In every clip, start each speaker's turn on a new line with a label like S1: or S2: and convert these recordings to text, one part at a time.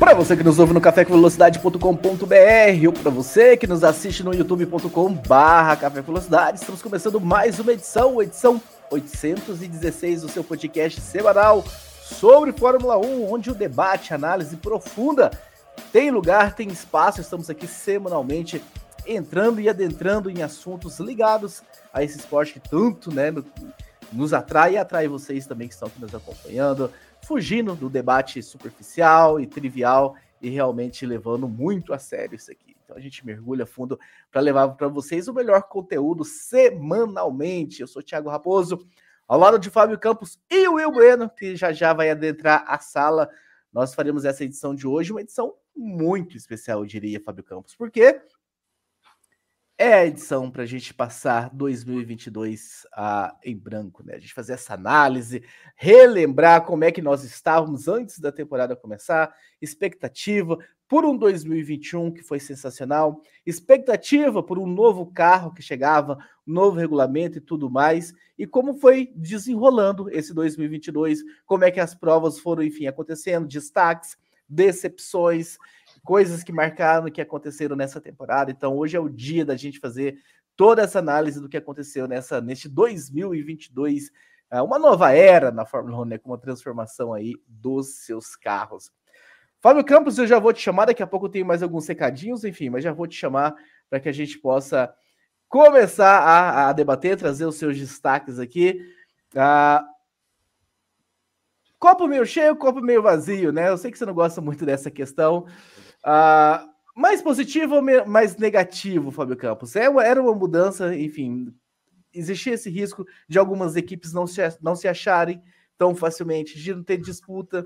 S1: Para você que nos ouve no cafécomvelocidade.com.br ou para você que nos assiste no youtube.com/barra Café Velocidade, estamos começando mais uma edição, edição 816 do seu podcast semanal sobre Fórmula 1, onde o debate, análise profunda tem lugar, tem espaço. Estamos aqui semanalmente entrando e adentrando em assuntos ligados a esse esporte que tanto né, nos atrai e atrai vocês também que estão aqui nos acompanhando, fugindo do debate superficial e trivial e realmente levando muito a sério isso aqui. Então a gente mergulha fundo para levar para vocês o melhor conteúdo semanalmente. Eu sou Thiago Raposo, ao lado de Fábio Campos e o Will Bueno, que já já vai adentrar a sala. Nós faremos essa edição de hoje, uma edição muito especial, eu diria, Fábio Campos, porque é a edição para a gente passar 2022 ah, em branco, né? A gente fazer essa análise, relembrar como é que nós estávamos antes da temporada começar, expectativa por um 2021 que foi sensacional, expectativa por um novo carro que chegava, novo regulamento e tudo mais, e como foi desenrolando esse 2022, como é que as provas foram, enfim, acontecendo, destaques, decepções, coisas que marcaram, que aconteceram nessa temporada. Então, hoje é o dia da gente fazer toda essa análise do que aconteceu nessa neste 2022, é, uma nova era na Fórmula 1, né, com uma transformação aí dos seus carros. Fábio Campos, eu já vou te chamar, daqui a pouco eu tenho mais alguns recadinhos, enfim, mas já vou te chamar para que a gente possa começar a, a, debater, trazer os seus destaques aqui. Ah, copo meio cheio, copo meio vazio, né? Eu sei que você não gosta muito dessa questão, Uh, mais positivo ou mais negativo, Fábio Campos? É, era uma mudança, enfim, existia esse risco de algumas equipes não se, não se acharem tão facilmente, de não ter disputa.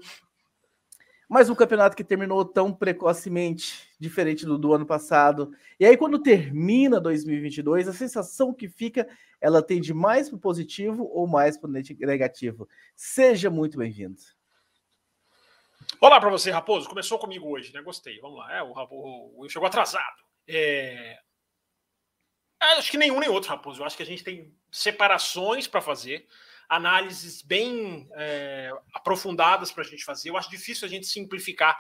S1: Mas um campeonato que terminou tão precocemente, diferente do, do ano passado. E aí, quando termina 2022, a sensação que fica, ela tende mais para o positivo ou mais para o negativo. Seja muito bem-vindo.
S2: Olá para você, Raposo. Começou comigo hoje, né? Gostei. Vamos lá. É, o, o, o chegou atrasado. É... Acho que nenhum nem outro, Raposo. Eu acho que a gente tem separações para fazer, análises bem é, aprofundadas para a gente fazer. Eu acho difícil a gente simplificar.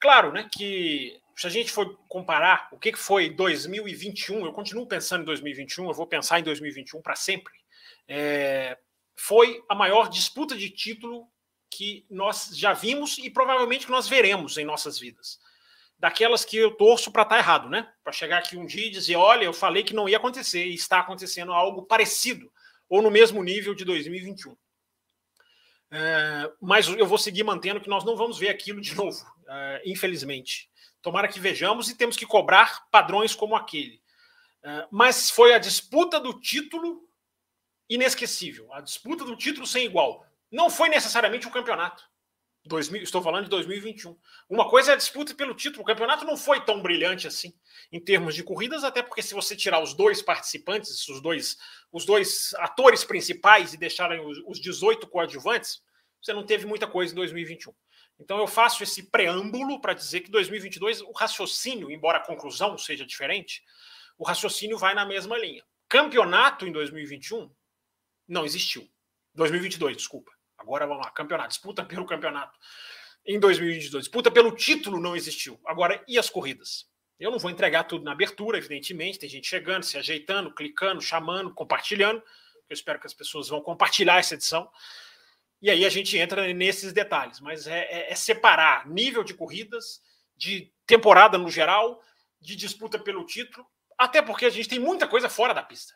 S2: Claro, né, que se a gente for comparar o que foi 2021, eu continuo pensando em 2021, eu vou pensar em 2021 para sempre. É, foi a maior disputa de título que nós já vimos e provavelmente que nós veremos em nossas vidas. Daquelas que eu torço para estar tá errado, né? Para chegar aqui um dia e dizer: olha, eu falei que não ia acontecer e está acontecendo algo parecido ou no mesmo nível de 2021. É, mas eu vou seguir mantendo que nós não vamos ver aquilo de novo, é, infelizmente. Tomara que vejamos e temos que cobrar padrões como aquele. É, mas foi a disputa do título inesquecível, a disputa do título sem igual. Não foi necessariamente um campeonato. 2000, estou falando de 2021. Uma coisa é a disputa pelo título. O campeonato não foi tão brilhante assim em termos de corridas, até porque se você tirar os dois participantes, os dois, os dois atores principais e deixarem os, os 18 coadjuvantes, você não teve muita coisa em 2021. Então eu faço esse preâmbulo para dizer que 2022 o raciocínio, embora a conclusão seja diferente, o raciocínio vai na mesma linha. Campeonato em 2021 não existiu. 2022, desculpa. Agora vamos lá, campeonato, disputa pelo campeonato em 2022. Disputa pelo título não existiu. Agora, e as corridas? Eu não vou entregar tudo na abertura, evidentemente. Tem gente chegando, se ajeitando, clicando, chamando, compartilhando. Eu espero que as pessoas vão compartilhar essa edição. E aí a gente entra nesses detalhes. Mas é, é, é separar nível de corridas, de temporada no geral, de disputa pelo título, até porque a gente tem muita coisa fora da pista.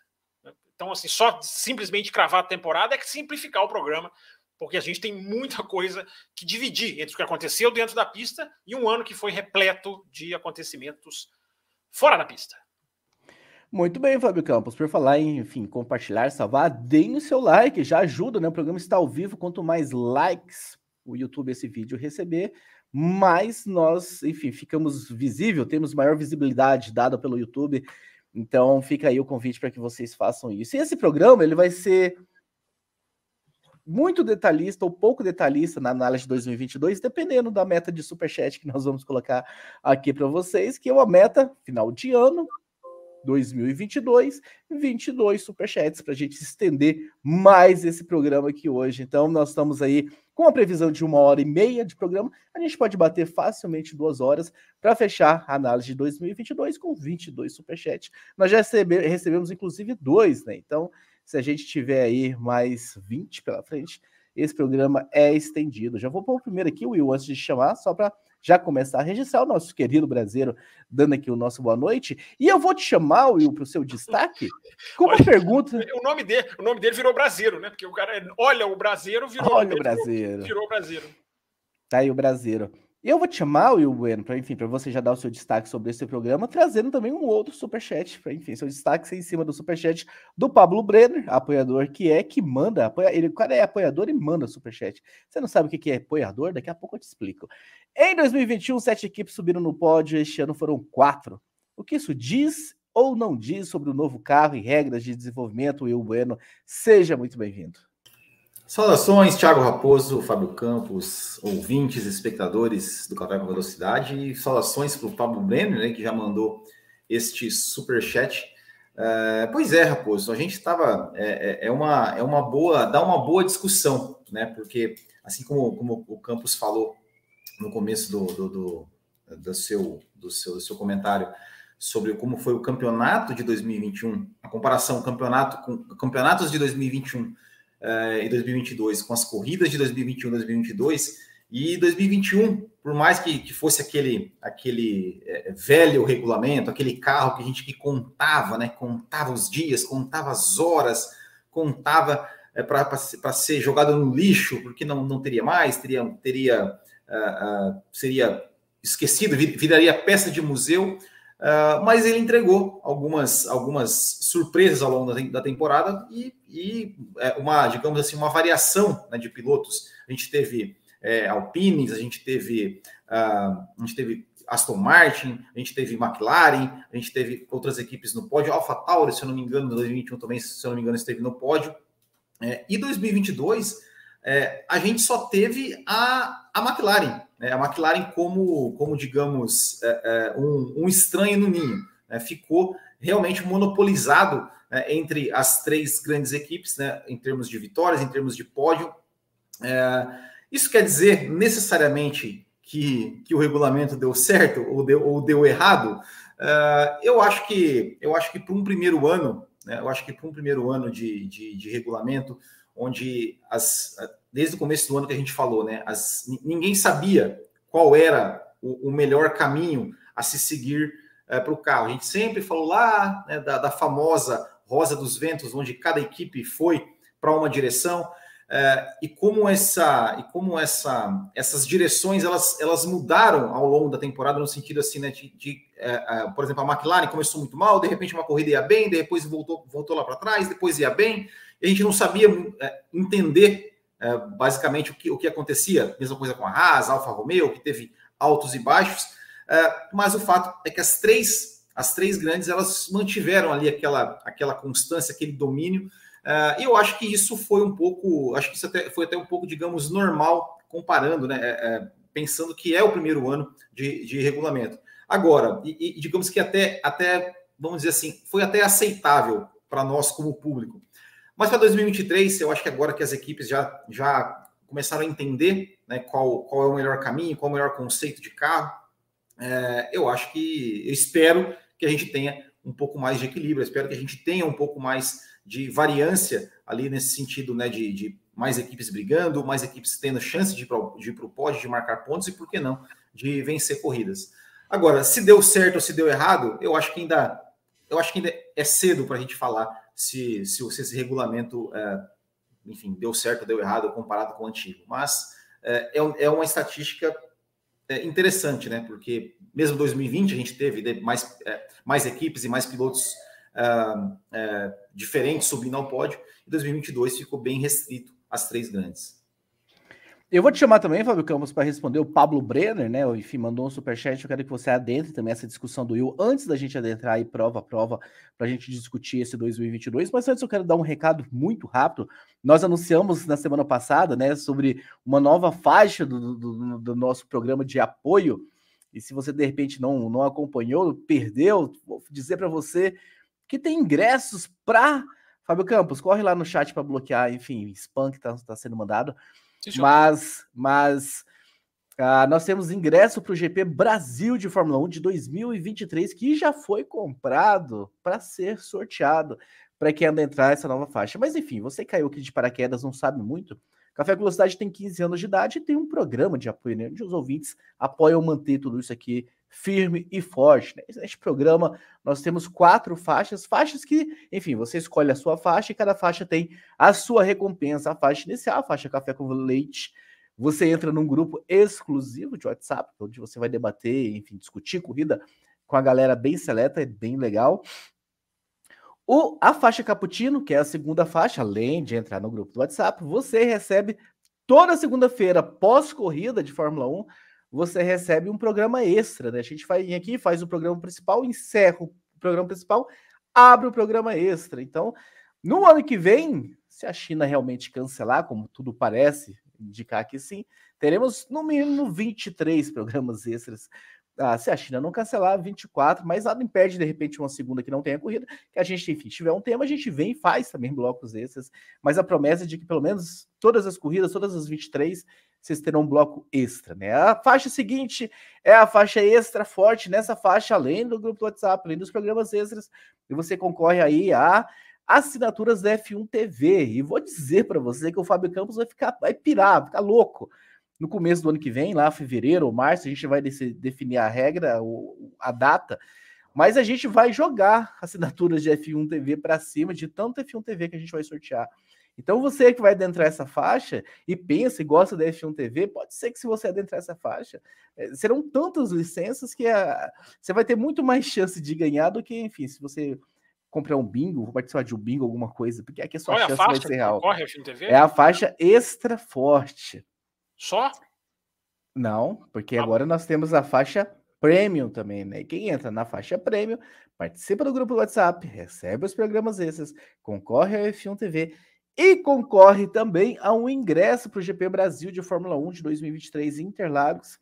S2: Então, assim, só simplesmente cravar a temporada é simplificar o programa porque a gente tem muita coisa que dividir entre o que aconteceu dentro da pista e um ano que foi repleto de acontecimentos fora da pista.
S1: Muito bem, Fábio Campos. Por falar em, enfim, compartilhar, salvar, deem o seu like, já ajuda, né? O programa está ao vivo. Quanto mais likes o YouTube esse vídeo receber, mais nós, enfim, ficamos visível, temos maior visibilidade dada pelo YouTube Então fica aí o convite para que vocês façam isso. E esse programa ele vai ser muito detalhista ou pouco detalhista na análise de 2022, dependendo da meta de superchat que nós vamos colocar aqui para vocês, que é uma meta final de ano, 2022, 22 superchats para a gente estender mais esse programa aqui hoje. Então, nós estamos aí com a previsão de uma hora e meia de programa. A gente pode bater facilmente duas horas para fechar a análise de 2022 com 22 superchats. Nós já recebe, recebemos, inclusive, dois, né? Então, se a gente tiver aí mais 20 pela frente, esse programa é estendido. Já vou pôr o primeiro aqui, Will, antes de chamar, só para já começar a registrar o nosso querido brasileiro, dando aqui o nosso boa noite. E eu vou te chamar, Will, para o seu destaque, com uma olha, pergunta.
S2: O nome, dele, o nome dele virou brasileiro, né? Porque o cara olha o brasileiro, virou.
S1: Olha o brasileiro. Virou,
S2: virou brasileiro.
S1: Tá aí o brasileiro. Eu vou te chamar, Will Bueno, para enfim, para você já dar o seu destaque sobre esse programa, trazendo também um outro superchat, para enfim, seu destaque em cima do superchat do Pablo Brenner, apoiador que é, que manda, apoia, ele, o cara é apoiador e manda superchat. Você não sabe o que é apoiador? Daqui a pouco eu te explico. Em 2021, sete equipes subiram no pódio, este ano foram quatro. O que isso diz ou não diz sobre o novo carro e regras de desenvolvimento, Will Bueno? Seja muito bem-vindo.
S3: Saudações, Thiago Raposo, Fábio Campos, ouvintes, espectadores do Café com Velocidade, e saudações para o Pablo Brenner, né, que já mandou este super chat. É, pois é, Raposo, a gente estava é, é, é, uma é uma boa dá uma boa discussão, né? Porque assim como, como o Campos falou no começo do, do, do, do seu, do, seu, do seu comentário sobre como foi o campeonato de 2021, a comparação campeonato com campeonatos de 2021 uh, em 2022 com as corridas de 2021 e 2022 e 2021, por mais que, que fosse aquele aquele é, velho regulamento, aquele carro que a gente que contava, né, contava os dias, contava as horas, contava é, para ser jogado no lixo, porque não, não teria mais, teria teria uh, uh, seria esquecido, viraria peça de museu. Uh, mas ele entregou algumas, algumas surpresas ao longo da, da temporada e, e é, uma, digamos assim, uma variação né, de pilotos. A gente teve é, Alpines, a gente teve, uh, a gente teve Aston Martin, a gente teve McLaren, a gente teve outras equipes no pódio, Alpha Tauri, se eu não me engano, em 2021 também, se eu não me engano, esteve no pódio. É, e 2022, é, a gente só teve a, a McLaren, né? a McLaren como, como digamos, é, é, um, um, estranho no ninho. Né? Ficou realmente monopolizado né, entre as três grandes equipes, né, em termos de vitórias, em termos de pódio. É, isso quer dizer necessariamente que, que o regulamento deu certo ou deu, ou deu errado? É, eu acho que eu acho que para um primeiro ano, né, eu acho que para um primeiro ano de, de, de regulamento, onde as, desde o começo do ano que a gente falou, né? As, ninguém sabia qual era o, o melhor caminho a se seguir é, para o carro. A gente sempre falou lá né, da, da, famosa Rosa dos Ventos, onde cada equipe foi para uma direção. É, e como essa e como essa essas direções elas, elas mudaram ao longo da temporada no sentido assim né de, de é, é por exemplo a McLaren começou muito mal de repente uma corrida ia bem depois voltou voltou lá para trás depois ia bem e a gente não sabia é, entender é, basicamente o que, o que acontecia. Mesma coisa com a Haas, Alfa Romeo, que teve altos e baixos. É, mas o fato é que as três, as três grandes, elas mantiveram ali aquela, aquela constância, aquele domínio. É, e eu acho que isso foi um pouco, acho que isso até, foi até um pouco, digamos, normal, comparando, né? É, pensando que é o primeiro ano de, de regulamento. Agora, e, e digamos que até, até, vamos dizer assim, foi até aceitável para nós como público. Mas para 2023, eu acho que agora que as equipes já, já começaram a entender né, qual, qual é o melhor caminho, qual é o melhor conceito de carro, é, eu acho que, eu espero que a gente tenha um pouco mais de equilíbrio, espero que a gente tenha um pouco mais de variância ali nesse sentido, né, de, de mais equipes brigando, mais equipes tendo chance de ir para o pódio, de marcar pontos e, por que não, de vencer corridas. Agora, se deu certo ou se deu errado, eu acho que ainda, eu acho que ainda é cedo para a gente falar se, se, se esse regulamento, é, enfim, deu certo ou deu errado comparado com o antigo. Mas é, é, é uma estatística é, interessante, né? Porque mesmo 2020 a gente teve mais, é, mais equipes e mais pilotos é, é, diferentes subindo ao pódio, e 2022 ficou bem restrito às três grandes.
S1: Eu vou te chamar também, Fábio Campos, para responder o Pablo Brenner, né? Enfim, mandou um superchat. Eu quero que você adentre também essa discussão do Will antes da gente adentrar aí prova a prova para a gente discutir esse 2022. Mas antes eu quero dar um recado muito rápido. Nós anunciamos na semana passada, né, sobre uma nova faixa do, do, do nosso programa de apoio. E se você de repente não, não acompanhou, perdeu, vou dizer para você que tem ingressos para Fábio Campos. Corre lá no chat para bloquear, enfim, spam que está tá sendo mandado mas, mas uh, nós temos ingresso para o GP Brasil de Fórmula 1 de 2023, que já foi comprado para ser sorteado para quem anda entrar essa nova faixa. Mas enfim, você caiu aqui de paraquedas, não sabe muito. Café Velocidade tem 15 anos de idade e tem um programa de apoio, né, onde os ouvintes apoiam manter tudo isso aqui firme e forte. Né? Neste programa, nós temos quatro faixas, faixas que, enfim, você escolhe a sua faixa e cada faixa tem a sua recompensa. A faixa inicial, a faixa Café com Leite. Você entra num grupo exclusivo de WhatsApp, onde você vai debater, enfim, discutir corrida com a galera bem seleta, é bem legal. O, a faixa Cappuccino, que é a segunda faixa, além de entrar no grupo do WhatsApp, você recebe toda segunda-feira, pós-corrida de Fórmula 1, você recebe um programa extra, né? A gente vai aqui, faz o programa principal, encerra o programa principal, abre o programa extra. Então, no ano que vem, se a China realmente cancelar, como tudo parece indicar que sim, teremos no mínimo 23 programas extras. Ah, se a China não cancelar, 24, mas nada impede, de repente, uma segunda que não tenha corrida, que a gente, enfim, tiver um tema, a gente vem e faz também blocos extras, mas a promessa é de que pelo menos todas as corridas, todas as 23, vocês terão um bloco extra, né? A faixa seguinte é a faixa extra forte. Nessa faixa, além do grupo do WhatsApp, além dos programas extras, e você concorre aí a assinaturas da F1 TV. E vou dizer para você que o Fábio Campos vai ficar, vai pirar, vai ficar louco. No começo do ano que vem, lá fevereiro ou março, a gente vai definir a regra, a data, mas a gente vai jogar assinaturas de F1 TV para cima de tanto F1 TV que a gente vai sortear. Então, você que vai adentrar essa faixa e pensa e gosta da F1 TV, pode ser que se você adentrar essa faixa, eh, serão tantas licenças que a, você vai ter muito mais chance de ganhar do que, enfim, se você comprar um bingo, participar de um bingo, alguma coisa, porque aqui a sua Qual chance é a faixa vai ser real. Corre a F1 TV? É a faixa extra forte.
S2: Só?
S1: Não, porque ah. agora nós temos a faixa Premium também, né? quem entra na faixa Premium, participa do grupo do WhatsApp, recebe os programas esses, concorre ao F1 TV e concorre também a um ingresso para o GP Brasil de Fórmula 1 de 2023 em Interlagos.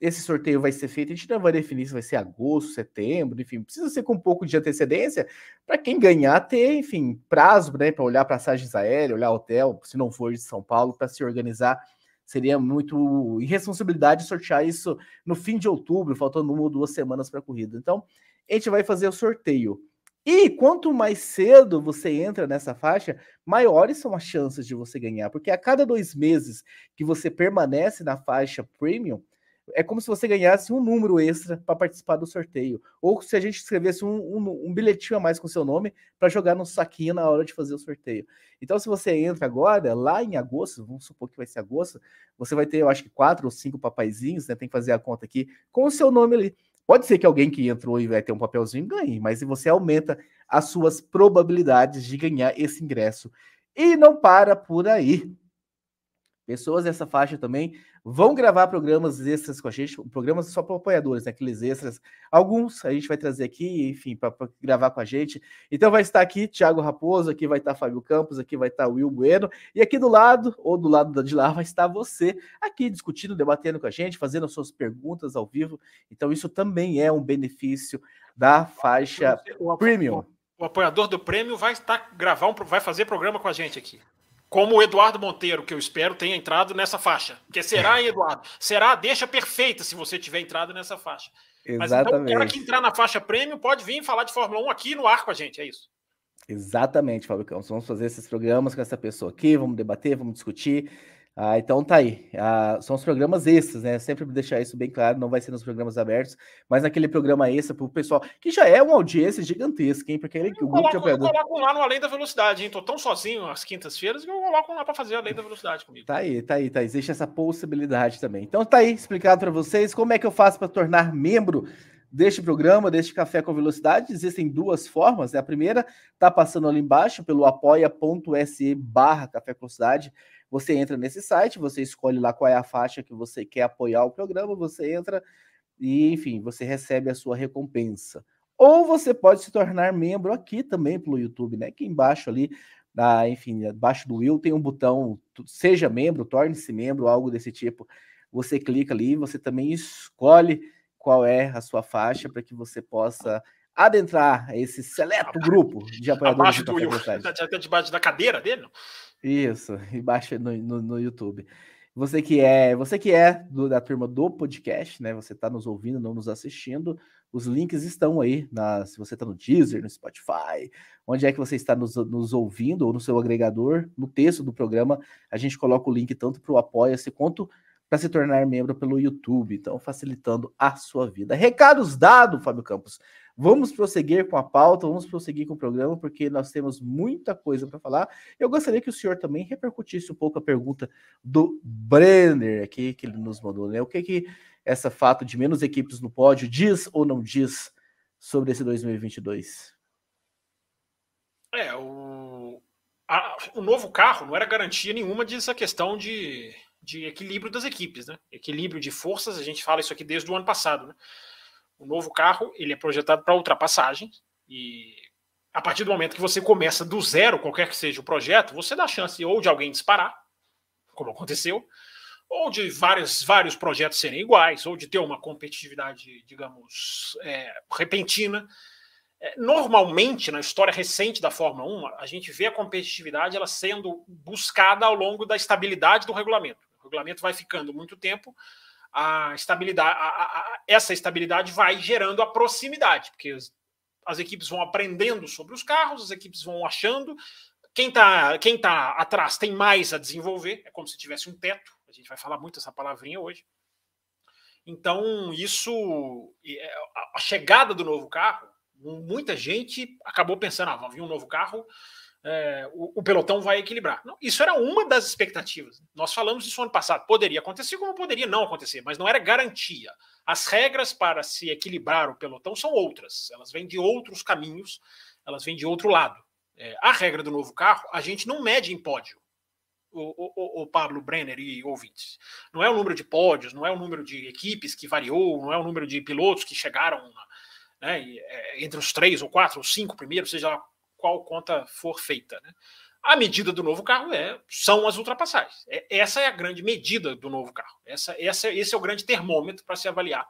S1: Esse sorteio vai ser feito, a gente não vai definir se vai ser agosto, setembro, enfim, precisa ser com um pouco de antecedência para quem ganhar ter, enfim, prazo né, para olhar passagens aéreas, olhar hotel, se não for de São Paulo, para se organizar. Seria muito irresponsabilidade sortear isso no fim de outubro, faltando uma ou duas semanas para a corrida. Então, a gente vai fazer o sorteio e quanto mais cedo você entra nessa faixa, maiores são as chances de você ganhar, porque a cada dois meses que você permanece na faixa premium, é como se você ganhasse um número extra para participar do sorteio. Ou se a gente escrevesse um, um, um bilhetinho a mais com seu nome para jogar no saquinho na hora de fazer o sorteio. Então, se você entra agora, lá em agosto, vamos supor que vai ser agosto, você vai ter, eu acho que quatro ou cinco papaizinhos, né? Tem que fazer a conta aqui, com o seu nome ali. Pode ser que alguém que entrou e vai ter um papelzinho ganhe, mas você aumenta as suas probabilidades de ganhar esse ingresso. E não para por aí. Pessoas dessa faixa também vão gravar programas extras com a gente, programas só para apoiadores, né? aqueles extras. Alguns a gente vai trazer aqui, enfim, para gravar com a gente. Então vai estar aqui Thiago Raposo, aqui vai estar Fábio Campos, aqui vai estar Will Bueno, e aqui do lado, ou do lado de lá, vai estar você, aqui discutindo, debatendo com a gente, fazendo suas perguntas ao vivo. Então isso também é um benefício da faixa o, Premium.
S2: O, o apoiador do prêmio vai estar gravar um, vai fazer programa com a gente aqui como o Eduardo Monteiro, que eu espero tenha entrado nessa faixa. Porque será, hein, Eduardo? Será a deixa perfeita se você tiver entrado nessa faixa.
S1: Mas então, o cara
S2: que entrar na faixa prêmio pode vir falar de Fórmula 1 aqui no ar com a gente, é isso.
S1: Exatamente, Fábio Campos. Vamos fazer esses programas com essa pessoa aqui, vamos debater, vamos discutir. Ah, então tá aí. Ah, são os programas extras, né? Sempre deixar isso bem claro, não vai ser nos programas abertos, mas naquele programa extra para o pessoal, que já é uma audiência gigantesca, hein? Porque ele,
S2: o grupo de apoiadores. Eu coloco lá no Além da Velocidade, hein? Tô tão sozinho às quintas-feiras que eu coloco lá para fazer Além da Velocidade comigo.
S1: Tá aí, tá aí, tá aí. Existe essa possibilidade também. Então tá aí explicado para vocês como é que eu faço para tornar membro deste programa, deste Café com Velocidade. Existem duas formas. Né? A primeira está passando ali embaixo pelo apoia.se barra Café com Velocidade. Você entra nesse site, você escolhe lá qual é a faixa que você quer apoiar o programa, você entra e, enfim, você recebe a sua recompensa. Ou você pode se tornar membro aqui também pelo YouTube, né? Aqui embaixo ali, da, enfim, abaixo do Will tem um botão, seja membro, torne-se membro, algo desse tipo. Você clica ali, você também escolhe qual é a sua faixa para que você possa adentrar esse seleto grupo de apoiadores.
S2: Abaixo do Will, até debaixo da cadeira dele?
S1: Isso, embaixo no, no, no, YouTube. Você que é, você que é do, da turma do podcast, né? Você está nos ouvindo, não nos assistindo. Os links estão aí, na, se você está no Deezer, no Spotify, onde é que você está nos, nos ouvindo, ou no seu agregador, no texto do programa, a gente coloca o link tanto para o Apoia-se quanto para se tornar membro pelo YouTube, então facilitando a sua vida. Recados dados, Fábio Campos. Vamos prosseguir com a pauta, vamos prosseguir com o programa, porque nós temos muita coisa para falar. Eu gostaria que o senhor também repercutisse um pouco a pergunta do Brenner aqui, que ele nos mandou, né? O que que essa fato de menos equipes no pódio diz ou não diz sobre esse 2022?
S2: É, o, a, o novo carro não era garantia nenhuma dessa questão de, de equilíbrio das equipes, né? Equilíbrio de forças, a gente fala isso aqui desde o ano passado, né? O novo carro ele é projetado para ultrapassagem e a partir do momento que você começa do zero, qualquer que seja o projeto, você dá chance ou de alguém disparar, como aconteceu, ou de vários, vários projetos serem iguais, ou de ter uma competitividade, digamos, é, repentina. É, normalmente, na história recente da Fórmula 1, a gente vê a competitividade ela sendo buscada ao longo da estabilidade do regulamento. O regulamento vai ficando muito tempo a estabilidade, a, a, essa estabilidade vai gerando a proximidade, porque as, as, equipes vão aprendendo sobre os carros, as equipes vão achando. Quem está quem tá atrás tem mais a desenvolver, é como se tivesse um teto. A gente vai falar muito essa palavrinha hoje. Então, isso, é, a chegada do novo carro, muita gente acabou pensando: ah, vai vir um novo carro, é, o, o, pelotão vai equilibrar. Não, isso era uma das expectativas. Nós falamos isso ano passado. Poderia acontecer, como poderia não acontecer, mas não era garantia. As regras para se equilibrar o pelotão são outras. Elas vêm de outros caminhos, elas vêm de outro lado. É, a regra do novo carro, a gente não mede em pódio. O, o, o, Pablo Brenner e ouvintes. Não é o número de pódios, não é o número de equipes que variou, não é o número de pilotos que chegaram né, é, entre os três ou quatro ou cinco primeiros, seja lá qual conta for feita. Né? A medida do novo carro é, são as ultrapassagens. É, essa é a grande medida do novo carro. Essa, essa, esse é o grande termômetro para se avaliar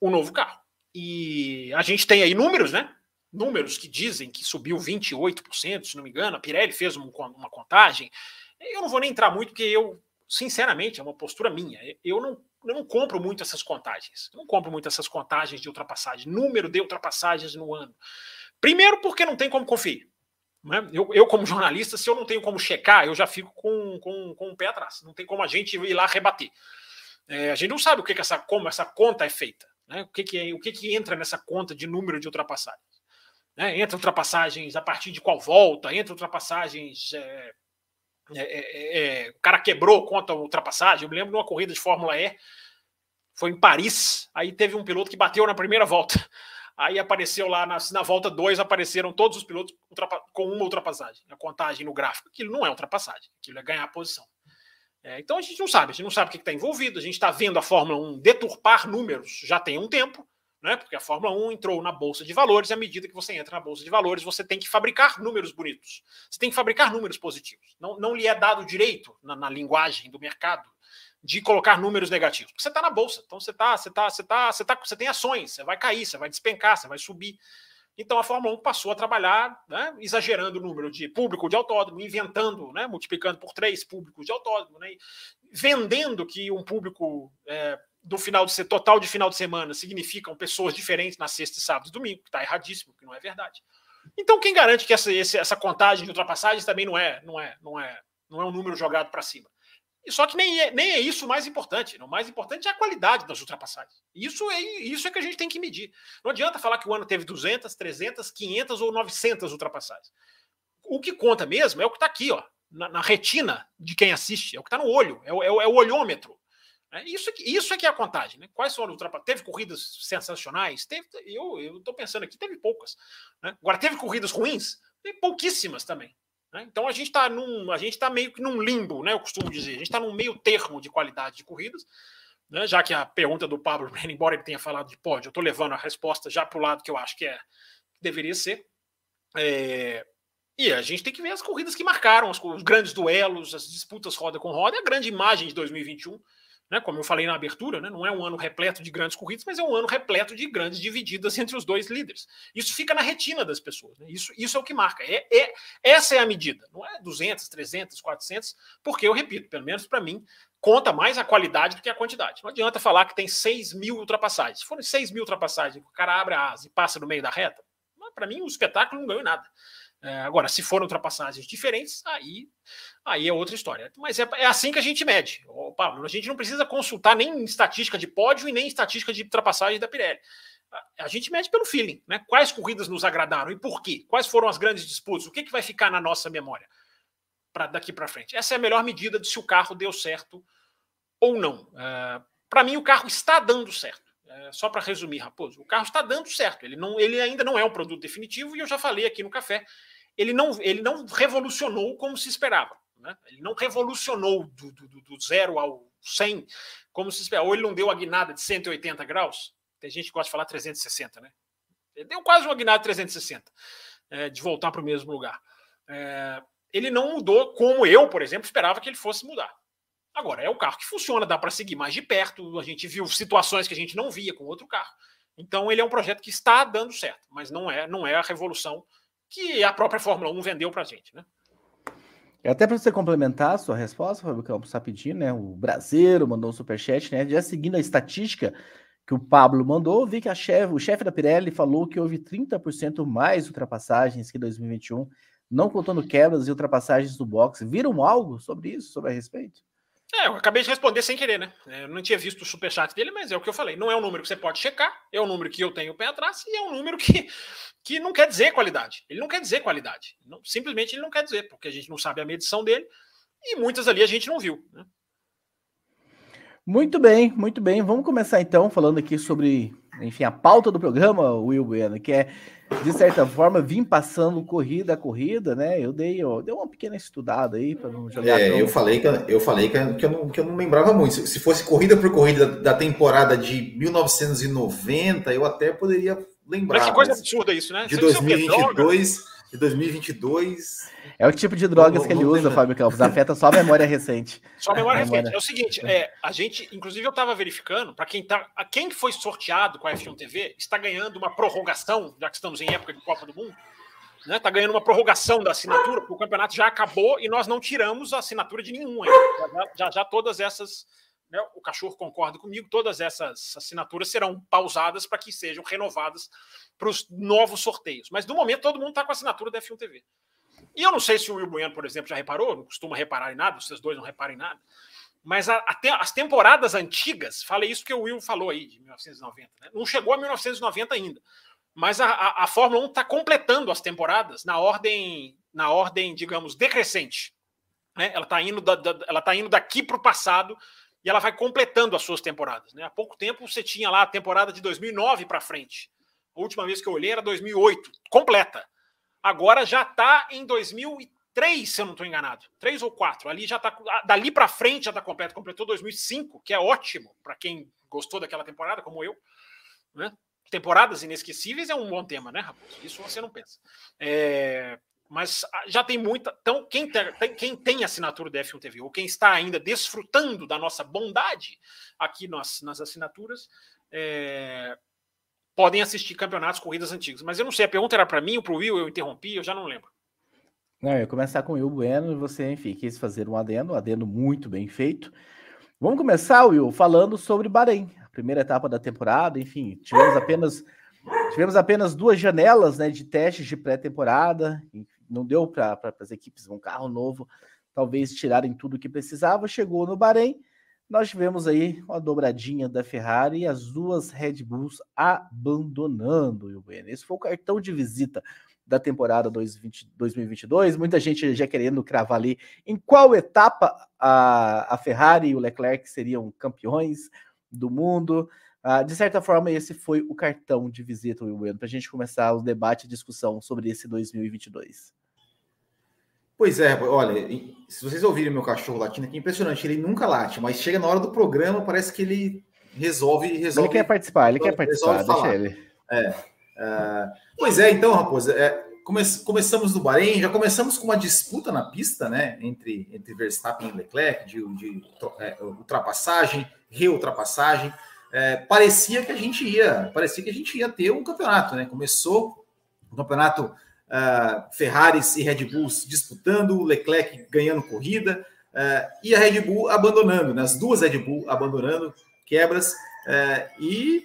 S2: o novo carro. E a gente tem aí números, né? Números que dizem que subiu 28%, se não me engano. A Pirelli fez uma, uma contagem. Eu não vou nem entrar muito, porque eu, sinceramente, é uma postura minha. Eu não, eu não compro muito essas contagens. Eu não compro muito essas contagens de ultrapassagem, número de ultrapassagens no ano. Primeiro, porque não tem como conferir. Né? Eu, eu, como jornalista, se eu não tenho como checar, eu já fico com, com, com o pé atrás. Não tem como a gente ir lá rebater. É, a gente não sabe o que, que essa, como essa conta é feita. Né? O, que, que, é, o que, que entra nessa conta de número de ultrapassagens. Né? Entra ultrapassagens a partir de qual volta, entra ultrapassagens. É, é, é, é o cara quebrou conta ultrapassagem. Eu me lembro de uma corrida de Fórmula E, foi em Paris, aí teve um piloto que bateu na primeira volta. Aí apareceu lá na, na volta 2, apareceram todos os pilotos com uma ultrapassagem. A contagem no gráfico. Aquilo não é ultrapassagem, aquilo é ganhar a posição. É, então a gente não sabe, a gente não sabe o que está envolvido. A gente está vendo a Fórmula 1 deturpar números já tem um tempo, né? Porque a Fórmula 1 entrou na Bolsa de Valores, e à medida que você entra na Bolsa de Valores, você tem que fabricar números bonitos. Você tem que fabricar números positivos. Não, não lhe é dado direito na, na linguagem do mercado de colocar números negativos. Porque você está na bolsa, então você tá, você tá, você tá, você tá, você tem ações, você vai cair, você vai despencar, você vai subir. Então a Fórmula 1 passou a trabalhar, né, exagerando o número de público de autódromo, inventando, né, multiplicando por três públicos de autódromo, né, vendendo que um público é, do final de total de final de semana significam pessoas diferentes na sexta, sábado e domingo, que está erradíssimo, que não é verdade. Então quem garante que essa, essa contagem de ultrapassagens também não é, não é, não é, não é um número jogado para cima? Só que nem é, nem é isso o mais importante. O mais importante é a qualidade das ultrapassagens. Isso é, isso é que a gente tem que medir. Não adianta falar que o ano teve 200, 300, 500 ou 900 ultrapassagens. O que conta mesmo é o que está aqui, ó, na, na, retina de quem assiste. É o que está no olho. É o, é, o, é o olhômetro. É, isso, isso é que é a contagem. Né? Quais foram ultrapassagens? Teve corridas sensacionais? Teve, eu estou pensando aqui, teve poucas. Né? Agora, teve corridas ruins? Teve pouquíssimas também. Né? Então a gente está num. A gente está meio que num limbo, né? Eu costumo dizer. A gente está num meio termo de qualidade de corridas. Né? Já que a pergunta do Pablo, embora ele tenha falado de pódio, eu estou levando a resposta já para o lado que eu acho que é deveria ser. É, e a gente tem que ver as corridas que marcaram, os grandes duelos, as disputas roda com roda, a grande imagem de 2021 né, como eu falei na abertura, né, não é um ano repleto de grandes corridas, mas é um ano repleto de grandes divididas entre os dois líderes. Isso fica na retina das pessoas. Né? Isso, isso é o que marca. É, é, essa é a medida. Não é 200, 300, 400, porque eu repito, pelo menos para mim, conta mais a qualidade do que a quantidade. Não adianta falar que tem 6 mil ultrapassagens. Se forem 6 mil ultrapassagens, o cara abre a asa e passa no meio da reta, para mim o espetáculo não ganhou nada. É, agora, se forem ultrapassagens diferentes, aí, aí é outra história. Mas é, é assim que a gente mede. Ô, Pablo, a gente não precisa consultar nem estatística de pódio e nem estatística de ultrapassagem da Pirelli. A, a gente mede pelo feeling, né? Quais corridas nos agradaram e por quê? Quais foram as grandes disputas? O que, que vai ficar na nossa memória para daqui para frente? Essa é a melhor medida de se o carro deu certo ou não. É, para mim, o carro está dando certo. É, só para resumir, Raposo, o carro está dando certo. Ele, não, ele ainda não é um produto definitivo e eu já falei aqui no café. Ele não, ele não revolucionou como se esperava. Né? Ele não revolucionou do, do, do, zero ao 100 como se esperava. Ou ele não deu a guinada de 180 graus. Tem gente que gosta de falar 360, né? Ele deu quase uma guinada de 360 é, de voltar para o mesmo lugar. É, ele não mudou como eu, por exemplo, esperava que ele fosse mudar. Agora, é o carro que funciona, dá para seguir mais de perto. A gente viu situações que a gente não via com outro carro. Então, ele é um projeto que está dando certo, mas não é, não é a revolução que a própria Fórmula 1 vendeu para a gente, né?
S1: Até para você complementar a sua resposta, Fábio Campos, rapidinho, né? O Brasileiro mandou um superchat, né? Já seguindo a estatística que o Pablo mandou, vi que a chef, o chefe da Pirelli falou que houve 30% mais ultrapassagens que 2021, não contando quebras e ultrapassagens do boxe. Viram algo sobre isso, sobre a respeito?
S2: É, eu acabei de responder sem querer, né? É, eu não tinha visto o superchat dele, mas é o que eu falei. Não é um número que você pode checar, é um número que eu tenho o pé atrás e é um número que, que não quer dizer qualidade. Ele não quer dizer qualidade. Não, simplesmente ele não quer dizer, porque a gente não sabe a medição dele e muitas ali a gente não viu. Né?
S1: Muito bem, muito bem. Vamos começar então falando aqui sobre, enfim, a pauta do programa, Will Bueno, que é de certa forma, vim passando corrida a corrida, né? Eu dei, ó, dei uma pequena estudada aí para não jogar.
S3: É, tão... eu falei que eu falei que, eu não, que eu não lembrava muito. Se, se fosse corrida por corrida da, da, temporada de 1990, eu até poderia lembrar.
S2: Mas que coisa absurda isso, né?
S3: De 2022 de 2022.
S1: É o tipo de drogas que ele usa, Fábio Campos. Afeta só a memória recente.
S2: Só a memória, recente. É o seguinte, é, a gente, inclusive, eu estava verificando, para quem tá. A quem foi sorteado com a F1 TV está ganhando uma prorrogação, já que estamos em época de Copa do Mundo. Está né, tá ganhando uma prorrogação da assinatura, porque o campeonato já acabou e nós não tiramos a assinatura de nenhum ainda. Já, já, já todas essas. Né, o cachorro concorda comigo, todas essas assinaturas serão pausadas para que sejam renovadas para os novos sorteios. Mas no momento todo mundo está com a assinatura da F1 TV. E eu não sei se o Will Bueno, por exemplo, já reparou, não costuma reparar em nada, vocês dois não reparam em nada. Mas até as temporadas antigas, falei isso que o Will falou aí, de 1990, né? não chegou a 1990 ainda. Mas a, a, a Fórmula 1 está completando as temporadas na ordem, na ordem, digamos, decrescente. Né? Ela está indo, da, da, ela tá indo daqui para o passado e ela vai completando as suas temporadas. Né? Há pouco tempo você tinha lá a temporada de 2009 para frente. A última vez que eu olhei era 2008, completa. Agora já está em 2003, se eu não estou enganado. Três ou quatro. Ali já está. Dali para frente já está completo. Completou 2005, que é ótimo para quem gostou daquela temporada, como eu. Né? Temporadas inesquecíveis é um bom tema, né, Raposo? Isso você não pensa. É, mas já tem muita. Então, quem tem, quem tem assinatura do F1 TV, ou quem está ainda desfrutando da nossa bondade aqui nas, nas assinaturas, é, podem assistir campeonatos, corridas antigas. Mas eu não sei, a pergunta era para mim ou para o Will, eu interrompi, eu já não lembro.
S1: Não, eu ia começar com o Will Bueno e você, enfim, quis fazer um adendo, um adendo muito bem feito. Vamos começar, Will, falando sobre Bahrein, a primeira etapa da temporada, enfim, tivemos apenas tivemos apenas duas janelas né, de testes de pré-temporada, não deu para as equipes um carro novo, talvez tirarem tudo o que precisava, chegou no Bahrein, nós tivemos aí uma dobradinha da Ferrari e as duas Red Bulls abandonando o Bueno. Esse foi o cartão de visita da temporada 2022. Muita gente já querendo cravar ali em qual etapa a, a Ferrari e o Leclerc seriam campeões do mundo. Uh, de certa forma, esse foi o cartão de visita, Will Bueno, para a gente começar o debate e discussão sobre esse 2022.
S3: Pois é, olha, se vocês ouvirem meu cachorro latindo aqui, é impressionante. Ele nunca late, mas chega na hora do programa, parece que ele resolve. resolve
S1: ele quer participar, ele quer participar, deixa ele.
S3: É, uh, pois é, então, Raposa, é, come, começamos no Bahrein, já começamos com uma disputa na pista, né, entre, entre Verstappen e Leclerc, de, de é, ultrapassagem, reultrapassagem. É, parecia que a gente ia, parecia que a gente ia ter um campeonato, né? Começou o campeonato uh, Ferraris e Red Bulls disputando, Leclerc ganhando corrida uh, e a Red Bull abandonando, né? As duas Red Bull abandonando quebras uh, e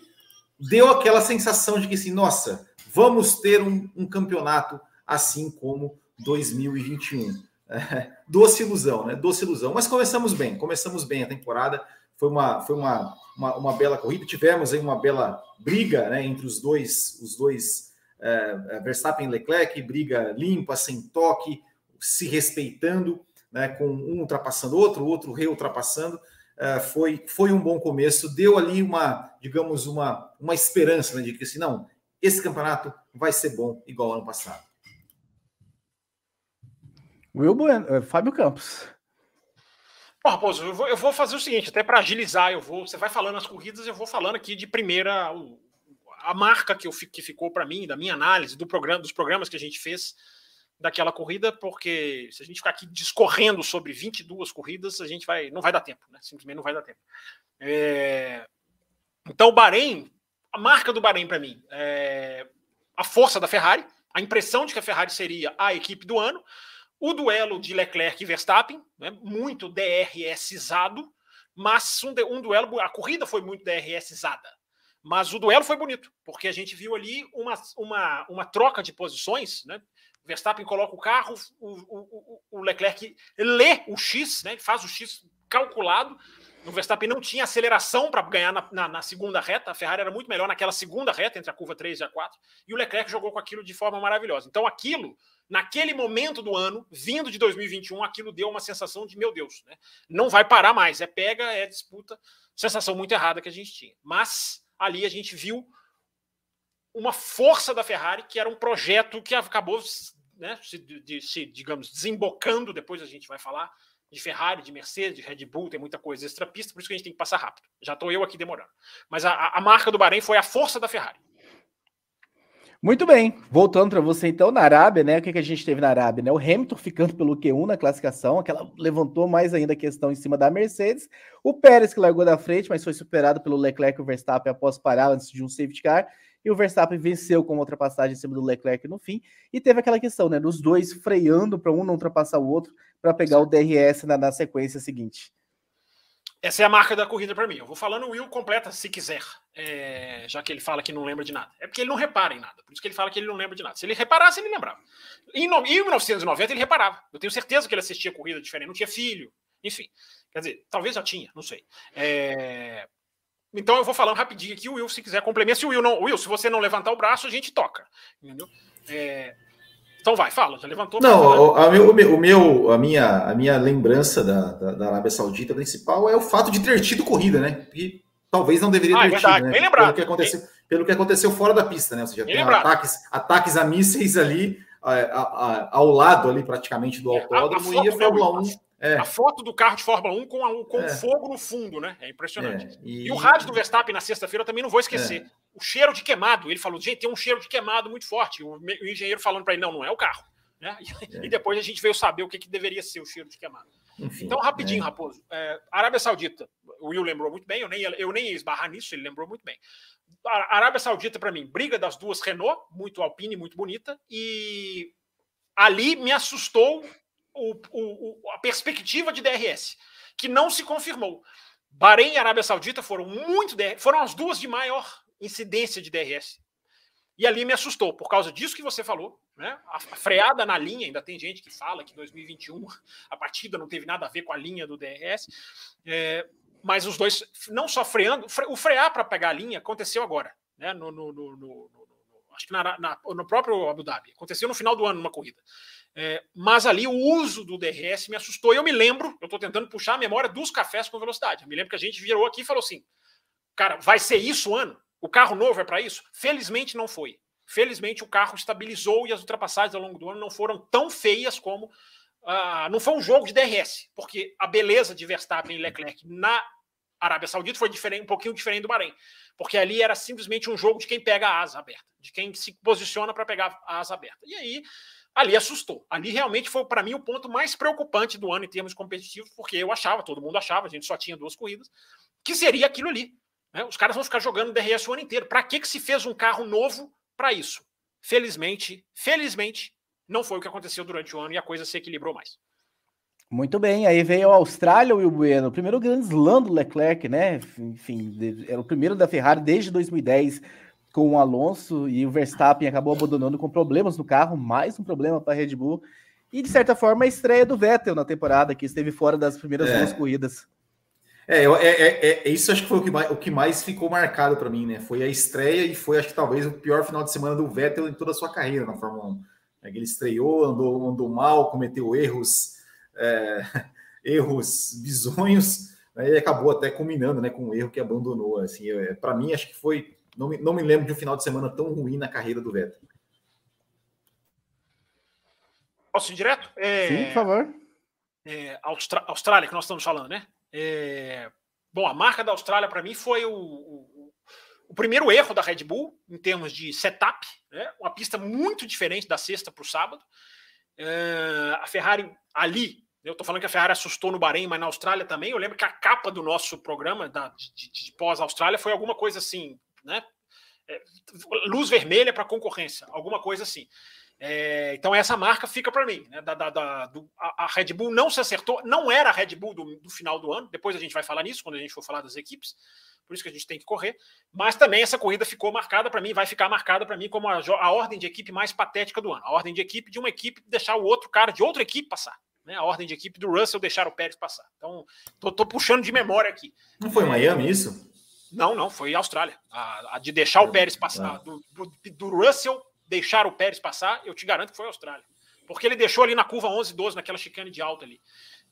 S3: deu aquela sensação de que assim, nossa, vamos ter um, um campeonato assim como 2021. doce ilusão, né? Doce ilusão. Mas começamos bem, começamos bem a temporada. Foi uma, foi uma, uma, uma bela corrida. Tivemos aí uma bela briga né, entre os dois, os dois é, Verstappen e Leclerc, briga limpa, sem toque, se respeitando, né, com um ultrapassando o outro, o outro reultrapassando. É, foi, foi um bom começo, deu ali uma, digamos, uma, uma esperança né, de que assim, não, esse campeonato vai ser bom igual ano passado.
S1: Will Bueno, Fábio Campos.
S2: Bom, Raposo, eu vou, eu vou fazer o seguinte, até para agilizar, eu vou. Você vai falando as corridas, eu vou falando aqui de primeira a marca que, eu, que ficou para mim, da minha análise, do programa, dos programas que a gente fez daquela corrida, porque se a gente ficar aqui discorrendo sobre 22 corridas, a gente vai. não vai dar tempo, né? Simplesmente não vai dar tempo. É, então, o Bahrein, a marca do Bahrein para mim, é a força da Ferrari, a impressão de que a Ferrari seria a equipe do ano. O duelo de Leclerc e Verstappen, né, muito DRSizado, mas um, um, duelo, a corrida foi muito DRSizada. Mas o duelo foi bonito, porque a gente viu ali uma, uma, uma troca de posições, né? O Verstappen coloca o carro, o, o, o Leclerc lê o X, né? faz o X calculado. O Verstappen não tinha aceleração para ganhar na, na, na, segunda reta. A Ferrari era muito melhor naquela segunda reta, entre a curva 3 e a 4. E o Leclerc jogou com aquilo de forma maravilhosa. Então, aquilo naquele momento do ano, vindo de 2021, aquilo deu uma sensação de, meu Deus, né? não vai parar mais, é pega, é disputa, sensação muito errada que a gente tinha. Mas ali a gente viu uma força da Ferrari, que era um projeto que acabou né, se, de, se, digamos, desembocando, depois a gente vai falar, de Ferrari, de Mercedes, de Red Bull, tem muita coisa extra pista, por isso que a gente tem que passar rápido. Já estou eu aqui demorando. Mas a, a marca do Bahrein foi a força da Ferrari.
S1: Muito bem, voltando para você então na Arábia, né? O que, que a gente teve na Arábia, né? O Hamilton ficando pelo Q1 na classificação, aquela levantou mais ainda a questão em cima da Mercedes. O Pérez que largou da frente, mas foi superado pelo Leclerc e o Verstappen após parar antes de um safety car. E o Verstappen venceu com uma ultrapassagem em cima do Leclerc no fim. E teve aquela questão, né? Dos dois freando para um não ultrapassar o outro para pegar o DRS na, na sequência seguinte.
S2: Essa é a marca da corrida para mim. Eu vou falando o Will completa se quiser, é, já que ele fala que não lembra de nada. É porque ele não repara em nada. Por isso que ele fala que ele não lembra de nada. Se ele reparasse, ele lembrava. Em, em 1990, ele reparava. Eu tenho certeza que ele assistia corrida diferente. Não tinha filho. Enfim. Quer dizer, talvez já tinha, não sei. É, então eu vou falando rapidinho aqui. O Will, se quiser complementar. Se o Will não. Will, se você não levantar o braço, a gente toca. Entendeu? É, então vai, fala, já levantou.
S3: Não, a, meu, o meu, a minha, a minha lembrança da, da, da, Arábia Saudita principal é o fato de ter tido corrida, né? E talvez não deveria ah, é ter é verdade, tido, né?
S2: Bem lembrado.
S3: Pelo que, aconteceu, bem... pelo que aconteceu fora da pista, né? Ou seja, tem ataques, ataques a mísseis ali a, a, ao lado ali praticamente do é, autódromo
S2: e a Fórmula 1. É. A foto do carro de Fórmula 1 com, com é. fogo no fundo, né? É impressionante. É. E... e... o rádio do Verstappen na sexta-feira também não vou esquecer. É. O cheiro de queimado. Ele falou, gente, tem um cheiro de queimado muito forte. O, o engenheiro falando para ele, não, não é o carro. Né? É. E depois a gente veio saber o que, que deveria ser o cheiro de queimado. Enfim, então, rapidinho, é. Raposo. É, Arábia Saudita, o Will lembrou muito bem, eu nem, eu nem ia esbarrar nisso, ele lembrou muito bem. A Arábia Saudita, para mim, briga das duas Renault, muito Alpine, muito bonita, e ali me assustou o, o, a perspectiva de DRS, que não se confirmou. Bahrein e Arábia Saudita foram muito foram as duas de maior incidência de DRS. E ali me assustou, por causa disso que você falou, né? A freada na linha, ainda tem gente que fala que 2021 a partida não teve nada a ver com a linha do DRS, é, mas os dois, não só freando, o frear para pegar a linha aconteceu agora, né? No, no, no, no acho que na, na, no próprio Abu Dhabi. Aconteceu no final do ano, numa corrida. É, mas ali o uso do DRS me assustou. E eu me lembro, eu estou tentando puxar a memória dos cafés com velocidade. Eu me lembro que a gente virou aqui e falou assim: cara, vai ser isso o ano? O carro novo é para isso? Felizmente não foi. Felizmente o carro estabilizou e as ultrapassagens ao longo do ano não foram tão feias como. Uh, não foi um jogo de DRS, porque a beleza de Verstappen e Leclerc na Arábia Saudita foi diferente, um pouquinho diferente do Bahrein. Porque ali era simplesmente um jogo de quem pega a asa aberta, de quem se posiciona para pegar a asa aberta. E aí ali assustou. Ali realmente foi, para mim, o ponto mais preocupante do ano em termos competitivos, porque eu achava, todo mundo achava, a gente só tinha duas corridas, que seria aquilo ali. Né? Os caras vão ficar jogando DRS o ano inteiro. Para que, que se fez um carro novo para isso? Felizmente, felizmente, não foi o que aconteceu durante o ano e a coisa se equilibrou mais.
S1: Muito bem, aí veio a Austrália, o Bueno, o primeiro grande slam do Leclerc, né? Enfim, era o primeiro da Ferrari desde 2010 com o Alonso e o Verstappen acabou abandonando com problemas no carro, mais um problema para a Red Bull. E de certa forma a estreia do Vettel na temporada, que esteve fora das primeiras é. duas corridas.
S3: É, é, é, é, isso acho que foi o que mais, o que mais ficou marcado para mim, né? Foi a estreia e foi, acho que talvez, o pior final de semana do Vettel em toda a sua carreira na Fórmula 1. É ele estreou, andou, andou mal, cometeu erros, é, erros bizonhos, né? e acabou até culminando né, com um erro que abandonou. Assim, para mim, acho que foi não me, não me lembro de um final de semana tão ruim na carreira do Vettel.
S2: Posso ir direto?
S1: É, Sim, por favor.
S2: É, Austra Austrália, que nós estamos falando, né? É, bom, a marca da Austrália, para mim, foi o, o, o, primeiro erro da Red Bull em termos de setup. Né? Uma pista muito diferente da sexta para o sábado. É, a Ferrari ali, eu estou falando que a Ferrari assustou no Bahrein, mas na Austrália também. Eu lembro que a capa do nosso programa da, de, de, de pós-Austrália foi alguma coisa assim: né? É, luz vermelha para concorrência, alguma coisa assim. É, então essa marca fica para mim. Né? Da, da, da do, a, Red Bull não se acertou, não era a Red Bull do, do, final do ano. Depois a gente vai falar nisso quando a gente for falar das equipes. Por isso que a gente tem que correr. Mas também essa corrida ficou marcada para mim, vai ficar marcada para mim como a, a, ordem de equipe mais patética do ano. A ordem de equipe de uma equipe deixar o outro cara de outra equipe passar. Né? A ordem de equipe do Russell deixar o Pérez passar. Então tô, tô puxando de memória aqui.
S3: Não foi Miami isso?
S2: Não, não, foi Austrália. A, a de deixar o Pérez passar, do, do, do, Russell deixar o Pérez passar, eu te garanto que foi Austrália. Porque ele deixou ali na curva 11, 12, naquela chicane de alta ali.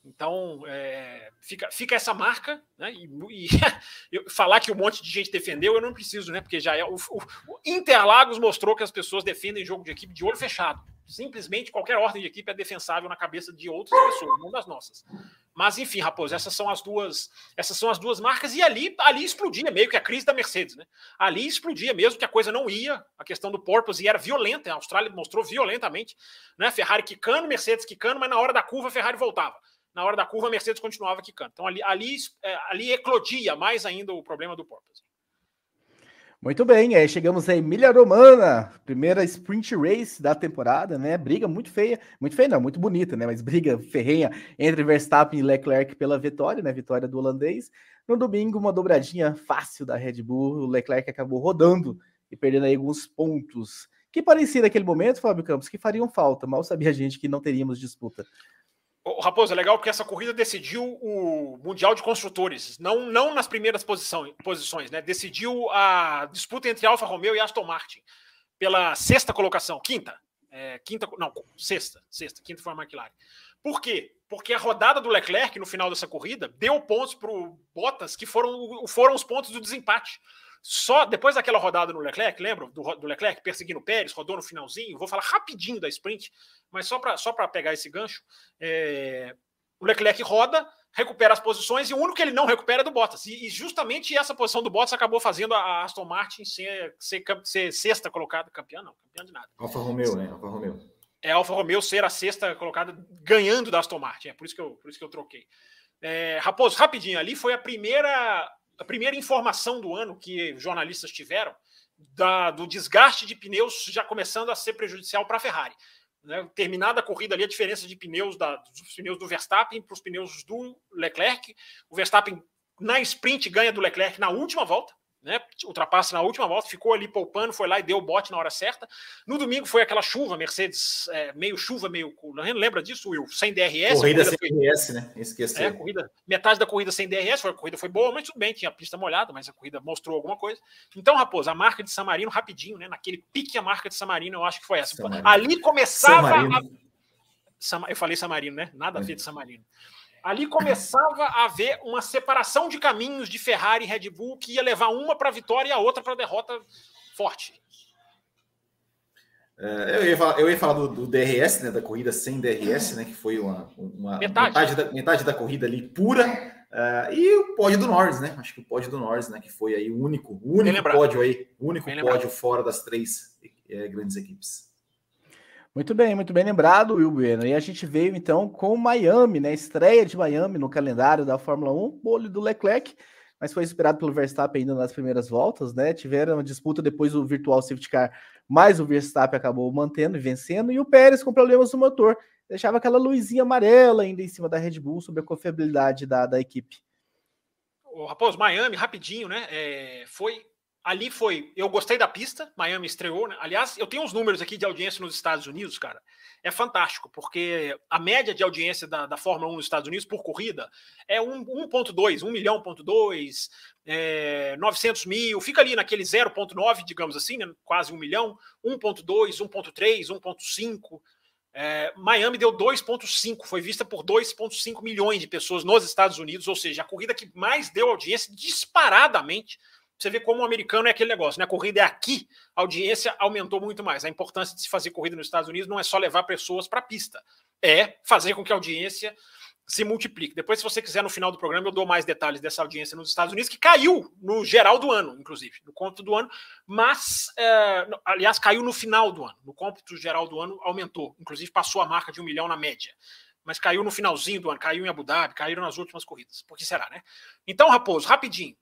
S2: Então, é, fica, fica essa marca, né? E, e eu, falar que um monte de gente defendeu, eu não preciso, né? Porque já é. O, o, Interlagos mostrou que as pessoas defendem jogo de equipe de olho fechado. Simplesmente qualquer ordem de equipe é defensável na cabeça de outras pessoas, não das nossas. Mas enfim, Raposo, essas são as duas, essas são as duas marcas e ali, ali explodia meio que a crise da Mercedes, né? Ali explodia mesmo que a coisa não ia, a questão do porpoise era violenta, a Austrália mostrou violentamente, né? Ferrari quicando, Mercedes quicando, mas na hora da curva a Ferrari voltava. Na hora da curva a Mercedes continuava quicando. Então ali ali, é, ali eclodia mais ainda o problema do porpoise.
S1: Muito bem, aí chegamos a Emília Romana, primeira sprint race da temporada, né? Briga muito feia, muito feia não, muito bonita, né? Mas briga ferrenha entre Verstappen e Leclerc pela vitória, né? Vitória do holandês. No domingo, uma dobradinha fácil da Red Bull, o Leclerc acabou rodando e perdendo aí alguns pontos que parecia naquele momento, Fábio Campos, que fariam falta. Mal sabia a gente que não teríamos disputa.
S2: O Raposo, é legal porque essa corrida decidiu o Mundial de Construtores, não, não nas primeiras posições, né? Decidiu a disputa entre Alfa Romeo e Aston Martin pela sexta colocação, quinta. É, quinta, não, sexta, sexta, quinta foi a McLaren. Por quê? Porque a rodada do Leclerc no final dessa corrida deu pontos para o Bottas, que foram, foram os pontos do desempate. Só depois daquela rodada no Leclerc, lembra do, do Leclerc perseguindo o Pérez, rodou no finalzinho. Vou falar rapidinho da sprint, mas só para só pegar esse gancho. É, o Leclerc roda, recupera as posições e o único que ele não recupera é do Bottas. E, e justamente essa posição do Bottas acabou fazendo a Aston Martin ser, ser, ser sexta colocada, campeã não, campeã de nada.
S3: Alfa Romeo, né? Alfa Romeo.
S2: É Alfa Romeo ser a sexta colocada ganhando da Aston Martin. É por isso que eu, por isso que eu troquei. É, Raposo, rapidinho, ali foi a primeira a primeira informação do ano que jornalistas tiveram da, do desgaste de pneus já começando a ser prejudicial para a Ferrari. Né? Terminada a corrida ali, a diferença de pneus da, dos pneus do Verstappen para os pneus do Leclerc. O Verstappen na sprint ganha do Leclerc na última volta. Né? Ultrapassa na última volta, ficou ali poupando, foi lá e deu o bote na hora certa. No domingo foi aquela chuva, Mercedes, é, meio chuva, meio. Lembra disso, Will? Sem DRS.
S3: Corrida, corrida sem foi... DRS, né? Esqueci.
S2: É, corrida, metade da corrida sem DRS, foi, a corrida foi boa, mas tudo bem, tinha a pista molhada, mas a corrida mostrou alguma coisa. Então, Raposo, a marca de San Marino, rapidinho, né? Naquele pique a marca de San Marino, eu acho que foi essa. Ali começava. A... Eu falei San Marino, né? Nada a ver de San Marino ali começava a haver uma separação de caminhos de Ferrari e Red Bull que ia levar uma para a vitória e a outra para a derrota forte.
S3: É, eu, ia falar, eu ia falar do, do, DRS, né, da corrida sem DRS, né, que foi uma, uma metade. Metade, da, metade da corrida ali pura, uh, e o pódio do Norris, né, acho que o pódio do Norris, né, que foi aí o único, o único pódio aí, o único pódio fora das três é, grandes equipes.
S1: Muito bem, muito bem lembrado, Will Bueno. E a gente veio então com Miami, né? Estreia de Miami no calendário da Fórmula 1, bolo do Leclerc, mas foi esperado pelo Verstappen ainda nas primeiras voltas, né? Tiveram uma disputa depois do virtual safety car, mas o Verstappen acabou mantendo e vencendo, e o Pérez com problemas no motor, deixava aquela luzinha amarela ainda em cima da Red Bull sobre a confiabilidade da, da equipe.
S2: Raposo, Miami, rapidinho, né? É, foi ali foi. Eu gostei da pista, Miami estreou, né? Aliás, eu tenho uns números aqui de audiência nos Estados Unidos, cara. É fantástico, porque a média de audiência da, da Fórmula 1 nos Estados Unidos por corrida é 1,2, 1 milhão, ponto 2, é, 900 mil, fica ali naquele 0,9, digamos assim, né? quase 1 milhão, 1,2, 1,3, 1,5. É, Miami deu 2,5, foi vista por 2,5 milhões de pessoas nos Estados Unidos, ou seja, a corrida que mais deu audiência disparadamente você vê como o americano é aquele negócio, né? A corrida é aqui, a audiência aumentou muito mais. A importância de se fazer corrida nos Estados Unidos não é só levar pessoas para a pista, é fazer com que a audiência se multiplique. Depois, se você quiser, no final do programa, eu dou mais detalhes dessa audiência nos Estados Unidos, que caiu no geral do ano, inclusive, no cômputo do ano, mas, é, aliás, caiu no final do ano. No cômputo geral do ano, aumentou. Inclusive, passou a marca de um milhão na média. Mas caiu no finalzinho do ano, caiu em Abu Dhabi, caíram nas últimas corridas. Por que será, né? Então, Raposo, rapidinho.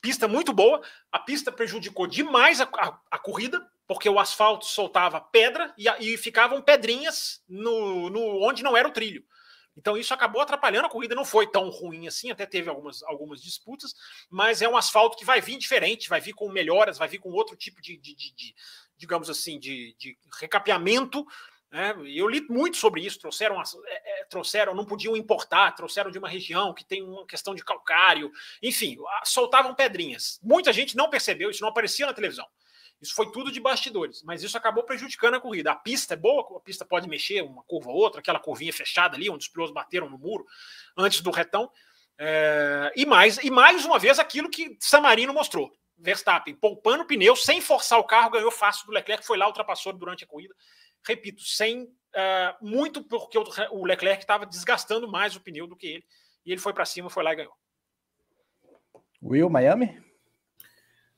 S2: Pista muito boa, a pista prejudicou demais a, a, a corrida, porque o asfalto soltava pedra e, e ficavam pedrinhas no, no, onde não era o trilho. Então isso acabou atrapalhando a corrida, não foi tão ruim assim, até teve algumas, algumas disputas, mas é um asfalto que vai vir diferente, vai vir com melhoras, vai vir com outro tipo de, de, de, de digamos assim, de, de recapeamento né? Eu li muito sobre isso. Trouxeram, é, é, trouxeram, não podiam importar, trouxeram de uma região que tem uma questão de calcário, enfim, soltavam pedrinhas. Muita gente não percebeu, isso não aparecia na televisão. Isso foi tudo de bastidores, mas isso acabou prejudicando a corrida. A pista é boa, a pista pode mexer uma curva ou outra, aquela curvinha fechada ali, onde os pilotos bateram no muro antes do retão. É, e, mais, e mais uma vez aquilo que Samarino mostrou. Verstappen poupando pneu, sem forçar o carro, ganhou fácil do Leclerc, foi lá, ultrapassou durante a corrida repito, sem uh, muito porque o Leclerc estava desgastando mais o pneu do que ele. E ele foi para cima, foi lá e ganhou.
S1: Will, Miami?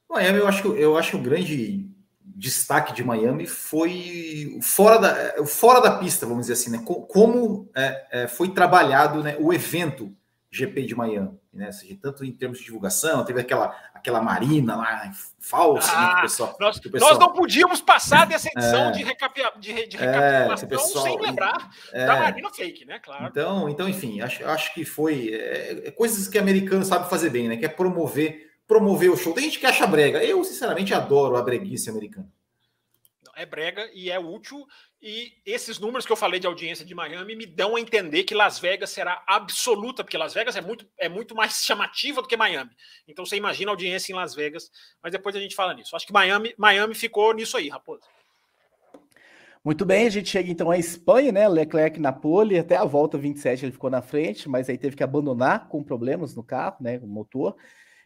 S3: Miami, eu acho, eu acho que o grande destaque de Miami foi fora da, fora da pista, vamos dizer assim, né? Como é, é, foi trabalhado né, o evento GP de Miami, né? Seja, tanto em termos de divulgação, teve aquela, aquela marina lá falsa, ah, né, que
S2: o pessoal, nós, que o pessoal... nós não podíamos passar dessa edição é, de, recapia, de, de é, recapitulação pessoal, sem lembrar é, da marina fake, né? Claro.
S3: Então, então enfim, acho, acho que foi é, é, coisas que americano sabe fazer bem, né? Que é promover, promover o show. Tem gente que acha brega. Eu, sinceramente, adoro a breguice americana
S2: é brega e é útil. E esses números que eu falei de audiência de Miami me dão a entender que Las Vegas será absoluta, porque Las Vegas é muito, é muito mais chamativa do que Miami. Então você imagina a audiência em Las Vegas, mas depois a gente fala nisso. Acho que Miami, Miami ficou nisso aí, Raposo.
S1: Muito bem, a gente chega então à Espanha, né? Leclerc na pole, até a volta 27 ele ficou na frente, mas aí teve que abandonar com problemas no carro, né? O motor.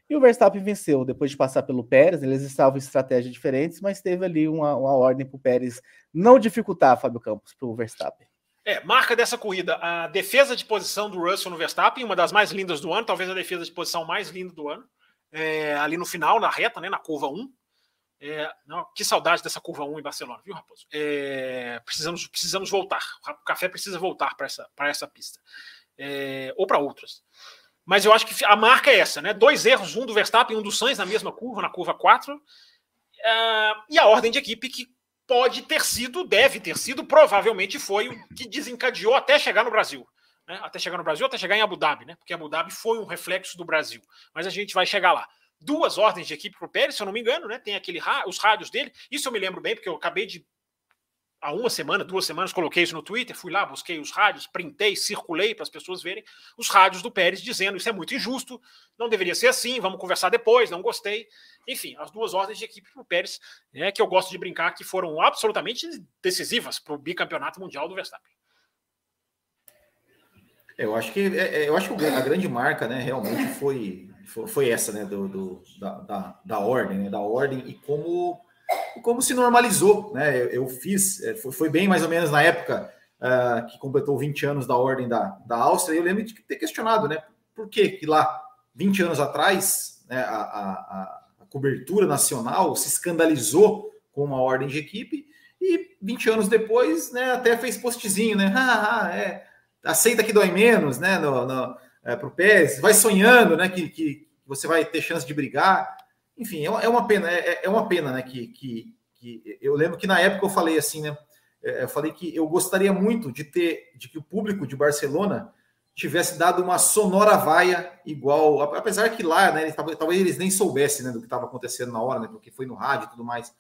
S1: E o Verstappen venceu depois de passar pelo Pérez. Eles estavam em estratégias diferentes, mas teve ali uma, uma ordem para o Pérez não dificultar, Fábio Campos, para o Verstappen.
S2: É, marca dessa corrida, a defesa de posição do Russell no Verstappen, uma das mais lindas do ano, talvez a defesa de posição mais linda do ano, é, ali no final, na reta, né, na curva 1. É, não, que saudade dessa curva 1 em Barcelona, viu, Raposo? É, precisamos, precisamos voltar. O café precisa voltar para essa, essa pista. É, ou para outras. Mas eu acho que a marca é essa, né? Dois erros, um do Verstappen e um do Sainz na mesma curva, na curva 4. Uh, ah, e a ordem de equipe que pode ter sido, deve ter sido, provavelmente foi o que desencadeou até chegar no Brasil. Né? Até chegar no Brasil, até chegar em Abu Dhabi, né? Porque Abu Dhabi foi um reflexo do Brasil. Mas a gente vai chegar lá. duas ordens de equipe para o Pérez, se eu não me engano, né? Tem aquele os rádios dele. Isso eu me lembro bem, porque eu acabei de há uma semana, duas semanas, coloquei isso no Twitter, fui lá, busquei os rádios, printei, circulei para as pessoas verem os rádios do Pérez dizendo isso é muito injusto, não deveria ser assim, vamos conversar depois, não gostei. Enfim, as duas ordens de equipe para o Pérez, né, que eu gosto de brincar que foram absolutamente decisivas para o bicampeonato mundial do Verstappen.
S3: Eu acho que é, é, eu acho que a grande marca, né, realmente foi foi, essa, né, do, do da, da, da, ordem, né, da ordem e como como se normalizou, né? Eu, eu fiz, é, foi, foi, bem mais ou menos na época uh, que completou 20 anos da ordem da, da Áustria, e eu lembro de ter questionado, né? Por que que lá, 20 anos atrás, né, a, a, a cobertura nacional se escandalizou com uma ordem de equipe, e 20 anos depois, né, até fez postzinho, né? Ah, ah, é, aceita que dói menos, né? No, no, é, pro PES, vai sonhando, né? Que, que você vai ter chance de brigar. Enfim, é, é uma pena, é, é uma pena, né? Que, que, que eu lembro que na época eu falei assim, né? É, eu falei que eu gostaria muito de ter, de que o público de Barcelona tivesse dado uma sonora vaia igual, apesar que lá, né, talvez eles nem soubessem né, do que estava acontecendo na hora, né, porque foi no rádio e tudo mais,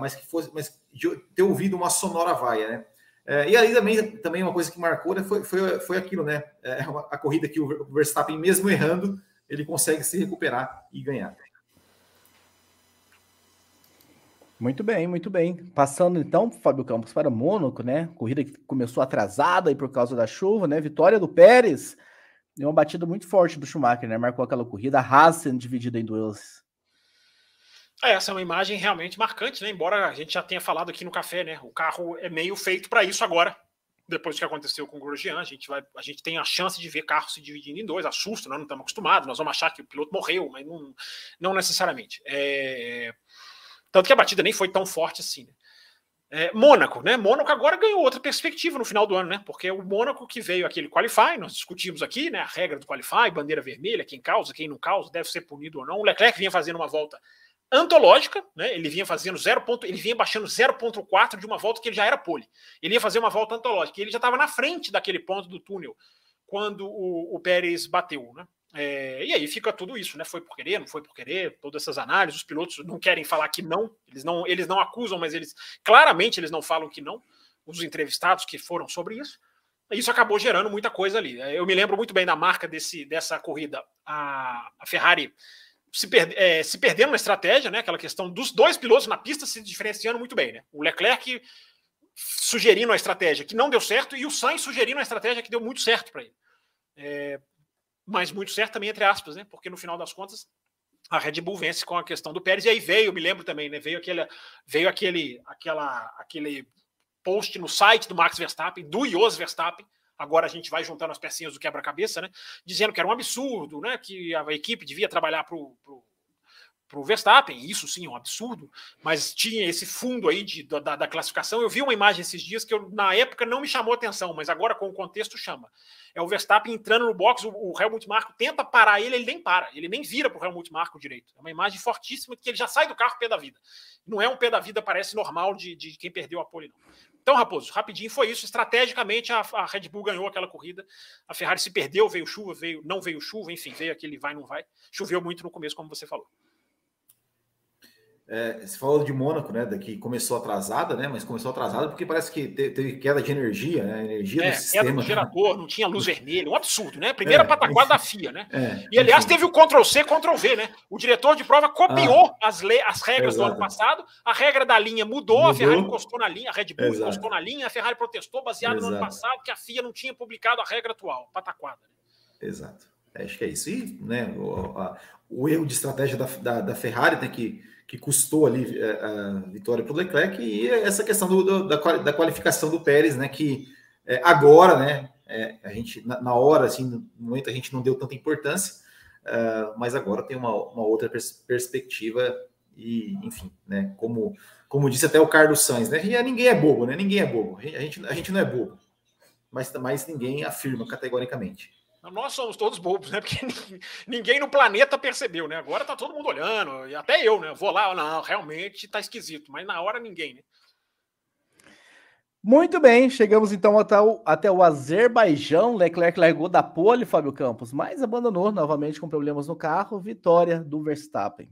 S3: mas que fosse, mas ter ouvido uma sonora vaia, né? E aí também, também uma coisa que marcou né, foi, foi, foi aquilo, né? Uh, a corrida que o Verstappen, mesmo errando, ele consegue se recuperar e ganhar.
S1: Muito bem, muito bem. Passando então, Fábio Campos para Mônaco, né? Corrida que começou atrasada aí por causa da chuva, né? Vitória do Pérez. E uma batida muito forte do Schumacher, né? Marcou aquela corrida, a Haas sendo dividida em duas.
S2: É, essa é uma imagem realmente marcante, né? Embora a gente já tenha falado aqui no café, né? O carro é meio feito para isso agora. Depois do que aconteceu com o Grosjean, a gente, vai, a gente tem a chance de ver carro se dividindo em dois. Assusta, nós não estamos acostumados, nós vamos achar que o piloto morreu, mas não, não necessariamente. É, tanto que a batida nem foi tão forte assim. Né? É, Mônaco, né? Mônaco agora ganhou outra perspectiva no final do ano, né? Porque o Mônaco que veio aquele qualify, nós discutimos aqui, né? A regra do qualify, bandeira vermelha, quem causa, quem não causa, deve ser punido ou não. O Leclerc vinha fazendo uma volta antológica, né? Ele vinha fazendo 0. ele vinha baixando 0.4 de uma volta que ele já era pole. Ele ia fazer uma volta antológica, ele já estava na frente daquele ponto do túnel quando o, o Pérez bateu, né? É, e aí fica tudo isso, né? Foi por querer, não foi por querer, todas essas análises, os pilotos não querem falar que não, eles não, eles não acusam, mas eles claramente eles não falam que não, os entrevistados que foram sobre isso. Isso acabou gerando muita coisa ali. É, eu me lembro muito bem da marca desse, dessa corrida, a, a Ferrari se, per, é, se perdendo na estratégia, né? Aquela questão dos dois pilotos na pista se diferenciando muito bem, né? O Leclerc sugerindo a estratégia que não deu certo e o Sainz sugerindo a estratégia que deu muito certo para ele. É, mas muito certo também, entre aspas, né? Porque no final das contas, a Red Bull vence com a questão do Pérez, e aí veio, me lembro também, né? Veio aquele, veio aquele, aquela, aquele post no site do Max Verstappen, do Jos Verstappen. Agora a gente vai juntando as pecinhas do quebra-cabeça, né? Dizendo que era um absurdo, né? Que a equipe devia trabalhar para o para o Verstappen, isso sim é um absurdo, mas tinha esse fundo aí de, da, da, classificação. Eu vi uma imagem esses dias que eu, na época não me chamou atenção, mas agora com o contexto chama. É o Verstappen entrando no box, o, o Helmut Marko tenta parar ele, ele nem para, ele nem vira para o Helmut Marko direito. É uma imagem fortíssima que ele já sai do carro pé da vida. Não é um pé da vida, parece normal de, de quem perdeu a pole, não. Então, Raposo, rapidinho foi isso. Estrategicamente, a, a, Red Bull ganhou aquela corrida. A Ferrari se perdeu, veio chuva, veio, não veio chuva, enfim, veio aquele vai, não vai. Choveu muito no começo, como você falou.
S3: É, você falou de Mônaco, né? Que começou atrasada, né? Mas começou atrasada porque parece que teve queda de energia, né? Energia
S2: é, do sistema. Queda do gerador, não tinha luz vermelha, um absurdo, né? Primeira é, pataquada da FIA, né? É, e aliás, teve o Ctrl-C, Ctrl-V, né? O diretor de prova copiou ah, as, le as regras do ano passado, a regra da linha mudou, mudou, a Ferrari encostou na linha, a Red Bull exato. encostou na linha, a Ferrari protestou baseado exato. no ano passado que a FIA não tinha publicado a regra atual, pataquada.
S3: Né? Exato. Acho que é isso. E né, o, a, o erro de estratégia da, da, da Ferrari tem né, que que custou ali é, a vitória para o Leclerc, e essa questão do, do, da, qualificação do Pérez, né? Que é, agora, né? É, a gente, na, na, hora, assim, no momento a gente não deu tanta importância, uh, mas agora tem uma, uma outra pers perspectiva, e enfim, né? Como, como disse até o Carlos Sainz, né? Ninguém é bobo, né? Ninguém é bobo. A gente, a gente não é bobo, mas, mas ninguém afirma categoricamente.
S2: Nós somos todos bobos, né? Porque ninguém no planeta percebeu, né? Agora tá todo mundo olhando, e até eu, né? Vou lá, não, realmente tá esquisito, mas na hora ninguém, né?
S1: Muito bem, chegamos então até o, até o Azerbaijão. Leclerc largou da pole, Fábio Campos, mas abandonou novamente com problemas no carro. Vitória do Verstappen.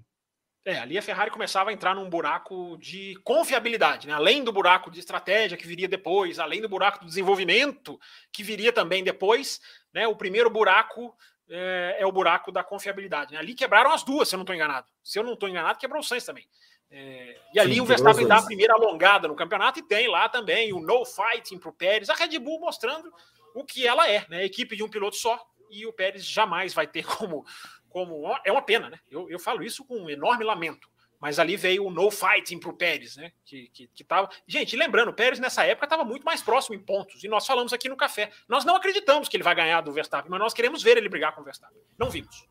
S2: É, ali a Ferrari começava a entrar num buraco de confiabilidade, né? além do buraco de estratégia que viria depois, além do buraco do desenvolvimento que viria também depois, né? O primeiro buraco é, é o buraco da confiabilidade. Né? Ali quebraram as duas, se eu não estou enganado. Se eu não estou enganado, quebrou o Sainz também. É, e ali Sim, o Verstappen dá a primeira alongada no campeonato e tem lá também o no fighting para o Pérez, a Red Bull mostrando o que ela é, né? Equipe de um piloto só, e o Pérez jamais vai ter como como. É uma pena, né? Eu, eu falo isso com um enorme lamento. Mas ali veio o no fighting para o Pérez, né? Que, que, que tava... Gente, lembrando, o Pérez nessa época estava muito mais próximo em pontos. E nós falamos aqui no café. Nós não acreditamos que ele vai ganhar do Verstappen, mas nós queremos ver ele brigar com o Verstappen. Não vimos.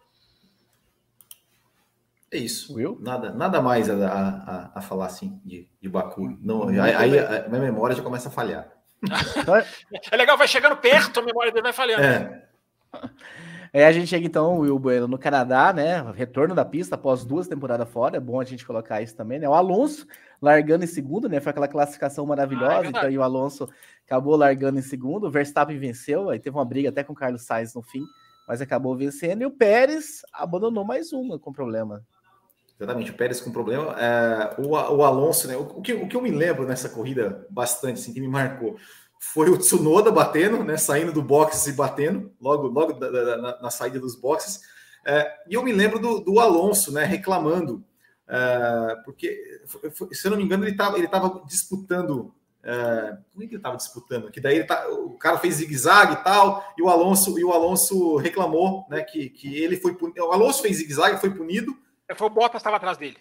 S3: É isso. Will? Nada, nada mais a, a, a falar assim de, de Baku. Não, aí, aí a minha memória já começa a falhar.
S2: é legal, vai chegando perto, a memória dele vai falhando. É.
S1: É, a gente chega então, o Will Bueno, no Canadá, né? Retorno da pista após duas temporadas fora. É bom a gente colocar isso também, né? O Alonso largando em segundo, né? Foi aquela classificação maravilhosa. Ah, é então, e o Alonso acabou largando em segundo. O Verstappen venceu, aí teve uma briga até com o Carlos Sainz no fim, mas acabou vencendo. E o Pérez abandonou mais uma com problema.
S3: Exatamente, o Pérez com problema. É, o, o Alonso, né? O, o, que, o que eu me lembro nessa corrida bastante, assim, que me marcou foi o Tsunoda batendo, né, saindo do box e batendo, logo, logo da, da, na, na, saída dos boxes. É, e eu me lembro do, do Alonso, né, reclamando, é, porque, se eu não me engano, ele estava ele tava disputando. É, como é que ele estava disputando? Que daí ele tá, o cara fez zigue-zague e tal, e o Alonso e o Alonso reclamou, né, que, que ele foi punido. O Alonso fez zigue-zague, foi punido.
S2: É, foi o Bottas estava atrás dele.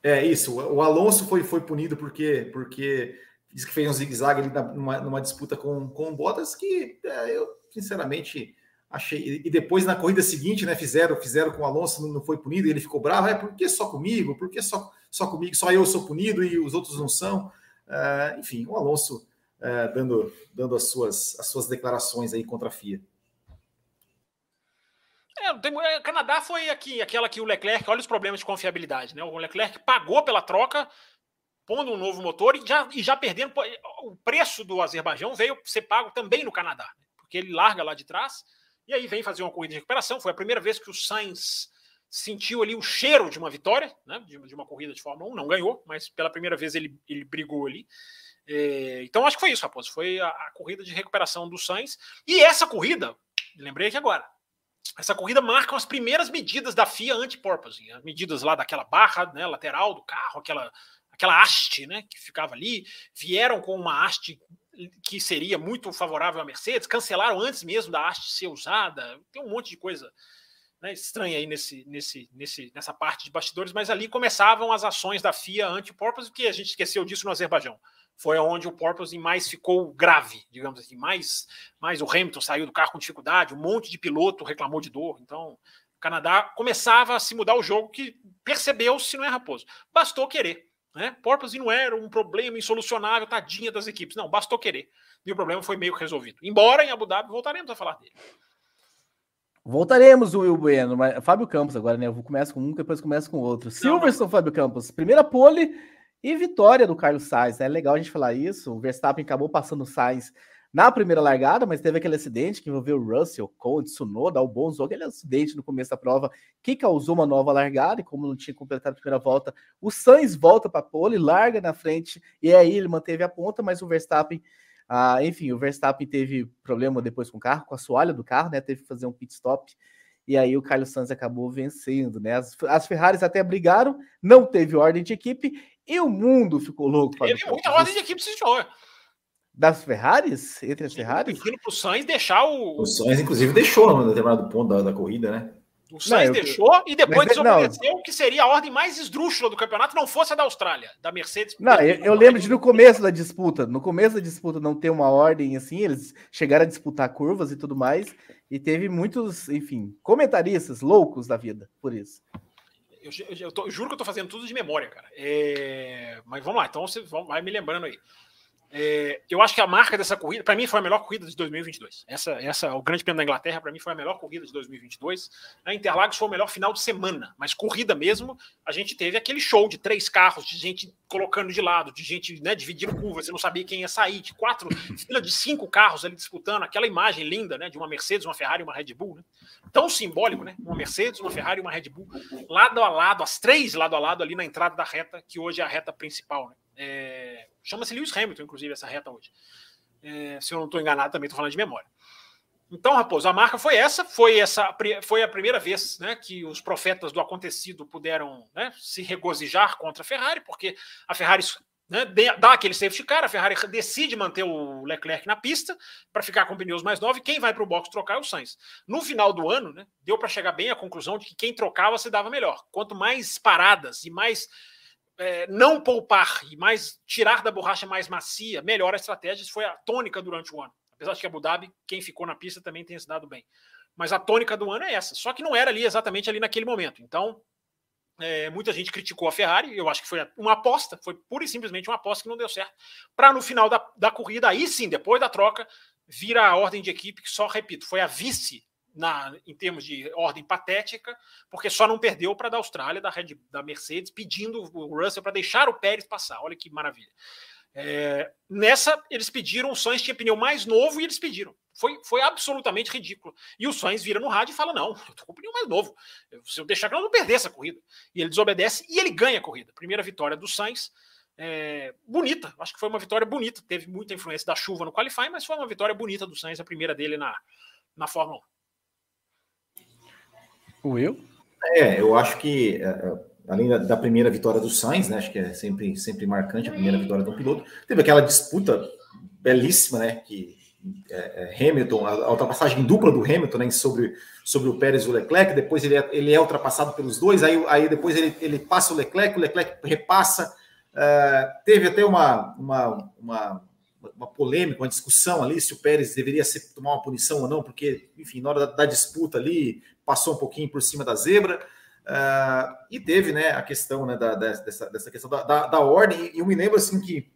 S3: É isso. O Alonso foi, foi punido porque porque Diz que fez um zigue-zague numa, numa, disputa com, com o Bottas, que é, eu, sinceramente, achei. E depois, na corrida seguinte, né, fizeram, fizeram com o Alonso, não, foi punido, e ele ficou bravo. É, por que só comigo? Por que só, só comigo? Só eu sou punido e os outros não são? É, enfim, o Alonso é, dando, dando as, suas, as suas declarações aí contra a FIA.
S2: É, o é, Canadá foi aqui, aquela que o Leclerc, olha os problemas de confiabilidade, né? O Leclerc pagou pela troca, pondo um novo motor e já, e já perdendo. O preço do Azerbaijão veio ser pago também no Canadá, né? porque ele larga lá de trás e aí vem fazer uma corrida de recuperação. Foi a primeira vez que o Sainz sentiu ali o cheiro de uma vitória, né? de, de uma corrida de Fórmula 1. Não ganhou, mas pela primeira vez ele, ele brigou ali. É, então acho que foi isso, Raposo. Foi a, a corrida de recuperação do Sainz. E essa corrida, lembrei aqui agora, essa corrida marca as primeiras medidas da FIA anti-porpoising, as medidas lá daquela barra né, lateral do carro, aquela aquela haste né, que ficava ali, vieram com uma haste que seria muito favorável à Mercedes, cancelaram antes mesmo da haste ser usada, tem um monte de coisa né, estranha aí nesse, nesse, nesse, nessa parte de bastidores, mas ali começavam as ações da FIA anti-porpoise, que a gente esqueceu disso no Azerbaijão. Foi onde o porpoise mais ficou grave, digamos assim, mais, mais o Hamilton saiu do carro com dificuldade, um monte de piloto reclamou de dor, então o Canadá começava a se mudar o jogo que percebeu se não é raposo. Bastou querer. Né? Porpoise não era um problema insolucionável, tadinha das equipes. Não, bastou querer. E o problema foi meio que resolvido. Embora em Abu Dhabi voltaremos a falar dele.
S1: Voltaremos, Will Bueno. Mas, Fábio Campos agora, né? Eu vou começar com um, depois começo com outro. Silverstone, Fábio Campos. Primeira pole e vitória do Carlos Sainz. É legal a gente falar isso. O Verstappen acabou passando o Sainz na primeira largada, mas teve aquele acidente que envolveu o Russell, Cole, Tsunoda, o Bonzo, aquele acidente no começo da prova que causou uma nova largada, e como não tinha completado a primeira volta, o Sainz volta para a pole, larga na frente, e aí ele manteve a ponta, mas o Verstappen, ah, enfim, o Verstappen teve problema depois com o carro, com a soalha do carro, né, teve que fazer um pit stop, e aí o Carlos Sainz acabou vencendo, né, as, as Ferraris até brigaram, não teve ordem de equipe, e o mundo ficou louco.
S2: Teve muita ordem de equipe, senhor
S1: das Ferraris? Entre as Ferraris?
S2: Pedindo pro Sainz deixar o.
S3: O Sainz, inclusive, deixou no determinado ponto da, da corrida, né?
S2: O Sainz não, eu... deixou e depois Mas, desobedeceu não. que seria a ordem mais esdrúxula do campeonato, não fosse a da Austrália, da Mercedes.
S1: Não, eu, eu lembro de no começo da disputa, no começo da disputa não ter uma ordem assim, eles chegaram a disputar curvas e tudo mais, e teve muitos, enfim, comentaristas loucos da vida por isso.
S2: Eu, eu, tô, eu juro que eu tô fazendo tudo de memória, cara. É... Mas vamos lá, então você vai me lembrando aí. É, eu acho que a marca dessa corrida, para mim, foi a melhor corrida de 2022. Essa, essa, o Grande Prêmio da Inglaterra, para mim, foi a melhor corrida de 2022. A Interlagos foi o melhor final de semana, mas corrida mesmo, a gente teve aquele show de três carros, de gente colocando de lado, de gente né, dividindo curva, você não sabia quem ia sair, de quatro, fila de cinco carros ali disputando, aquela imagem linda, né, de uma Mercedes, uma Ferrari e uma Red Bull, né? Tão simbólico, né? Uma Mercedes, uma Ferrari e uma Red Bull, lado a lado, as três lado a lado ali na entrada da reta, que hoje é a reta principal, né? É, Chama-se Lewis Hamilton, inclusive, essa reta hoje. É, se eu não estou enganado, também estou falando de memória. Então, Raposo, a marca foi essa, foi essa, foi a primeira vez né, que os profetas do acontecido puderam né, se regozijar contra a Ferrari, porque a Ferrari né, dá aquele safety car, a Ferrari decide manter o Leclerc na pista para ficar com pneus mais novos, e quem vai para o box trocar é o Sainz. No final do ano, né, deu para chegar bem à conclusão de que quem trocava se dava melhor. Quanto mais paradas e mais é, não poupar e mais tirar da borracha mais macia, melhor a estratégia. Isso foi a tônica durante o ano. Apesar de que Abu Dhabi, quem ficou na pista também tem se dado bem. Mas a tônica do ano é essa. Só que não era ali exatamente ali naquele momento. Então, é, muita gente criticou a Ferrari. Eu acho que foi uma aposta, foi pura e simplesmente uma aposta que não deu certo. Para no final da, da corrida, aí sim, depois da troca, vira a ordem de equipe que só repito, foi a vice na, em termos de ordem patética, porque só não perdeu para da Austrália, da, Red, da Mercedes, pedindo o Russell para deixar o Pérez passar. Olha que maravilha. É, nessa, eles pediram, o Sainz tinha pneu mais novo e eles pediram. Foi, foi absolutamente ridículo. E o Sainz vira no rádio e fala: Não, eu tô com o pneu mais novo. se eu deixar que eu não perder essa corrida. E ele desobedece e ele ganha a corrida. Primeira vitória do Sainz. É, bonita, acho que foi uma vitória bonita. Teve muita influência da chuva no qualify, mas foi uma vitória bonita do Sainz, a primeira dele na, na Fórmula 1.
S1: O Will?
S3: É, eu acho que é, é, além da, primeira vitória do Sainz, né? Acho que é sempre, sempre marcante a primeira vitória do piloto. Teve aquela disputa belíssima, né? Que é, é, Hamilton, a, a, ultrapassagem dupla do Hamilton, né? Sobre, sobre o Pérez e o Leclerc. Depois ele é, ele é ultrapassado pelos dois. Aí, aí depois ele, ele passa o Leclerc, o Leclerc repassa. Uh, teve até uma, uma, uma uma polêmica, uma discussão ali se o Pérez deveria ser, tomar uma punição ou não, porque, enfim, na hora da, da disputa ali, passou um pouquinho por cima da zebra. Uh, e teve né, a questão né, da, dessa, dessa questão da, da, da, ordem, e eu me lembro assim que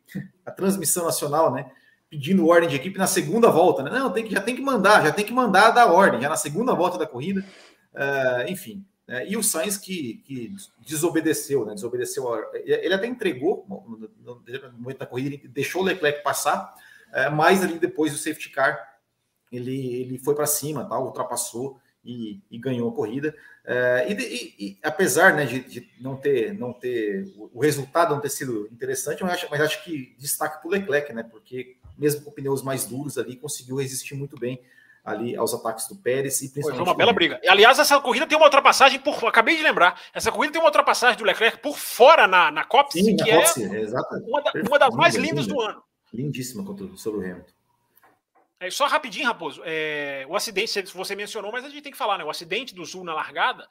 S3: a transmissão nacional, né, pedindo ordem de equipe na segunda volta, né? Não, tem que, já tem que mandar, já tem que mandar dar ordem, já na segunda volta da corrida, uh, enfim. Né, e o Sainz que, que desobedeceu, né? Desobedeceu. A, ele até entregou no, no, no momento da corrida, deixou o Leclerc passar, uh, mas ali depois do safety car ele, ele foi para cima, tal, ultrapassou e, e ganhou a corrida. É, e, e, e, apesar né, de, de, não ter, não ter o resultado não ter sido interessante, mas acho, mas acho que destaque para o Leclerc, né? Porque mesmo com pneus mais duros ali, conseguiu resistir muito bem ali aos ataques do Pérez e
S2: principalmente. Foi uma bela briga. E, aliás, essa corrida tem uma ultrapassagem por. Acabei de lembrar. Essa corrida tem uma ultrapassagem do Leclerc por fora na, na Copse, Sim, que na é, Copse, é uma, da, uma, das mais lindas linda, do ano.
S3: Lindíssima sobre o Hamilton.
S2: É, só rapidinho, Raposo. É, o acidente, você mencionou, mas a gente tem que falar, né? O acidente do Zul na largada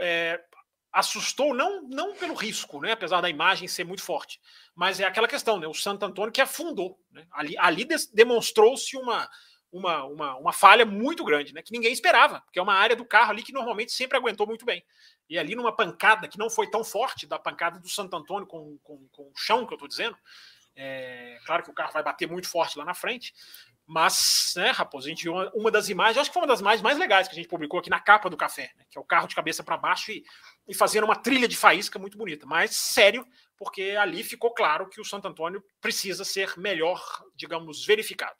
S2: é, assustou não, não pelo risco, né? Apesar da imagem ser muito forte, mas é aquela questão, né? O Santo Antônio que afundou. Né? Ali, ali demonstrou-se uma, uma, uma, uma, falha muito grande, né? Que ninguém esperava, porque é uma área do carro ali que normalmente sempre aguentou muito bem. E ali numa pancada que não foi tão forte, da pancada do Santo Antônio com, com, com o chão, que eu estou dizendo, é, claro que o carro vai bater muito forte lá na frente, mas, né, Raposo, a gente viu uma, uma, das imagens, acho que foi uma das mais, mais legais que a gente publicou aqui na capa do café, né, que é o carro de cabeça para baixo e, e fazendo uma trilha de faísca muito bonita. Mas sério, porque ali ficou claro que o Santo Antônio precisa ser melhor, digamos, verificado.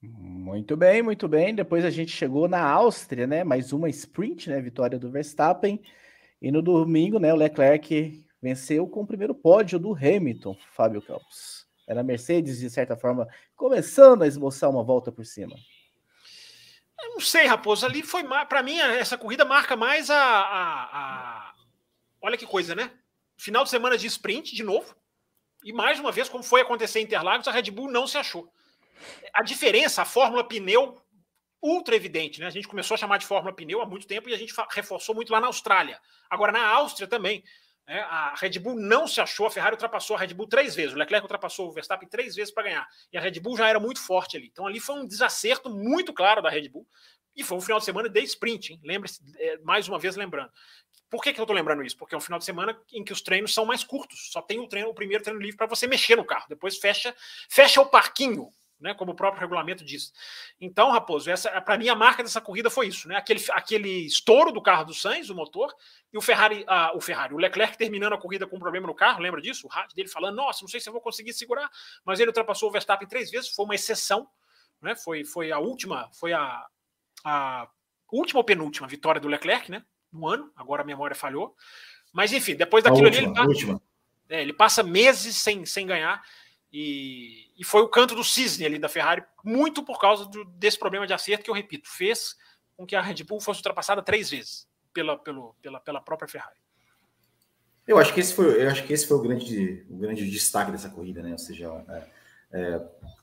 S1: Muito bem, muito bem. Depois a gente chegou na Áustria, né? Mais uma sprint, né? Vitória do Verstappen. E no domingo, né? O Leclerc venceu com o primeiro pódio do Hamilton, Fábio Campos. Era a Mercedes, de certa forma, começando a esboçar uma volta por cima.
S2: Eu não sei, Raposo. Ali foi para mim essa corrida marca mais a, a, a, olha que coisa, né? Final de semana de sprint de novo. E mais uma vez, como foi acontecer em Interlagos, a Red Bull não se achou. A diferença, a fórmula pneu ultra evidente, né? A gente começou a chamar de fórmula pneu há muito tempo e a gente reforçou muito lá na Austrália. Agora na Áustria também. É, a Red Bull não se achou, a Ferrari ultrapassou a Red Bull três vezes, o Leclerc ultrapassou o Verstappen três vezes para ganhar, e a Red Bull já era muito forte ali. Então ali foi um desacerto muito claro da Red Bull, E foi um final de semana de sprint, lembre-se, é, mais uma vez lembrando. Por que, que eu estou lembrando isso? Porque é um final de semana em que os treinos são mais curtos. Só tem o treino, o primeiro treino livre para você mexer no carro. Depois fecha, fecha o parquinho, né? Como o próprio regulamento diz. Então, Raposo, essa para mim a marca dessa corrida foi isso, né? Aquele, aquele estouro do carro do Sainz, o motor, e o Ferrari, ah, o Ferrari, o Leclerc terminando a corrida com um problema no carro, lembra disso? O rádio dele falando, nossa, não sei se eu vou conseguir segurar, mas ele ultrapassou o Verstappen três vezes, foi uma exceção, né? Foi, foi a última, foi a, a última ou penúltima vitória do Leclerc, né? No ano, agora a memória falhou. Mas enfim, depois daquilo última, ali, ele passa, é, ele passa meses sem, sem ganhar. E, e, foi o canto do cisne ali da Ferrari, muito por causa do, desse problema de acerto que eu repito, fez com que a Red Bull fosse ultrapassada três vezes pela, pelo, pela, pela própria Ferrari.
S3: Eu acho que esse foi, eu acho que esse foi o grande, o grande destaque dessa corrida, né? Ou seja, é, é,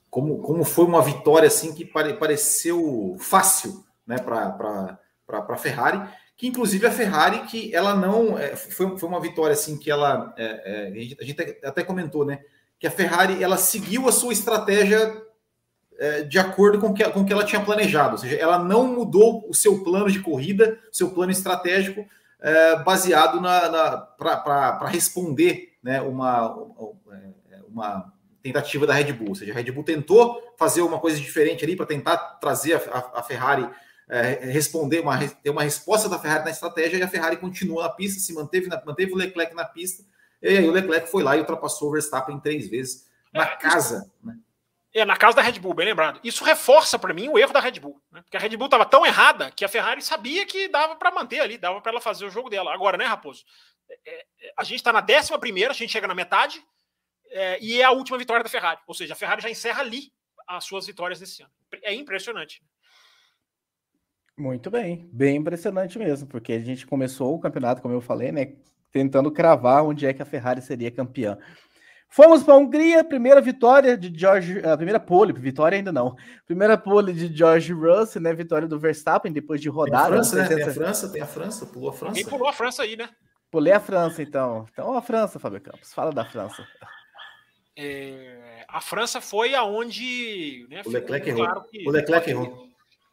S3: como, como foi uma vitória assim que pare, pareceu fácil, né, para a Ferrari, que inclusive a Ferrari que ela não é, foi, foi uma vitória assim que ela é, é, a, gente, a gente até comentou, né? Que a Ferrari ela seguiu a sua estratégia é, de acordo com que, com que ela tinha planejado, ou seja, ela não mudou o seu plano de corrida, seu plano estratégico é, baseado na, na para responder né, uma, uma tentativa da Red Bull. Ou seja, a Red Bull tentou fazer uma coisa diferente ali para tentar trazer a, a, Ferrari é, responder, uma, ter uma resposta da Ferrari na estratégia e a Ferrari continuou na pista, se manteve, na, manteve o Leclerc na pista e aí o Leclerc foi lá e ultrapassou o Verstappen três vezes na é, casa. Né?
S2: É, na casa da Red Bull, bem lembrado. Isso reforça para mim o erro da Red Bull. Né? Porque a Red Bull estava tão errada que a Ferrari sabia que dava para manter ali, dava para ela fazer o jogo dela. Agora, né, Raposo? É, é, a gente está na décima primeira, a gente chega na metade é, e é a última vitória da Ferrari. Ou seja, a Ferrari já encerra ali as suas vitórias desse ano. É impressionante.
S1: Muito bem, bem impressionante mesmo, porque a gente começou o campeonato, como eu falei, né, tentando cravar onde é que a Ferrari seria campeã. Fomos para a Hungria, primeira vitória de George, a primeira pole, vitória ainda não. Primeira pole de George Russell, né? Vitória do Verstappen depois de rodar.
S3: Tem a França, né? Tem a França, tem a França, pulou a França.
S2: E pulou a França aí, né?
S1: Pulei a França, então. Então a França, Fábio Campos, fala da França.
S2: É, a França foi aonde.
S3: Né, o Leclerc errou. Claro que, o Leclerc errou.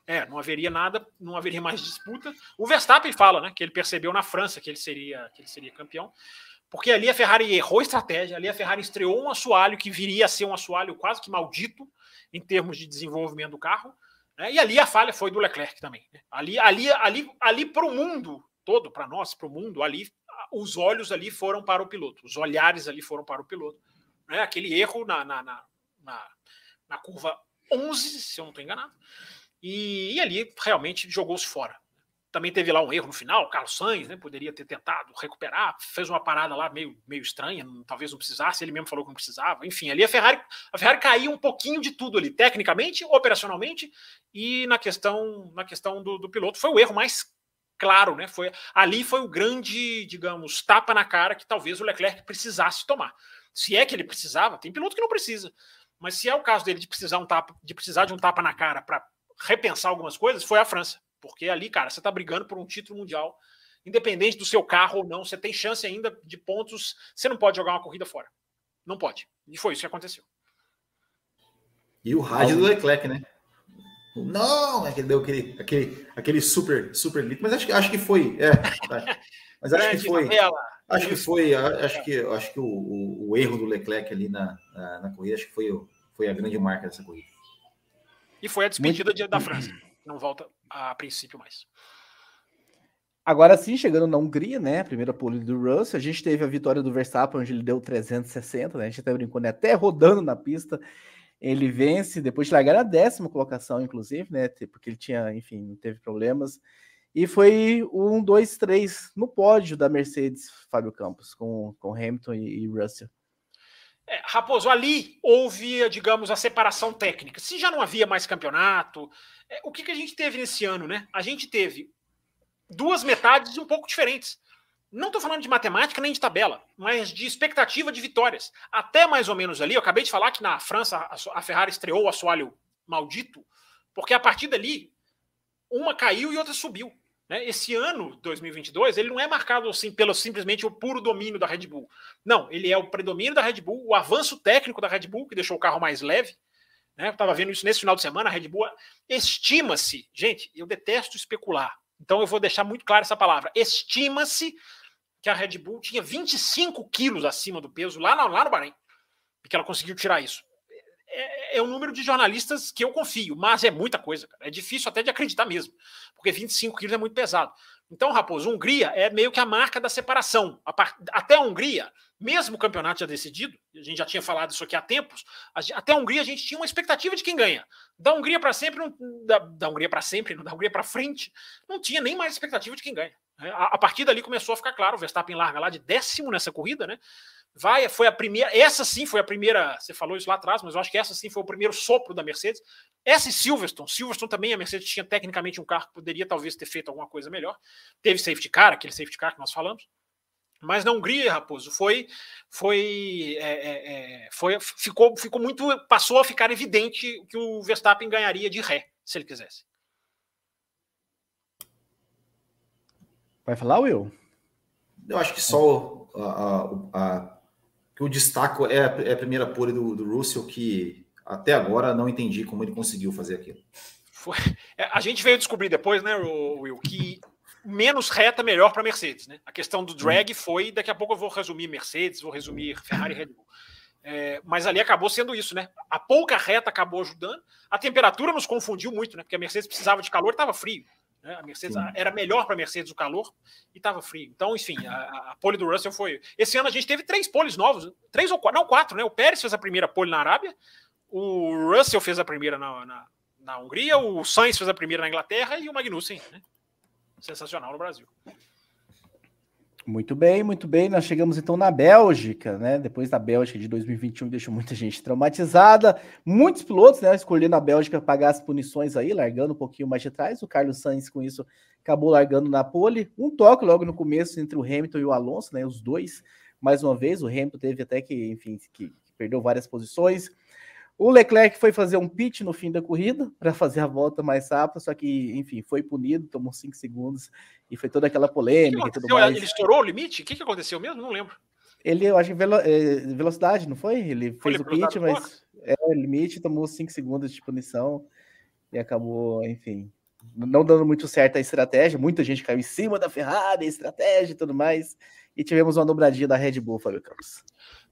S2: É, não haveria nada, não haveria mais disputa. O Verstappen fala, né, que ele percebeu na França que ele seria, que ele seria campeão, porque ali a Ferrari errou estratégia, ali a Ferrari estreou um assoalho que viria a ser um assoalho quase que maldito em termos de desenvolvimento do carro, né, e ali a falha foi do Leclerc também. Né? Ali, ali, ali, ali para o mundo todo, para nós, para o mundo, ali os olhos ali foram para o piloto, os olhares ali foram para o piloto. Né? Aquele erro na, na, na, na, na curva 11, se eu não estou enganado, e, e ali realmente jogou-se fora. Também teve lá um erro no final, Carlos Sainz né, poderia ter tentado recuperar, fez uma parada lá meio, meio estranha, talvez não precisasse, ele mesmo falou que não precisava. Enfim, ali a Ferrari, a Ferrari caiu um pouquinho de tudo ali, tecnicamente, operacionalmente e na questão, na questão do, do piloto. Foi o erro mais claro, né? Foi, ali foi o grande, digamos, tapa na cara que talvez o Leclerc precisasse tomar. Se é que ele precisava, tem piloto que não precisa. Mas se é o caso dele de precisar, um tapa, de, precisar de um tapa na cara para repensar algumas coisas foi a França. Porque ali, cara, você está brigando por um título mundial, independente do seu carro ou não, você tem chance ainda de pontos. Você não pode jogar uma corrida fora. Não pode. E foi isso que aconteceu.
S3: E o rádio do Leclerc, né? Não, é que deu aquele, aquele, aquele super, super lit, mas acho que acho que foi, é, mas acho que foi, acho que foi, acho que acho que o, o, o erro do Leclerc ali na, na, na corrida, acho que foi, foi a grande marca dessa corrida.
S2: E foi a despedida Muito... da França. Não volta a princípio mais.
S1: Agora sim, chegando na Hungria, né? A primeira pole do Russell, a gente teve a vitória do Verstappen, onde ele deu 360, né? A gente até brincou, né? Até rodando na pista, ele vence, depois de largar na décima colocação, inclusive, né? Porque ele tinha, enfim, não teve problemas. E foi um, dois, três no pódio da Mercedes, Fábio Campos, com, com Hamilton e, e Russell.
S2: É, Raposo, ali houve, digamos, a separação técnica. Se já não havia mais campeonato, é, o que, que a gente teve nesse ano, né? A gente teve duas metades um pouco diferentes. Não estou falando de matemática nem de tabela, mas de expectativa de vitórias. Até mais ou menos ali, eu acabei de falar que na França a Ferrari estreou o assoalho maldito, porque a partir dali uma caiu e outra subiu. Né? Esse ano, 2022, ele não é marcado assim pelo simplesmente o puro domínio da Red Bull. Não, ele é o predomínio da Red Bull, o avanço técnico da Red Bull, que deixou o carro mais leve, né? Estava vendo isso nesse final de semana, a Red Bull estima-se, gente, eu detesto especular, então eu vou deixar muito claro essa palavra. Estima-se que a Red Bull tinha 25 quilos acima do peso lá, lá no Bahrein, e que ela conseguiu tirar isso. É, é um número de jornalistas que eu confio, mas é muita coisa, cara. É difícil até de acreditar mesmo, porque 25 quilos é muito pesado. Então, Raposo, Hungria é meio que a marca da separação. Até a Hungria, mesmo o campeonato já decidido, a gente já tinha falado isso aqui há tempos, até a Hungria a gente tinha uma expectativa de quem ganha. Da Hungria para sempre, não, da, da Hungria para sempre, da Hungria para frente, não tinha nem mais expectativa de quem ganha. É, a, a partir dali começou a ficar claro, o Verstappen larga lá de décimo nessa corrida, né? Vai, foi a primeira, essa sim foi a primeira, você falou isso lá atrás, mas eu acho que essa sim foi o primeiro sopro da Mercedes. Essa e Silverstone, Silverstone também, a Mercedes tinha tecnicamente um carro que poderia talvez ter feito alguma coisa melhor. Teve safety car, aquele safety car que nós falamos. Mas na Hungria, Raposo, foi, foi, é, é, é, foi, ficou, ficou muito, passou a ficar evidente que o Verstappen ganharia de ré, se ele quisesse.
S1: Vai falar, Will?
S3: Eu acho que só a, a, a que o destaco é a, é a primeira pole do, do Russell, que até agora não entendi como ele conseguiu fazer aquilo.
S2: Foi, é, a gente veio descobrir depois, né, Will, que menos reta melhor para Mercedes, né? A questão do drag foi, daqui a pouco eu vou resumir Mercedes, vou resumir Ferrari e Red Bull. É, mas ali acabou sendo isso, né? A pouca reta acabou ajudando. A temperatura nos confundiu muito, né? Porque a Mercedes precisava de calor, estava frio. Né? A Mercedes era melhor para a Mercedes o calor e estava frio. Então, enfim, a, a, pole do Russell foi. Esse ano a gente teve três poles novos, três ou quatro, não quatro, né? O Pérez fez a primeira pole na Arábia, o Russell fez a primeira na, na, na Hungria, o Sainz fez a primeira na Inglaterra e o Magnussen, né? Sensacional no Brasil.
S1: Muito bem, muito bem. Nós chegamos então na Bélgica, né? Depois da Bélgica de 2021, deixou muita gente traumatizada. Muitos pilotos, né, escolhendo a Bélgica pagar as punições aí, largando um pouquinho mais de trás. O Carlos Sainz, com isso, acabou largando na pole. Um toque logo no começo entre o Hamilton e o Alonso, né? Os dois, mais uma vez. O Hamilton teve até que, enfim, que, perdeu várias posições. O Leclerc foi fazer um pit no fim da corrida para fazer a volta mais rápida, só que, enfim, foi punido, tomou cinco segundos e foi toda aquela polêmica e tudo mais.
S2: Ele estourou o limite? O que, que aconteceu mesmo? Não lembro.
S1: Ele, eu acho que velo, é, velocidade, não foi? Ele foi fez o pit, mas é o limite, tomou cinco segundos de punição e acabou, enfim, não dando muito certo a estratégia. Muita gente caiu em cima da Ferrari, a estratégia e tudo mais. E tivemos uma dobradinha da Red Bull, Fábio Campos.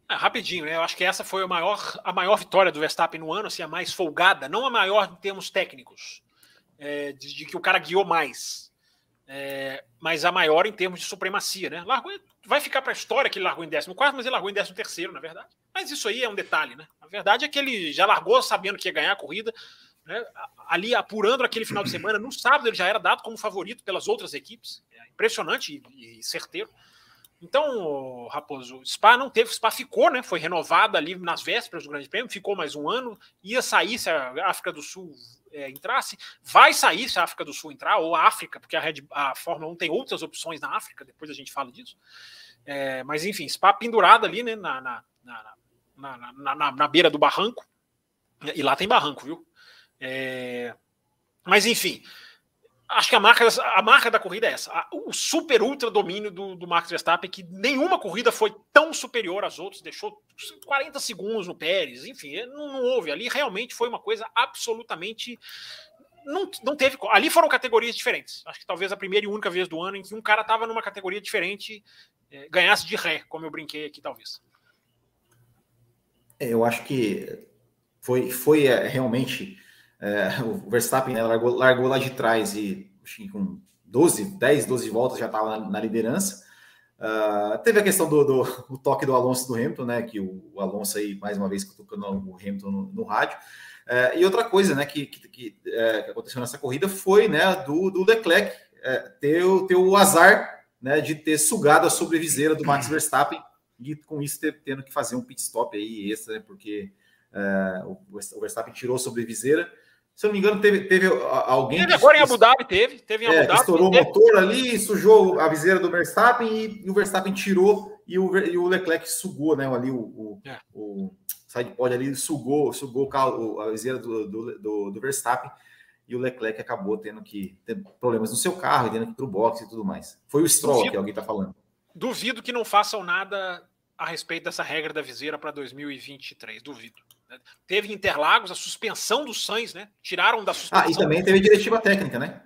S2: É, rapidinho, né? Eu acho que essa foi a maior, a maior vitória do Verstappen no ano, assim, a mais folgada, não a maior em termos técnicos, é, de, de, que o cara guiou mais, é, mas a maior em termos de supremacia, né? Largou, vai ficar para a história que ele largou em 14, mas ele largou em 13 terceiro, na verdade. Mas isso aí é um detalhe, né? A verdade é que ele já largou sabendo que ia ganhar a corrida, né? ali apurando aquele final de semana. No sábado ele já era dado como favorito pelas outras equipes, é impressionante e, e certeiro. Então, Raposo, Spa não teve, Spa ficou, né? Foi renovado ali nas vésperas do Grande Prêmio, ficou mais um ano, ia sair se a África do Sul é, entrasse, vai sair se a África do Sul entrar, ou a África, porque a, Red, a Fórmula 1 tem outras opções na África, depois a gente fala disso. É, mas enfim, Spa pendurado ali, né? Na, na, na, na, na, na beira do barranco, e lá tem barranco, viu? É, mas enfim, acho que a marca, a marca da corrida é essa. O super ultra domínio do, do Max Verstappen, que nenhuma corrida foi tão superior às outras, deixou 40 segundos no Pérez, enfim, não, não houve. Ali realmente foi uma coisa absolutamente. Não, não teve. Ali foram categorias diferentes. Acho que talvez a primeira e única vez do ano em que um cara estava numa categoria diferente é, ganhasse de ré, como eu brinquei aqui, talvez.
S3: É, eu acho que foi, foi é, realmente é, o Verstappen né, largou, largou, lá de trás e com 12, 10, 12 voltas já estava na, na, liderança. Uh, teve a questão do, do toque do Alonso do Hamilton, né? Que o, o Alonso aí, mais uma vez, tocando o Hamilton no, no rádio. Uh, e outra coisa né, que, que, que, é, que, aconteceu nessa corrida foi né, do, do Leclerc é, ter, ter o azar né, de ter sugado a sobreviseira do Max Verstappen e com isso ter, tendo que fazer um pit stop aí extra, né, porque o Verstappen tirou a sobreviseira se eu não me engano, teve, teve alguém.
S2: Teve agora em Abu Dhabi, teve. Teve em
S3: é,
S2: Abu Dhabi.
S3: Estourou o motor ali, sujou a viseira do Verstappen e, e o Verstappen tirou e o, e o, Leclerc sugou, né? Ali o, o, é. o sidepod ali sugou, sugou a viseira do, do, do, do, Verstappen e o Leclerc acabou tendo que ter problemas no seu carro, tendo que ir para o boxe e tudo mais. Foi o Stroll duvido, que alguém está falando.
S2: Duvido que não façam nada a respeito dessa regra da viseira para 2023. Duvido. Teve Interlagos a suspensão do Sainz, né? Tiraram da suspensão.
S3: Ah, e também teve diretiva técnica, né?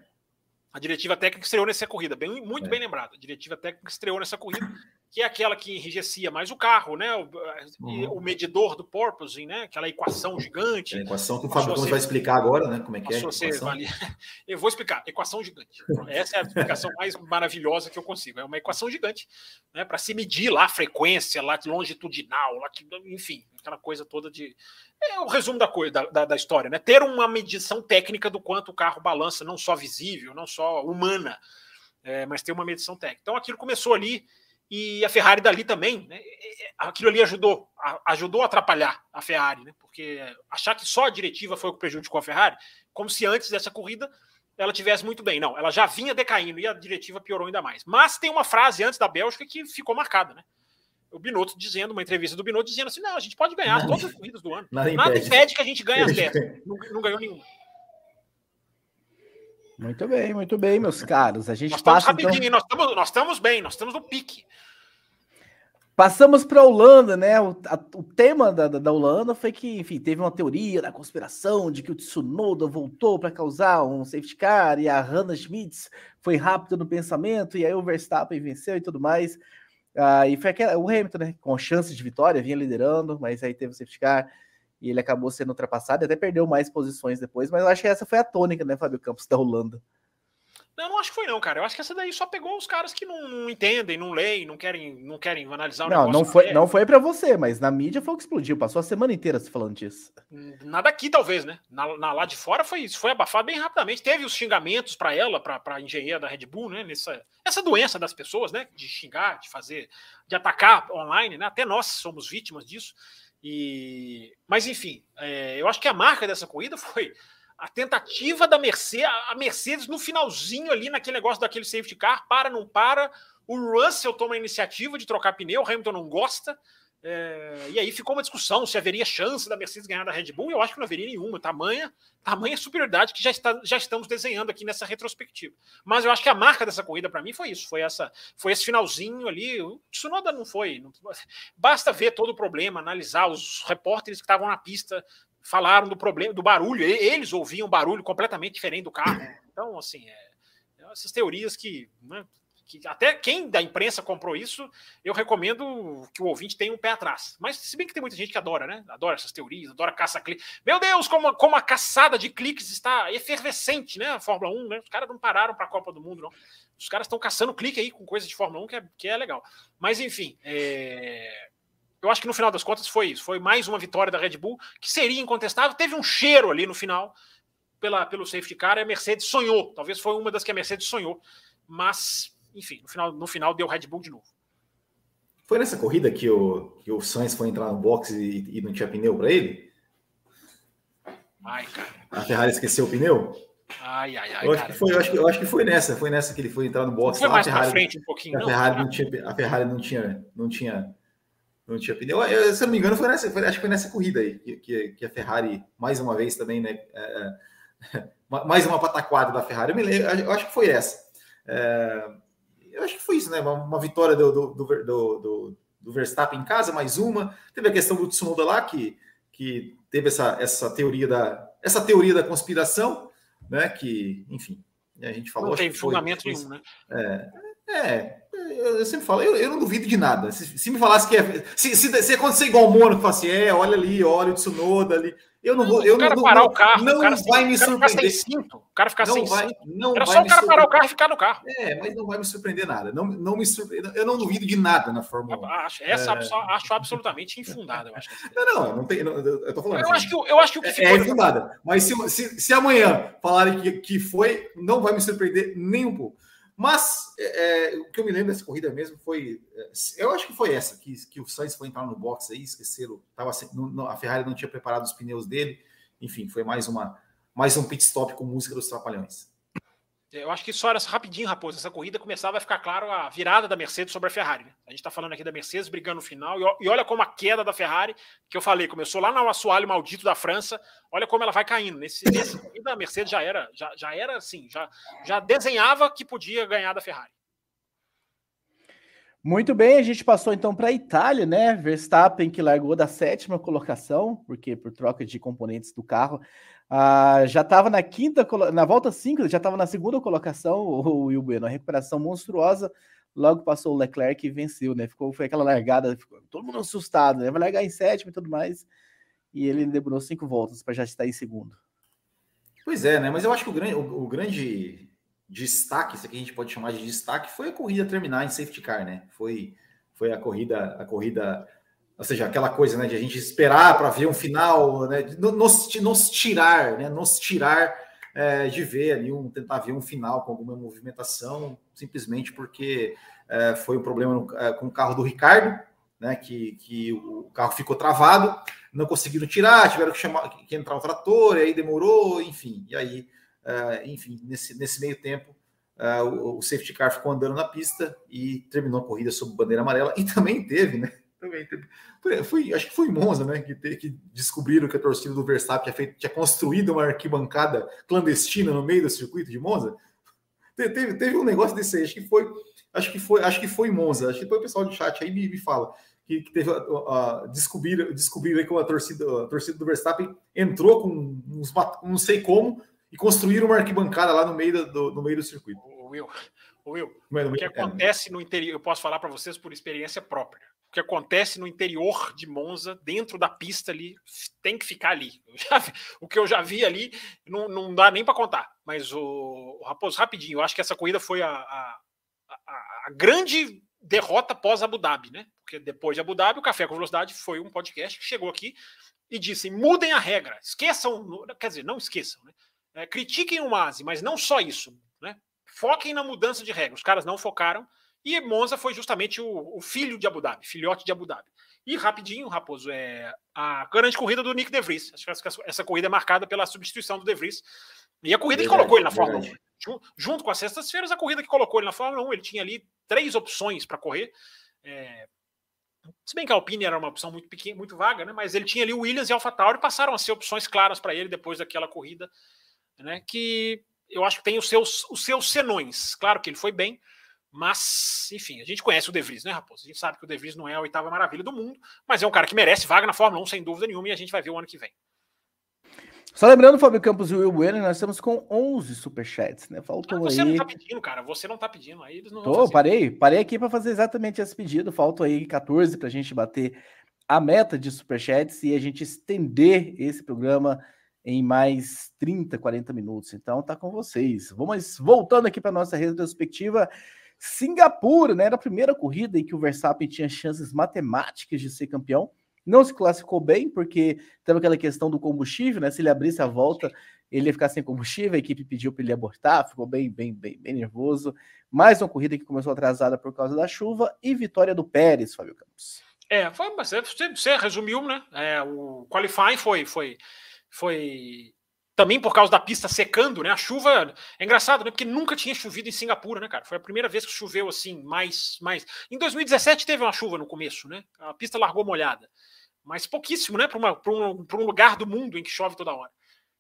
S2: A diretiva técnica estreou nessa corrida, bem, muito é. bem lembrado. A diretiva técnica estreou nessa corrida, que é aquela que enrijecia mais o carro, né? O, uhum. o medidor do porpoising, né? Aquela equação gigante. É
S3: a equação que o Fábio vai explicar agora, né? Como é que é?
S2: Vale... Eu vou explicar. Equação gigante. Essa é a explicação mais maravilhosa que eu consigo. É uma equação gigante, né? Para se medir lá a frequência, lá longitudinal, lá, enfim, aquela coisa toda de é o resumo da, coisa, da, da, história, né? Ter uma medição técnica do quanto o carro balança, não só visível, não só humana, é, mas ter uma medição técnica. Então aquilo começou ali e a Ferrari dali também, né? Aquilo ali ajudou, ajudou a atrapalhar a Ferrari, né? Porque achar que só a diretiva foi o que prejudicou a Ferrari, como se antes dessa corrida ela tivesse muito bem. Não, ela já vinha decaindo e a diretiva piorou ainda mais. Mas tem uma frase antes da Bélgica que ficou marcada, né? o Binotto dizendo, uma entrevista do Binotto dizendo assim: não, a gente pode ganhar nada, todas as corridas do ano. Nada, nada impede. que a gente ganhe as 10. não, não ganhou nenhuma.
S1: Muito bem, muito bem, meus caros. A gente
S2: nós
S1: passa.
S2: Então... Nós, estamos, nós estamos bem, nós estamos no pique.
S1: Passamos para a Holanda, né? O, a, o tema da, da, da, Holanda foi que, enfim, teve uma teoria da conspiração de que o Tsunoda voltou para causar um safety car e a Hannah Schmitz foi rápida no pensamento e aí o Verstappen venceu e tudo mais. Uh, e foi aquela, o Hamilton, né, com chances de vitória, vinha liderando, mas aí teve o safety car e ele acabou sendo ultrapassado e até perdeu mais posições depois. Mas eu acho que essa foi a tônica, né, Fábio Campos, da Holanda.
S2: Não, não acho que foi não, cara. Eu acho que essa daí só pegou os caras que não, não entendem, não leem, não querem, não querem analisar o
S1: não,
S2: negócio.
S1: Não, foi, não foi para você, mas na mídia foi o que explodiu. Passou a semana inteira se falando disso.
S2: Nada aqui, talvez, né? Na, na lá de fora foi isso, foi abafado bem rapidamente. Teve os xingamentos para ela, para a engenheira da Red Bull, né? Nessa, essa doença das pessoas, né? De xingar, de fazer, de atacar online, né? Até nós somos vítimas disso. E, mas enfim, é, eu acho que a marca dessa corrida foi a tentativa da Mercedes, a Mercedes no finalzinho ali, naquele negócio daquele safety car, para, não para. O Russell toma a iniciativa de trocar pneu, o Hamilton não gosta. É, e aí ficou uma discussão se haveria chance da Mercedes ganhar da Red Bull. Eu acho que não haveria nenhuma. Tamanha, tamanha superioridade que já, está, já estamos desenhando aqui nessa retrospectiva. Mas eu acho que a marca dessa corrida para mim foi isso, foi essa, foi esse finalzinho ali. O Tsunoda não foi. Não, basta ver todo o problema, analisar os repórteres que estavam na pista falaram do problema, do barulho. Eles ouviam barulho completamente diferente do carro. Então, assim, é, é essas teorias que, né, que, até quem da imprensa comprou isso, eu recomendo que o ouvinte tenha um pé atrás. Mas se bem que tem muita gente que adora, né? Adora essas teorias, adora caça-clique. Meu Deus, como, como a caçada de cliques está efervescente, né? A Fórmula 1, né? Os caras não pararam para a Copa do Mundo, não. Os caras estão caçando clique aí com coisa de Fórmula 1 que é, que é legal. Mas, enfim, é eu acho que no final das contas foi isso. Foi mais uma vitória da Red Bull, que seria incontestável. Teve um cheiro ali no final pela, pelo safety car. A Mercedes sonhou. Talvez foi uma das que a Mercedes sonhou. Mas, enfim, no final, no final deu Red Bull de novo.
S3: Foi nessa corrida que o, que o Sainz foi entrar no box e, e não tinha pneu para ele?
S2: Ai, cara.
S3: A Ferrari esqueceu o pneu?
S2: Ai, ai, ai.
S3: Eu acho, que foi, eu, acho que, eu acho que foi nessa, foi nessa que ele foi entrar no box.
S2: Foi lá, mais para frente um pouquinho.
S3: A Ferrari não, não tinha, a Ferrari não tinha, não tinha não tinha pneu. Eu, se eu não me engano, foi nessa, foi, acho que foi nessa corrida aí que, que, que, a Ferrari, mais uma vez também, né? É, é mais uma pataquada da Ferrari. Eu, me lembro, eu acho que foi essa. É, eu acho que foi isso, né? Uma, uma vitória do, do, do, do, do Verstappen em casa, mais uma. Teve a questão do Tsunoda lá, que, que teve essa, essa, teoria da, essa teoria da conspiração, né? Que, enfim, a gente falou.
S2: Não tem fundamento nenhum, né?
S3: É, é, eu sempre falo, eu, eu não duvido de nada. Se, se me falasse que é. Se, se, se acontecer igual o Mônaco, fala assim, é, olha ali, olha o Tsunoda ali. Eu não vou. Eu
S2: o cara
S3: não,
S2: parar
S3: não,
S2: o carro,
S3: não
S2: o cara
S3: vai me surpreender.
S2: Cinto, o cara ficar
S3: não
S2: sem
S3: vai,
S2: cinto.
S3: Não
S2: Era
S3: vai
S2: só o cara parar o carro e ficar no carro.
S3: É, mas não vai me surpreender nada. Não, não me surpreende. Eu não duvido de nada na Fórmula 1.
S2: Acho, essa é... acho absolutamente infundada. Eu acho
S3: não, não, não tem. Não, eu tô falando.
S2: Eu, assim, acho que, eu acho que o que
S3: ficou. É, é infundada. Mas se, se, se amanhã falarem que, que foi, não vai me surpreender nem um pouco. Mas é, é, o que eu me lembro dessa corrida mesmo foi. É, eu acho que foi essa, que, que o Sainz foi entrar no box aí, esqueceram. Tava, no, a Ferrari não tinha preparado os pneus dele. Enfim, foi mais, uma, mais um pit stop com música dos Trapalhões.
S2: Eu acho que só era rapidinho, Raposo. Essa corrida começava a ficar claro a virada da Mercedes sobre a Ferrari. Né? A gente está falando aqui da Mercedes brigando no final. E olha como a queda da Ferrari, que eu falei, começou lá no assoalho maldito da França. Olha como ela vai caindo. Nesse, nesse corrida, a Mercedes já era, já, já era assim, já, já desenhava que podia ganhar da Ferrari.
S1: Muito bem, a gente passou então para a Itália, né? Verstappen que largou da sétima colocação, porque por troca de componentes do carro, ah, já estava na quinta, na volta 5, já estava na segunda colocação, o Will Bueno, a recuperação monstruosa, logo passou o Leclerc e venceu, né? Ficou, foi aquela largada, ficou todo mundo assustado, né? Vai largar em sétimo e tudo mais, e ele demorou cinco voltas para já estar em segundo.
S3: Pois é, né? Mas eu acho que o grande, o, o grande destaque, isso aqui a gente pode chamar de destaque, foi a corrida terminar em safety car, né? Foi, foi a corrida, a corrida, ou seja, aquela coisa, né, de a gente esperar para ver um final, né? Nos, nos tirar, né? Nos tirar é, de ver ali um tentar ver um final com alguma movimentação, simplesmente porque é, foi um problema no, é, com o carro do Ricardo, né? Que, que o carro ficou travado não conseguiram tirar, tiveram que chamar que entrar o trator, e aí demorou, enfim. E aí, uh, enfim, nesse, nesse meio tempo, uh, o, o, safety car ficou andando na pista e terminou a corrida sob bandeira amarela. E também teve, né? Também teve. Foi, acho que foi em Monza, né? Que, que descobriram que a torcida do Verstappen tinha, feito, tinha construído uma arquibancada clandestina no meio do circuito de Monza. Teve, teve um negócio desse aí, acho que foi, acho que foi, acho que foi em Monza. Acho que foi o pessoal de chat aí me, me fala que, que teve uh, descobrir descobrir que a torcida, a torcida do Verstappen entrou com uns não sei como e construíram uma arquibancada lá no meio do, no meio do circuito.
S2: Will, o Will, o que acontece no interior, eu posso falar para vocês por experiência própria. Que acontece no interior de Monza, dentro da pista ali, tem que ficar ali. O que eu já vi ali não, não dá nem para contar. Mas o, o Raposo, rapidinho, eu acho que essa corrida foi a, a, a, a grande derrota pós Abu Dhabi, né? Porque depois de Abu Dhabi, o Café com Velocidade foi um podcast que chegou aqui e disse: mudem a regra, esqueçam, quer dizer, não esqueçam, né? É, critiquem o Masi, mas não só isso, né? Foquem na mudança de regra. Os caras não focaram e Monza foi justamente o, o filho de Abu Dhabi, filhote de Abu Dhabi. E rapidinho, Raposo, é a grande corrida do Nick De Vries. Acho que essa, essa corrida é marcada pela substituição do De Vries. E a corrida verdade, que colocou ele na Fórmula 1. Junto com as sextas-feiras, a corrida que colocou ele na Fórmula 1, ele tinha ali três opções para correr. É, se bem que a Alpine era uma opção muito pequena, muito vaga, né? Mas ele tinha ali o Williams e Alpha Tauri passaram a ser opções claras para ele depois daquela corrida, né? Que eu acho que tem os seus, os seus senões. Claro que ele foi bem, mas, enfim, a gente conhece o De Vries, né, Raposo? A gente sabe que o De Vries não é a oitava maravilha do mundo, mas é um cara que merece vaga na Fórmula 1, sem dúvida nenhuma, e a gente vai ver o ano que vem.
S1: Só lembrando, Fábio Campos e o Will Bueno, nós estamos com 11 superchats, né? Faltam
S2: você
S1: aí...
S2: não tá pedindo, cara. Você não tá pedindo. Aí eles não
S1: Tô, parei. Parei aqui para fazer exatamente esse pedido. Faltam aí 14 para a gente bater a meta de superchats e a gente estender esse programa em mais 30, 40 minutos. Então tá com vocês. Vamos voltando aqui para nossa retrospectiva. Singapura, né? Era a primeira corrida em que o Verstappen tinha chances matemáticas de ser campeão não se classificou bem, porque teve aquela questão do combustível, né? Se ele abrisse a volta, ele ia ficar sem combustível, a equipe pediu para ele abortar, ficou bem, bem, bem, bem nervoso. Mais uma corrida que começou atrasada por causa da chuva e vitória do Pérez, Fábio Campos.
S2: É, foi, você, você resumiu, né? É, o qualifying foi, foi, foi também por causa da pista secando, né? A chuva é engraçado, né? Porque nunca tinha chovido em Singapura, né, cara? Foi a primeira vez que choveu assim, mais, mais. Em 2017 teve uma chuva no começo, né? A pista largou molhada mas pouquíssimo, né, para um, um lugar do mundo em que chove toda hora.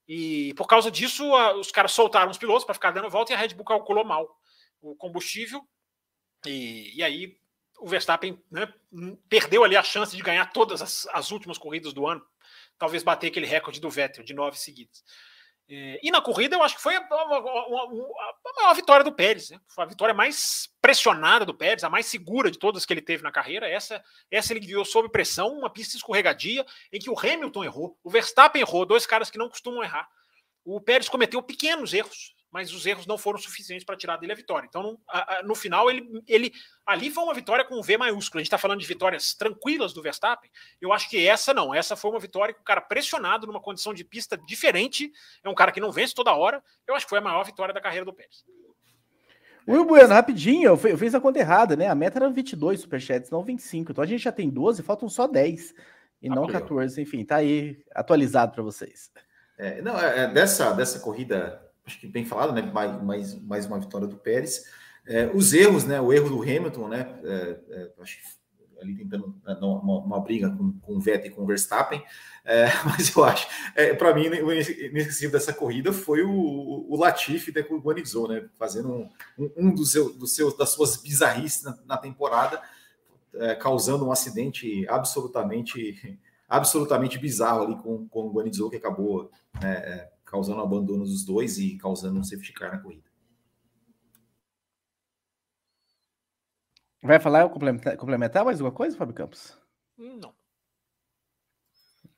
S2: E por causa disso, a, os caras soltaram os pilotos para ficar dando volta e a Red Bull calculou mal o combustível. E, e aí o Verstappen né, perdeu ali a chance de ganhar todas as, as últimas corridas do ano. Talvez bater aquele recorde do Vettel de nove seguidas. É, e na corrida, eu acho que foi a, a, a, maior vitória do Pérez. Né? Foi a vitória mais pressionada do Pérez, a mais segura de todas que ele teve na carreira. Essa, essa ele guiou sob pressão, uma pista escorregadia, em que o Hamilton errou, o Verstappen errou, dois caras que não costumam errar. O Pérez cometeu pequenos erros, mas os erros não foram suficientes para tirar dele a vitória. Então, no, a, a, no final, ele, ele ali foi uma vitória com um V maiúsculo. A gente está falando de vitórias tranquilas do Verstappen. Eu acho que essa não. Essa foi uma vitória com o cara pressionado numa condição de pista diferente. É um cara que não vence toda hora. Eu acho que foi a maior vitória da carreira do Pérez.
S1: Will Bueno, rapidinho, eu fiz a conta errada, né? A meta era 22 superchats, não 25. Então a gente já tem 12, faltam só 10 e não 14. Enfim, tá aí atualizado para vocês.
S3: É, não, é, é, dessa, dessa corrida acho que bem falado, né? Mais, mais, mais uma vitória do Pérez. É, os erros, né? O erro do Hamilton, né? É, é, acho que ali tentando né, uma, uma, briga com, com o Vettel e com o Verstappen, é, mas eu acho, é, para mim, o inesquecível dessa corrida foi o, o Latifi né, com o Guanizou, né, fazendo um, um, dos, seus, dos seus, das suas bizarrices na, na temporada, é, causando um acidente absolutamente absolutamente bizarro ali com, com o Guanizou, que acabou né, causando abandono dos dois e causando um safety car na corrida.
S1: Vai falar complementar, complementar mais alguma coisa, Fábio Campos?
S2: Não.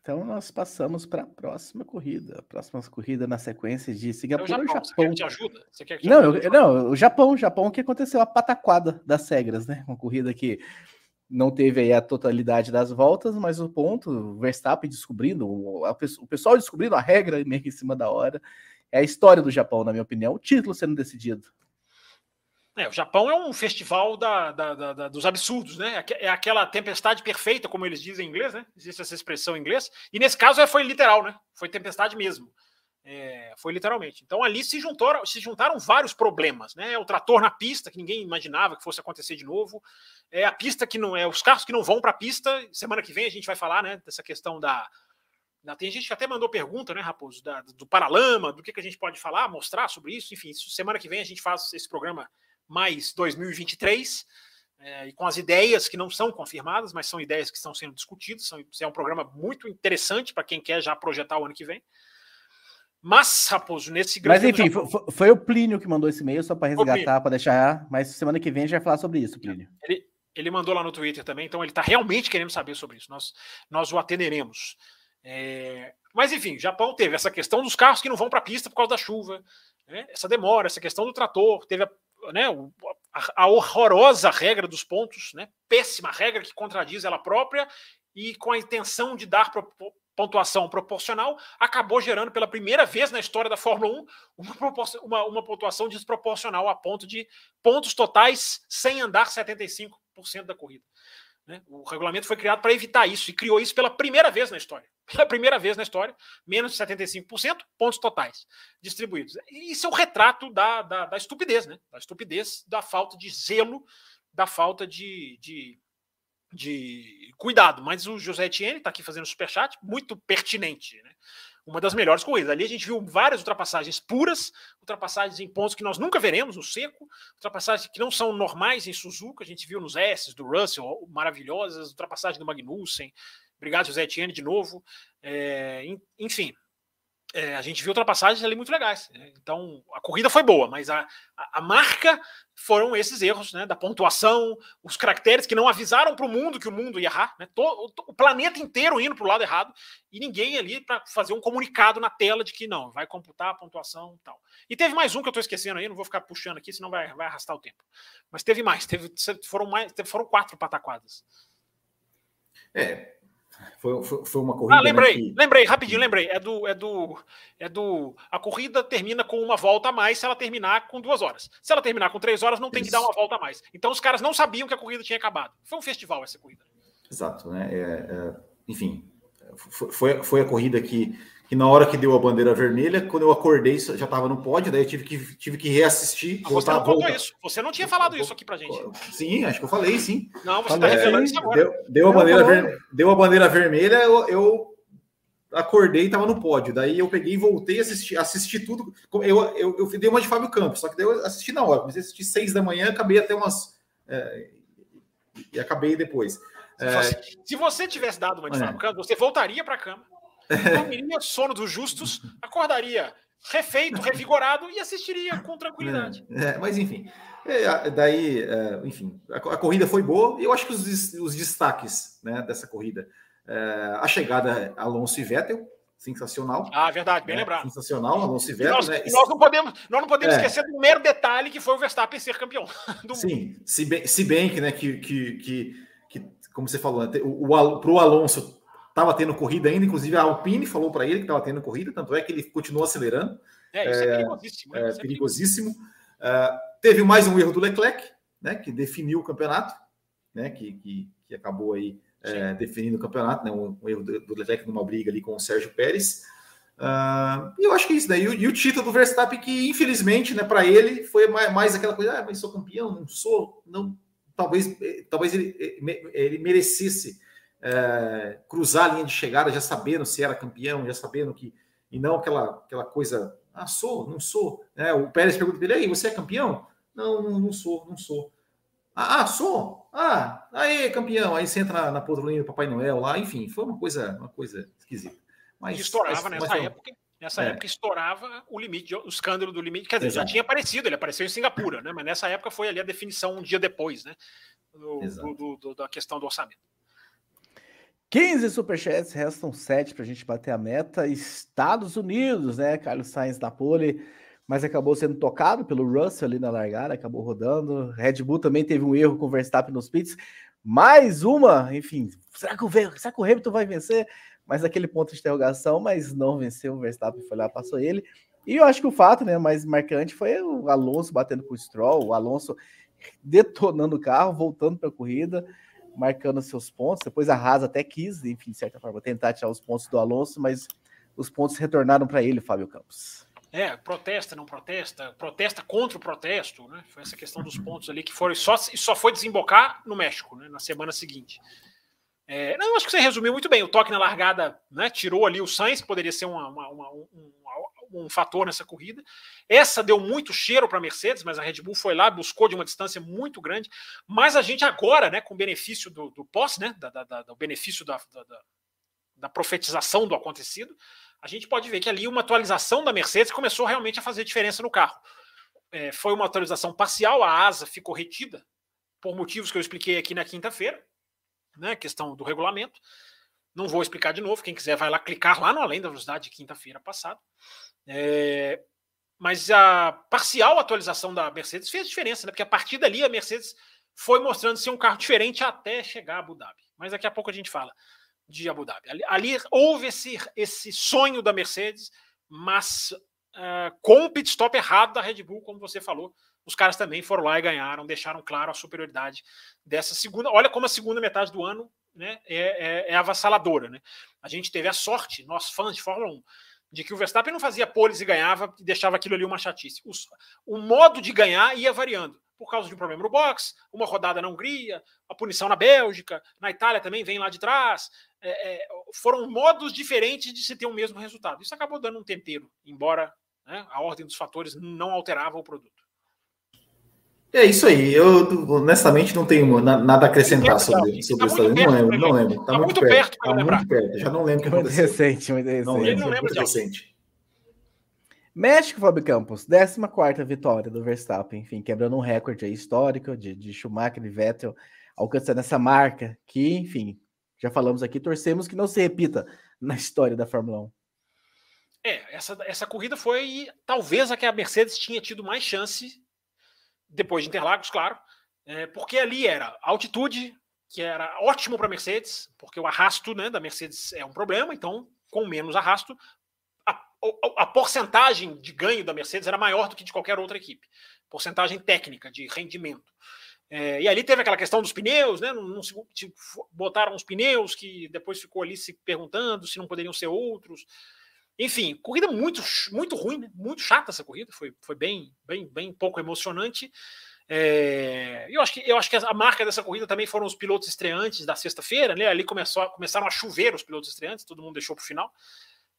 S1: Então nós passamos para a próxima corrida. A próxima corrida na sequência de Singapura.
S2: É o Japão. Japão. Você quer que ajuda? Você quer que
S1: não, eu, não, o Japão, o Japão, o que aconteceu? A pataquada das regras, né? Uma corrida que não teve aí a totalidade das voltas, mas o ponto, o Verstappen descobrindo, o, pessoal descobrindo a regra meio em cima da hora. É a história do Japão, na minha opinião. O título sendo decidido.
S2: É, o Japão é um festival da, da, da, dos absurdos, né? É aquela tempestade perfeita, como eles dizem em inglês, né? Existe essa expressão em inglês. E nesse caso é, foi literal, né? Foi tempestade mesmo. É, foi literalmente. Então ali se, juntou, se juntaram vários problemas, né? O trator na pista, que ninguém imaginava que fosse acontecer de novo. É a pista que não é, os carros que não vão para a pista. Semana que vem a gente vai falar, né? Dessa questão da, tem gente que até mandou pergunta, né, Raposo, da, do Paralama, do que, que a gente pode falar, mostrar sobre isso. Enfim, semana que vem a gente faz esse programa mais 2023, é, e com as ideias que não são confirmadas, mas são ideias que estão sendo discutidas. São, é um programa muito interessante para quem quer já projetar o ano que vem. Mas, Raposo, nesse
S1: Mas enfim, foi, foi, o Plínio que mandou esse e-mail, só para resgatar, para deixar. Mas semana que vem a gente vai falar sobre isso, Plínio.
S2: Ele, ele mandou lá no Twitter também, então ele está realmente querendo saber sobre isso. Nós, nós o atenderemos. É, mas enfim, Japão teve essa questão dos carros que não vão para a pista por causa da chuva, né? essa demora, essa questão do trator, teve a né, a, a, horrorosa regra dos pontos, né, péssima regra que contradiz ela própria e com a intenção de dar pontuação proporcional, acabou gerando pela primeira vez na história da Fórmula 1 uma, uma, uma pontuação desproporcional a ponto de pontos totais sem andar 75% da corrida. Né? O regulamento foi criado para evitar isso e criou isso pela primeira vez na história. Pela primeira vez na história, menos de 75%, pontos totais distribuídos. Isso é o retrato da, da, da, estupidez, né? Da estupidez, da falta de zelo, da falta de, de, de cuidado. Mas o José Etienne está aqui fazendo superchat, muito pertinente. Né? uma das melhores corridas. Ali a gente viu várias ultrapassagens puras, ultrapassagens em pontos que nós nunca veremos no seco, ultrapassagens que não são normais em Suzuka, a gente viu nos S do Russell, maravilhosas, ultrapassagens do Magnussen. Obrigado, José Etienne, de novo. É, enfim, é, a gente viu ultrapassagens ali muito legais. Né? Então, a corrida foi boa, mas a, a, a marca foram esses erros né, da pontuação, os caracteres que não avisaram para o mundo que o mundo ia errar, né? Todo, o planeta inteiro indo para o lado errado e ninguém ali para fazer um comunicado na tela de que não, vai computar a pontuação e tal. E teve mais um que eu estou esquecendo aí, não vou ficar puxando aqui, senão vai, vai arrastar o tempo. Mas teve mais, teve, foram, mais, foram quatro pataquadas.
S3: É, foi, foi, foi uma corrida.
S2: Ah, lembrei, que... lembrei, rapidinho, lembrei. É do, é do. É do. A corrida termina com uma volta a mais se ela terminar com duas horas. Se ela terminar com três horas, não tem Isso. que dar uma volta a mais. Então os caras não sabiam que a corrida tinha acabado. Foi um festival essa corrida.
S3: Exato, né? É, é, enfim, foi, foi a corrida que que na hora que deu a bandeira vermelha, quando eu acordei, já estava no pódio, daí eu tive que, tive que reassistir.
S2: Ah, você não contou isso. Você não tinha falado isso aqui pra gente.
S3: Sim, acho que eu falei, sim.
S2: Não, você está revelando isso agora.
S3: Deu, deu, a bandeira ver, deu a bandeira vermelha, eu, eu acordei e estava no pódio. Daí eu peguei e voltei a assistir, assisti tudo. Eu, eu, eu dei uma de Fábio Campos, só que daí eu assisti na hora. Comecei a assistir seis da manhã, acabei até umas. É, e acabei depois.
S2: Se, é, você, se você tivesse dado uma de. Fábio Campos, você voltaria para a cama dormiria sono dos justos, acordaria refeito, revigorado e assistiria com tranquilidade.
S3: É, é, mas enfim, é, daí, é, enfim, a, a, corrida foi boa. E eu acho que os, os destaques né, dessa corrida, é, a chegada Alonso e Vettel, sensacional.
S2: Ah, verdade, bem
S3: né,
S2: lembrado.
S3: Sensacional, Alonso e Vettel.
S2: Nós, né? nós não podemos, nós não podemos é. esquecer do mero detalhe que foi o Verstappen ser campeão.
S3: Sim, se bem, se bem que, né, que, que, que, que como você falou, né, o, o, para o Alonso Estava tendo corrida ainda, inclusive a Alpine falou para ele que estava tendo corrida, tanto é que ele continuou acelerando.
S2: É, isso é, é perigosíssimo.
S3: Né? É, é perigosíssimo. Uh, teve mais um erro do Leclerc, né, que definiu o campeonato, né, que, que, que acabou aí é, definindo o campeonato, né, um, um, erro do Leclerc numa briga ali com o Sérgio Pérez. Uh, e eu acho que é isso daí. E, e, o título do Verstappen, que infelizmente, né, para ele, foi mais, mais, aquela coisa: ah, mas sou campeão, não sou, não talvez, eh, talvez ele, eh, ele merecesse é, cruzar a linha de chegada já sabendo se era campeão, já sabendo que. E não aquela, aquela coisa, ah, sou, não sou. É, o Pérez pergunta dele, aí, você é campeão? Não, não, não sou, não sou. Ah, ah, sou? Ah, aí, campeão. Aí você entra na, na do Papai Noel lá, enfim, foi uma coisa, uma coisa esquisita.
S2: Mas, estourava mas, nessa mas, época. Nessa é. época estourava o limite, o escândalo do limite. Quer dizer, Exato. já tinha aparecido, ele apareceu em Singapura, né? Mas nessa época foi ali a definição um dia depois, né? Do, do, do, da questão do orçamento.
S1: 15 superchats, restam 7 para a gente bater a meta. Estados Unidos, né? Carlos Sainz da pole, mas acabou sendo tocado pelo Russell ali na largada, acabou rodando. Red Bull também teve um erro com o Verstappen nos pits. Mais uma, enfim, será que o, será que o Hamilton vai vencer? Mas aquele ponto de interrogação, mas não venceu. O Verstappen foi lá, passou ele. E eu acho que o fato né, mais marcante foi o Alonso batendo com o Stroll, o Alonso detonando o carro, voltando para a corrida marcando seus pontos. Depois a Haas até quis, enfim, de certa forma, tentar tirar os pontos do Alonso, mas os pontos retornaram para ele, Fábio Campos.
S2: É, protesta, não protesta, protesta contra o protesto, né? Foi essa questão dos pontos ali que foram só, só foi desembocar no México, né? Na semana seguinte. É, não, acho que você resumiu muito bem. O toque na largada né, tirou ali o Sainz, que poderia ser uma, uma, uma, um, um fator nessa corrida. Essa deu muito cheiro para a Mercedes, mas a Red Bull foi lá, buscou de uma distância muito grande. Mas a gente agora, né, com benefício do, do pós, né, da, da, da, do benefício da, da, profetização do acontecido, a gente pode ver que ali uma atualização da Mercedes começou realmente a fazer diferença no carro. É, foi uma atualização parcial, a asa ficou retida, por motivos que eu expliquei aqui na quinta-feira, né, questão do regulamento. Não vou explicar de novo, quem quiser vai lá clicar lá no Além da Velocidade de quinta-feira passada. É, mas a parcial atualização da Mercedes fez diferença, né? Porque a partir dali a Mercedes foi mostrando ser um carro diferente até chegar a Abu Dhabi. Mas daqui a pouco a gente fala de Abu Dhabi. Ali, ali houve esse, esse sonho da Mercedes, mas uh, com o pit stop errado da Red Bull, como você falou, os caras também foram lá e ganharam, deixaram claro a superioridade dessa segunda. Olha como a segunda metade do ano né, é, é, é avassaladora. Né? A gente teve a sorte, nós fãs de Fórmula 1, de que o Verstappen não fazia poles e ganhava e deixava aquilo ali uma chatice. Os, o modo de ganhar ia variando por causa de um problema no box, uma rodada na Hungria, a punição na Bélgica, na Itália também vem lá de trás. É, é, foram modos diferentes de se ter o mesmo resultado. Isso acabou dando um tempero, embora né, a ordem dos fatores não alterava o produto.
S3: É isso aí. Eu honestamente não tenho nada a acrescentar sobre, sobre tá isso. Não lembro, não lembro. Está tá muito, perto. Está muito perto. Já não lembro o que
S1: muito aconteceu. Recente, muito recente.
S3: Não lembro, não muito recente.
S1: México, Fábio Campos, 14 vitória do Verstappen, enfim, quebrando um recorde histórico de, de Schumacher e Vettel, alcançando essa marca que, enfim, já falamos aqui, torcemos que não se repita na história da Fórmula 1.
S2: É, essa, essa corrida foi talvez a que a Mercedes tinha tido mais chance depois de Interlagos, claro, é, porque ali era altitude, que era ótimo para Mercedes, porque o arrasto né, da Mercedes é um problema, então, com menos arrasto, a, a, a, porcentagem de ganho da Mercedes era maior do que de qualquer outra equipe. Porcentagem técnica, de rendimento. É, e ali teve aquela questão dos pneus, né? Não, não se, botaram os pneus que depois ficou ali se perguntando se não poderiam ser outros. Enfim, corrida muito, muito ruim, né? muito chata essa corrida, foi, foi bem, bem, bem pouco emocionante. É, eu, acho que, eu acho que a marca dessa corrida também foram os pilotos estreantes da sexta-feira, né? Ali começou, começaram a chover os pilotos estreantes, todo mundo deixou para o final.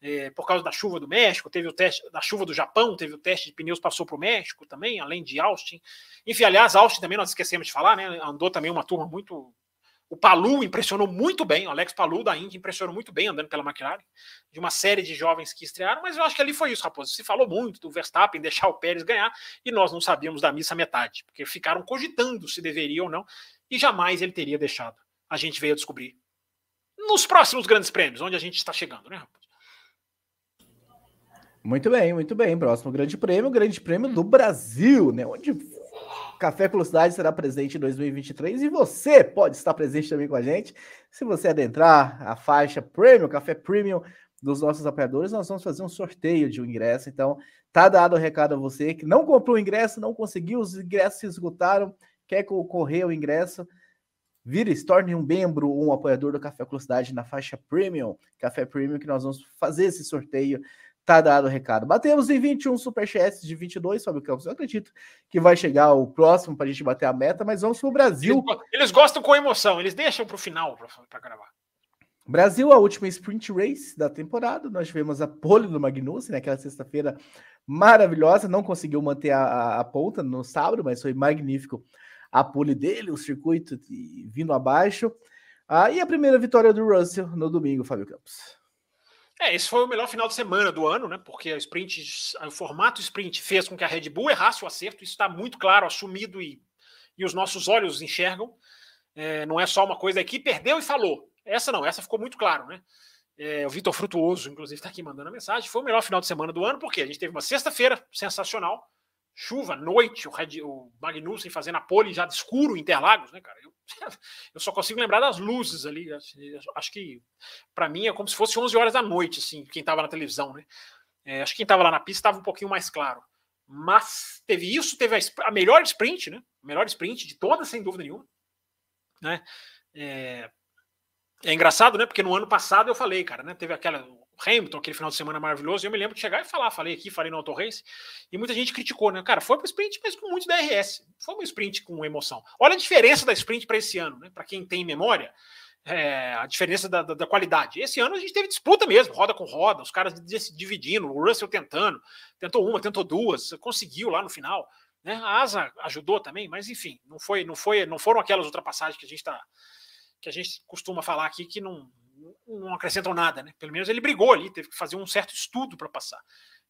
S2: É, por causa da chuva do México, teve o teste da chuva do Japão, teve o teste de pneus, passou para o México também, além de Austin. Enfim, aliás, Austin também nós esquecemos de falar, né? Andou também uma turma muito o Palu impressionou muito bem, o Alex Palu da Indy impressionou muito bem andando pela McLaren, de uma série de jovens que estrearam, mas eu acho que ali foi isso, Raposo. Se falou muito do Verstappen deixar o Pérez ganhar e nós não sabíamos da missa metade, porque ficaram cogitando se deveria ou não e jamais ele teria deixado. A gente veio a descobrir nos próximos grandes prêmios, onde a gente está chegando, né, Raposo?
S1: Muito bem, muito bem. Próximo grande prêmio, grande prêmio do Brasil, né? Onde Café Velocidade será presente em 2023 e você pode estar presente também com a gente. Se você adentrar a faixa Premium, Café Premium dos nossos apoiadores, nós vamos fazer um sorteio de um ingresso. Então, tá dado o recado a você que não comprou o ingresso, não conseguiu, os ingressos se esgotaram, quer concorrer ao ingresso, vire, se torne um membro um apoiador do Café Velocidade na faixa Premium. Café Premium, que nós vamos fazer esse sorteio Tá dado o recado. Batemos em 21 superchats de 22, Fábio Campos. Eu acredito que vai chegar o próximo para a gente bater a meta, mas vamos para o Brasil.
S2: Eles, eles, gostam com emoção, eles deixam para o final para gravar.
S1: Brasil, a última sprint race da temporada. Nós tivemos a pole do Magnussen naquela sexta-feira maravilhosa. Não conseguiu manter a, a, a, ponta no sábado, mas foi magnífico a pole dele, o circuito vindo abaixo. Ah, e a primeira vitória do Russell no domingo, Fábio Campos.
S2: É, esse foi o melhor final de semana do ano, né? Porque a sprint, o formato sprint fez com que a Red Bull errasse o acerto. Isso está muito claro, assumido e, e os nossos olhos enxergam. É, não é só uma coisa aqui, perdeu e falou. Essa não, essa ficou muito claro, né? É, o Vitor Frutuoso, inclusive, está aqui mandando a mensagem. Foi o melhor final de semana do ano, porque a gente teve uma sexta-feira sensacional, chuva, noite, o, Red, o Magnussen fazendo a pole já de escuro, Interlagos, né, cara? Eu, eu só consigo lembrar das luzes ali. Acho que, para mim, é como se fosse 11 horas da noite, assim, quem estava na televisão, né? É, acho que quem estava lá na pista estava um pouquinho mais claro. Mas teve isso, teve a, a, melhor sprint, né? A melhor sprint de todas, sem dúvida nenhuma. Né? É, é engraçado, né? Porque no ano passado eu falei, cara, né? Teve aquela Hamilton, aquele final de semana maravilhoso, e eu me lembro de chegar e falar, falei aqui, falei no Auto Race, e muita gente criticou, né? Cara, foi para sprint, mas com muito DRS. Foi um sprint com emoção. Olha a diferença da sprint para esse ano, né? Para quem tem memória, é, a diferença da, da, da, qualidade. Esse ano a gente teve disputa mesmo, roda com roda, os caras se dividindo, o Russell tentando, tentou uma, tentou duas, conseguiu lá no final. Né? A Asa ajudou também, mas enfim, não foi, não foi, não foram aquelas ultrapassagens que a gente está que a gente costuma falar aqui que não, não acrescentam nada, né? Pelo menos ele brigou ali, teve que fazer um certo estudo para passar.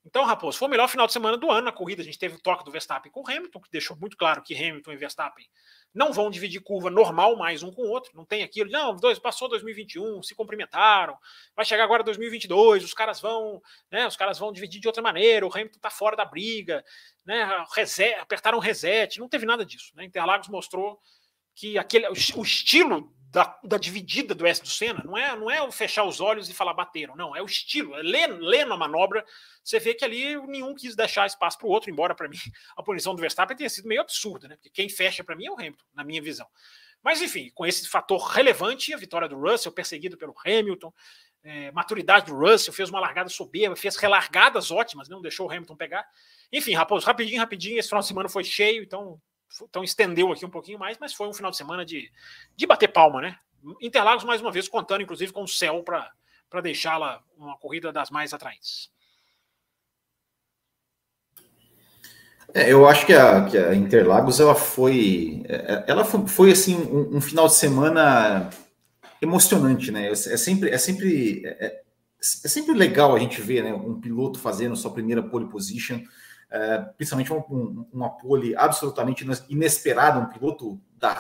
S2: Então, Raposo, foi o melhor final de semana do ano na corrida. A gente teve o toque do Verstappen com o Hamilton, que deixou muito claro que Hamilton e Verstappen não vão dividir curva normal mais um com o outro. Não tem aquilo, não, dois, passou 2021, se cumprimentaram, vai chegar agora 2022, os caras vão, né, os caras vão dividir de outra maneira, o Hamilton está fora da briga, né, reset, apertaram reset, não teve nada disso. Né? Interlagos mostrou que aquele, o estilo da, da, dividida do S do Senna, não é, não é o fechar os olhos e falar bateram, não, é o estilo, é lendo, lendo a manobra, você vê que ali nenhum quis deixar espaço para o outro, embora para mim a punição do Verstappen tenha sido meio absurda, né? Porque quem fecha para mim é o Hamilton, na minha visão. Mas enfim, com esse fator relevante, a vitória do Russell, perseguido pelo Hamilton, é, maturidade do Russell, fez uma largada soberba, fez relargadas ótimas, não deixou o Hamilton pegar. Enfim, Raposo, rapidinho, rapidinho, esse final de semana foi cheio, então então estendeu aqui um pouquinho mais, mas foi um final de semana de, de bater palma, né? Interlagos, mais uma vez, contando inclusive com o céu para deixá-la uma corrida das mais atraentes.
S3: É, eu acho que a, que a, Interlagos ela foi, é, ela foi, foi assim um, um, final de semana emocionante, né? É sempre, é sempre, é, é, é sempre legal a gente ver, né, um piloto fazendo sua primeira pole position é, principalmente um, uma pole absolutamente inesperada, um piloto da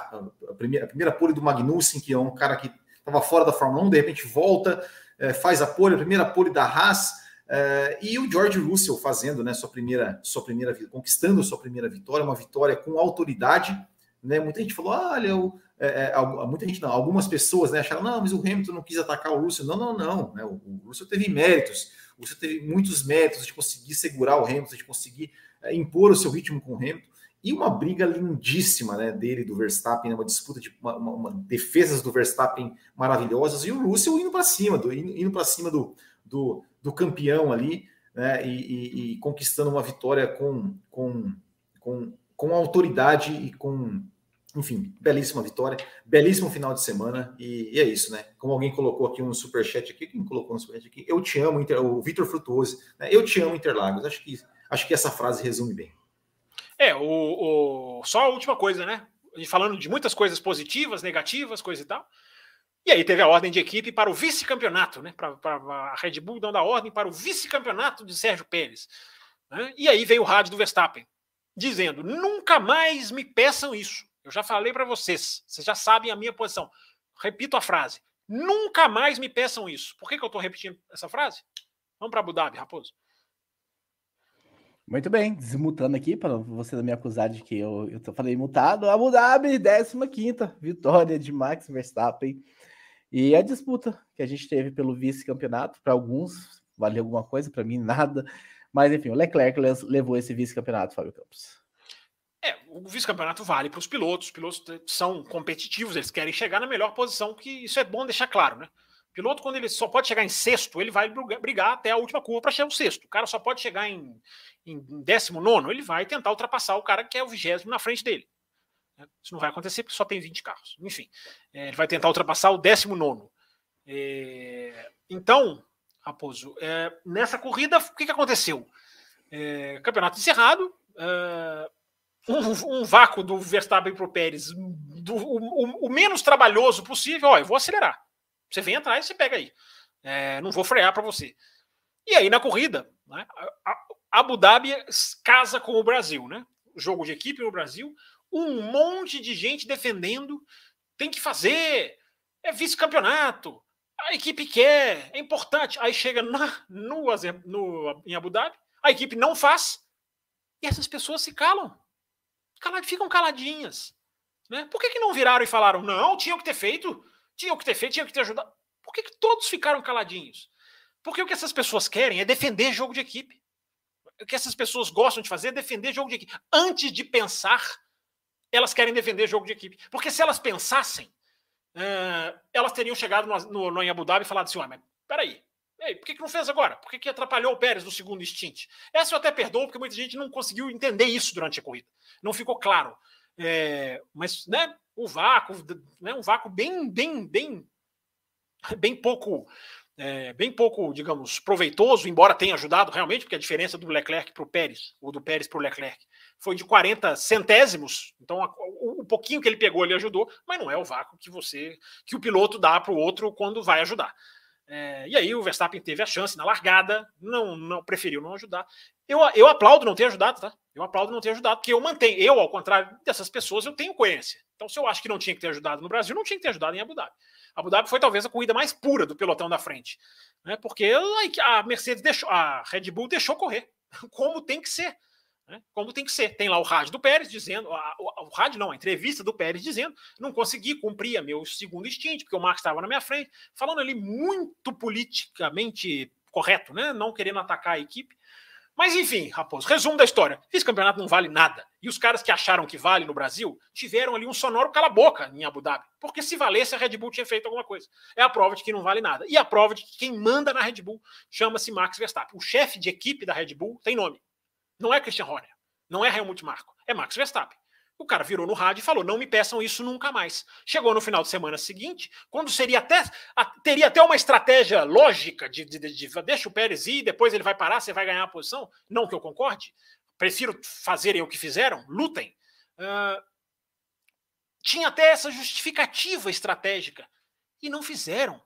S3: a primeira, a primeira pole do Magnussen, que é um cara que estava fora da Fórmula 1, de repente volta, é, faz a pole, a primeira pole da Haas, é, e o George Russell fazendo né, sua primeira, sua primeira conquistando sua primeira vitória, uma vitória com autoridade. Né? Muita gente falou: olha, o, é, é muita gente não, algumas pessoas né, acharam, não, mas o Hamilton não quis atacar o Russell. Não, não, não. Né? O, o Russell teve méritos você teve muitos métodos de conseguir segurar o Hamilton, de conseguir é, impor o seu ritmo com o Hamilton. E uma briga lindíssima né, dele do Verstappen, né, uma disputa de uma, uma, uma, defesas do Verstappen maravilhosas, e o Russell indo para cima, do, indo, indo para cima do, do, do, campeão ali, né, e, e, e, conquistando uma vitória com, com, com, com autoridade e com enfim, belíssima vitória, belíssimo final de semana e, e, é isso, né? Como alguém colocou aqui um super chat aqui, quem colocou um super chat aqui? Eu te amo, Inter, o Vitor Frutuoso, né? Eu te amo Interlagos. Acho que acho que essa frase resume bem.
S2: É, o, o só a última coisa, né? Falando de muitas coisas positivas, negativas, coisa e tal. E aí teve a ordem de equipe para o vice-campeonato, né? Para a Red Bull dando a ordem para o vice-campeonato de Sérgio Pérez. Né? E aí veio o rádio do Verstappen dizendo: nunca mais me peçam isso. Eu já falei para vocês, vocês já sabem a minha posição. Repito a frase. Nunca mais me peçam isso. Por que, que eu estou repetindo essa frase? Vamos para Abu Dhabi, Raposo.
S1: Muito bem, desmutando aqui, para você não me acusar de que eu, eu falei mutado. Abu Dhabi, 15 vitória de Max Verstappen. E a disputa que a gente teve pelo vice-campeonato, para alguns valeu alguma coisa, para mim nada. Mas enfim, o Leclerc levou esse vice-campeonato, Fábio Campos.
S2: É, o vice-campeonato vale para os pilotos. Os pilotos são competitivos, eles querem chegar na melhor posição, que isso é bom deixar claro, né? Piloto, quando ele só pode chegar em sexto, ele vai brigar até a última curva para chegar no sexto. O cara só pode chegar em, em décimo nono, ele vai tentar ultrapassar o cara que é o vigésimo na frente dele. Isso não vai acontecer porque só tem 20 carros. Enfim, é, ele vai tentar ultrapassar o décimo nono. É, então, Raposo, é, nessa corrida, o que, que aconteceu? É, campeonato encerrado, é, um, um, vácuo do Verstappen para o Pérez, do, o, o, menos trabalhoso possível. Ó, eu vou acelerar. Você vem atrás, você pega aí. É, não vou frear para você. E aí na corrida, né, Abu Dhabi casa com o Brasil, né? Jogo de equipe no Brasil, um monte de gente defendendo, tem que fazer, é vice-campeonato, a equipe quer, é importante. Aí chega na, no, no, em Abu Dhabi, a equipe não faz, e essas pessoas se calam. Calad, ficam caladinhas. Né? Por que, que não viraram e falaram, não, tinham que ter feito, tinham que ter feito, tinham que ter ajudado? Por que, que todos ficaram caladinhos? Porque o que essas pessoas querem é defender jogo de equipe. O que essas pessoas gostam de fazer é defender jogo de equipe. Antes de pensar, elas querem defender jogo de equipe. Porque se elas pensassem, uh, elas teriam chegado no, no, no, em Abu Dhabi e falado assim: mas peraí, Ei, por que, que não fez agora? Por que, que atrapalhou o Pérez no segundo stint? Essa eu até perdoo, porque muita gente não conseguiu entender isso durante a corrida. Não ficou claro. É, mas, né, o vácuo, né, um vácuo bem, bem, bem, bem pouco, é, bem pouco, digamos, proveitoso, embora tenha ajudado realmente, porque a diferença do Leclerc para o Pérez, ou do Pérez para o Leclerc, foi de 40 centésimos. Então, a, o, o, pouquinho que ele pegou, ele ajudou, mas não é o vácuo que você, que o piloto dá para o outro quando vai ajudar. É, e aí o Verstappen teve a chance na largada, não, não preferiu não ajudar. Eu, eu aplaudo não ter ajudado, tá? Eu aplaudo não ter ajudado, porque eu mantenho, eu, ao contrário dessas pessoas, eu tenho coerência. Então, se eu acho que não tinha que ter ajudado no Brasil, não tinha que ter ajudado em Abu Dhabi. Abu Dhabi foi talvez a corrida mais pura do pelotão da frente, né? Porque a Mercedes deixou, a Red Bull deixou correr, como tem que ser. Né? Como tem que ser. Tem lá o rádio do Pérez dizendo, a, o, o rádio não, a entrevista do Pérez dizendo, não consegui cumprir meu segundo instinto, porque o Max estava na minha frente, falando ali muito politicamente correto, né? Não querendo atacar a equipe. Mas enfim, Raposo, resumo da história. Esse campeonato não vale nada. E os caras que acharam que vale no Brasil tiveram ali um sonoro cala-boca em Abu Dhabi. Porque se valesse, a Red Bull tinha feito alguma coisa. É a prova de que não vale nada. E a prova de que quem manda na Red Bull chama-se Max Verstappen. O chefe de equipe da Red Bull tem nome. Não é Christian Horner, não é Helmut Marko, é Max Verstappen. O cara virou no rádio e falou: não me peçam isso nunca mais. Chegou no final de semana seguinte, quando seria até teria até uma estratégia lógica de, de, de, de deixa o Pérez ir, depois ele vai parar, você vai ganhar a posição. Não que eu concorde, prefiro fazerem o que fizeram, lutem. Uh, tinha até essa justificativa estratégica e não fizeram.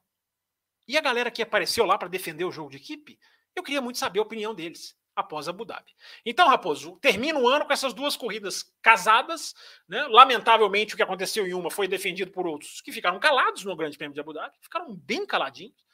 S2: E a galera que apareceu lá para defender o jogo de equipe, eu queria muito saber a opinião deles após Abu Dhabi. Então, Raposo, termina o ano com essas duas corridas casadas. Né? Lamentavelmente, o que aconteceu em uma foi defendido por outros que ficaram calados no Grande Prêmio de Abu Dhabi, ficaram bem caladinhos.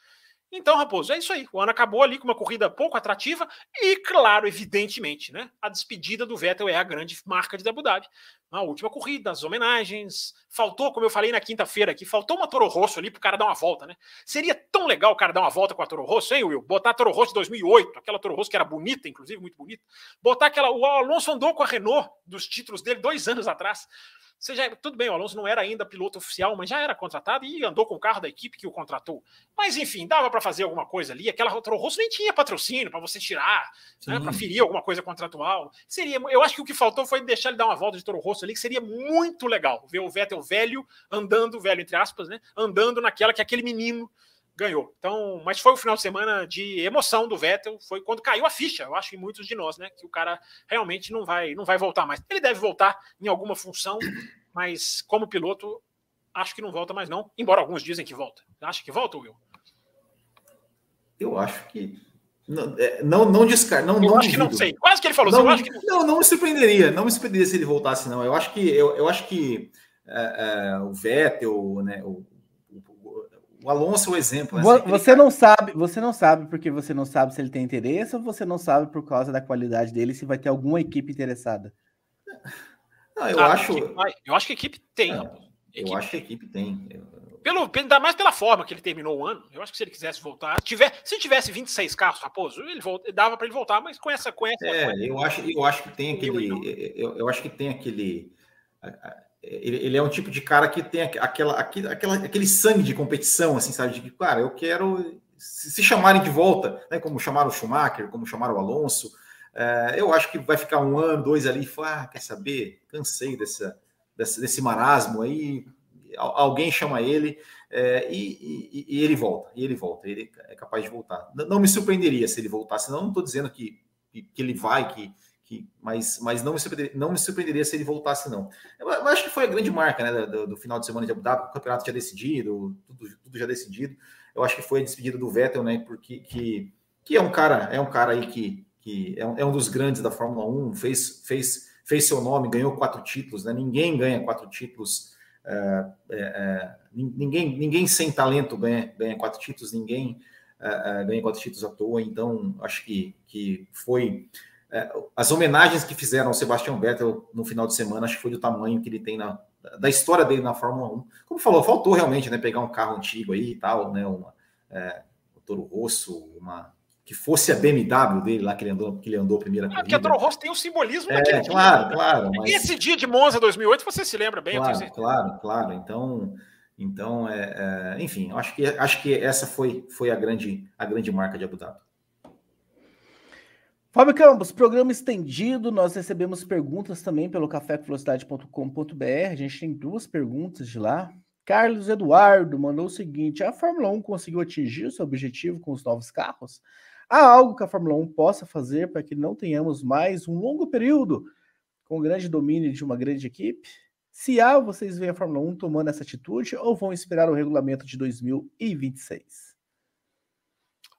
S2: Então, Raposo, é isso aí. O ano acabou ali com uma corrida pouco atrativa e, claro, evidentemente, né? A despedida do Vettel é a grande marca de Abu Dhabi. A última corrida, as homenagens. Faltou, como eu falei na quinta-feira aqui, faltou uma Toro Rosso ali pro cara dar uma volta, né? Seria tão legal o cara dar uma volta com a Toro Rosso, hein, Will? Botar a Toro Rosso 2008, aquela Toro Rosso que era bonita, inclusive, muito bonita. Botar aquela. O Alonso andou com a Renault dos títulos dele dois anos atrás. Você já, tudo bem, o Alonso não era ainda piloto oficial, mas já era contratado e andou com o carro da equipe que o contratou. Mas enfim, dava para fazer alguma coisa ali. Aquela Toro Rosso nem tinha patrocínio para você tirar, né, para ferir alguma coisa contratual. Seria, eu acho que o que faltou foi deixar ele dar uma volta de Toro Rosso ali, que seria muito legal ver o Vettel velho andando, velho entre aspas, né, andando naquela que aquele menino ganhou. Então, mas foi o final de semana de emoção do Vettel, foi quando caiu a ficha, eu acho que muitos de nós, né, que o cara realmente não vai não vai voltar mais. Ele deve voltar em alguma função, mas como piloto acho que não volta mais não, embora alguns dizem que volta. Acha que volta, Will?
S3: Eu acho que não, é, não, não descarta. Não, eu
S2: não acho que não sei. Quase que ele falou.
S3: Não,
S2: assim,
S3: que... não, não me surpreenderia. Não me surpreenderia se ele voltasse, não. Eu acho que eu, eu acho que é, é, o Vettel, né, o, o Alonso é o exemplo. Né?
S1: Você não sabe, você não sabe porque você não sabe se ele tem interesse ou você não sabe por causa da qualidade dele se vai ter alguma equipe interessada.
S3: Não, eu ah, acho.
S2: Eu acho que a equipe tem. É,
S3: eu acho que a equipe tem.
S2: Pelo, ainda mais pela forma que ele terminou o ano. Eu acho que se ele quisesse voltar, tiver, se tivesse 26 carros, Raposo, ele volta, dava para ele voltar, mas com essa com essa.
S3: É, eu acho, eu acho que tem aquele, eu, eu acho que tem aquele ele, ele, é um tipo de cara que tem aquela, aquela, aquele sangue de competição, assim, sabe? De que, cara, eu quero. Se, chamarem de volta, né, como chamaram o Schumacher, como chamaram o Alonso, é, eu acho que vai ficar um ano, dois ali e falar: ah, quer saber? Cansei dessa, desse, desse marasmo aí. Alguém chama ele é, e, e, e, ele volta, e ele volta, ele é capaz de voltar. Não, não me surpreenderia se ele voltasse, não estou dizendo que, que, ele vai, que, que, mas, mas não, me não me surpreenderia se ele voltasse, não. Eu, eu acho que foi a grande marca né, do, do, final de semana de Abu Dhabi, o campeonato já decidido, tudo, tudo já decidido. Eu acho que foi a despedida do Vettel, né? Porque que, que é um cara, é um cara aí que, que é, um, é um dos grandes da Fórmula 1, fez, fez, fez seu nome, ganhou quatro títulos, né? Ninguém ganha quatro títulos. É, é, ninguém, ninguém sem talento ganha, ganha quatro títulos, ninguém ganha quatro títulos à toa, então acho que, que foi as homenagens que fizeram ao Sebastião Vettel no final de semana, acho que foi do tamanho que ele tem na, da história dele na Fórmula 1. Como falou, faltou realmente né, pegar um carro antigo aí e tal, né, uma, é, o Toro Rosso, uma que fosse a BMW dele lá que ele andou, que ele andou a primeira
S2: ah, Porque a Toro Rosso tem o simbolismo
S3: é, daquele claro, dia. Claro,
S2: mas... Esse dia de Monza 2008 você se lembra bem,
S3: claro, Claro, claro. Então, então é, é, enfim, acho que acho que essa foi foi a grande a grande marca de Abu Dhabi.
S1: Fábio Campos, programa estendido. Nós recebemos perguntas também pelo cafévelocidade.com.br. A gente tem duas perguntas de lá. Carlos Eduardo mandou o seguinte: a Fórmula 1 conseguiu atingir o seu objetivo com os novos carros? Há algo que a Fórmula 1 possa fazer para que não tenhamos mais um longo período com o grande domínio de uma grande equipe? Se há, vocês veem a Fórmula 1 tomando essa atitude ou vão esperar o regulamento de 2026?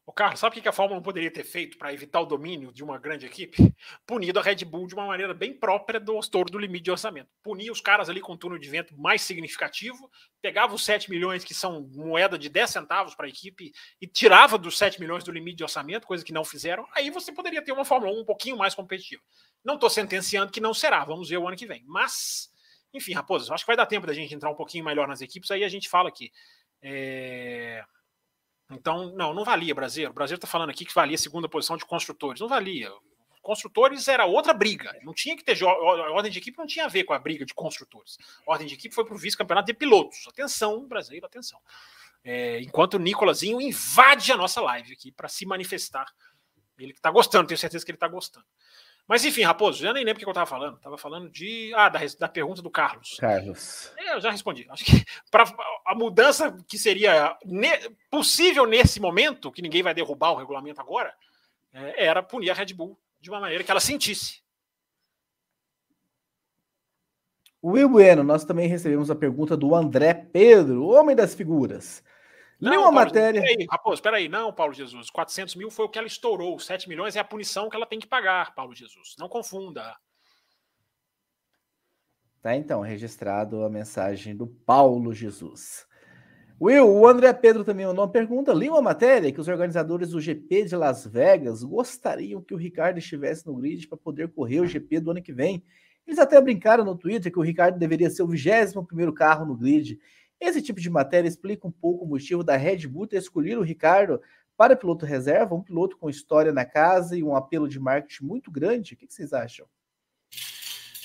S2: O Carlos, sabe o que a Fórmula 1 poderia ter feito para evitar o domínio de uma grande equipe? Punido a Red Bull de uma maneira bem própria do estouro do limite de orçamento. Punir os caras ali com um túnel de vento mais significativo, pegava os 7 milhões, que são moeda de 10 centavos para a equipe, e tirava dos 7 milhões do limite de orçamento, coisa que não fizeram. Aí você poderia ter uma Fórmula 1 um pouquinho mais competitiva. Não estou sentenciando que não será, vamos ver o ano que vem. Mas, enfim, Raposa, acho que vai dar tempo da gente entrar um pouquinho melhor nas equipes, aí a gente fala aqui. É... Então, não, não valia Brasil. O Brasil está falando aqui que valia a segunda posição de construtores. Não valia. Construtores era outra briga. Não tinha que ter. Ordem de equipe não tinha a ver com a briga de construtores. Ordem de equipe foi para o vice-campeonato de pilotos. Atenção, Brasil, atenção. É, enquanto o Nicolazinho invade a nossa live aqui para se manifestar. Ele que está gostando, tenho certeza que ele está gostando. Mas enfim, Raposo, eu nem lembro o que eu estava falando. Estava falando de. Ah, da, da pergunta do Carlos.
S1: Carlos.
S2: É, eu já respondi. Acho que para a mudança que seria ne, possível nesse momento, que ninguém vai derrubar o regulamento agora, é, era punir a Red Bull de uma maneira que ela sentisse.
S1: Will Bueno, nós também recebemos a pergunta do André Pedro, homem das figuras. Não, uma Paulo, matéria.
S2: Peraí, Raposo, peraí. Não, Paulo Jesus. 400 mil foi o que ela estourou. 7 milhões é a punição que ela tem que pagar, Paulo Jesus. Não confunda.
S1: Tá, então, registrado a mensagem do Paulo Jesus. Will, o André Pedro também mandou uma pergunta. Li uma matéria que os organizadores do GP de Las Vegas gostariam que o Ricardo estivesse no grid para poder correr o GP do ano que vem. Eles até brincaram no Twitter que o Ricardo deveria ser o 21 primeiro carro no grid. Esse tipo de matéria explica um pouco o motivo da Red Bull ter escolhido o Ricardo para piloto reserva, um piloto com história na casa e um apelo de marketing muito grande. O que vocês acham?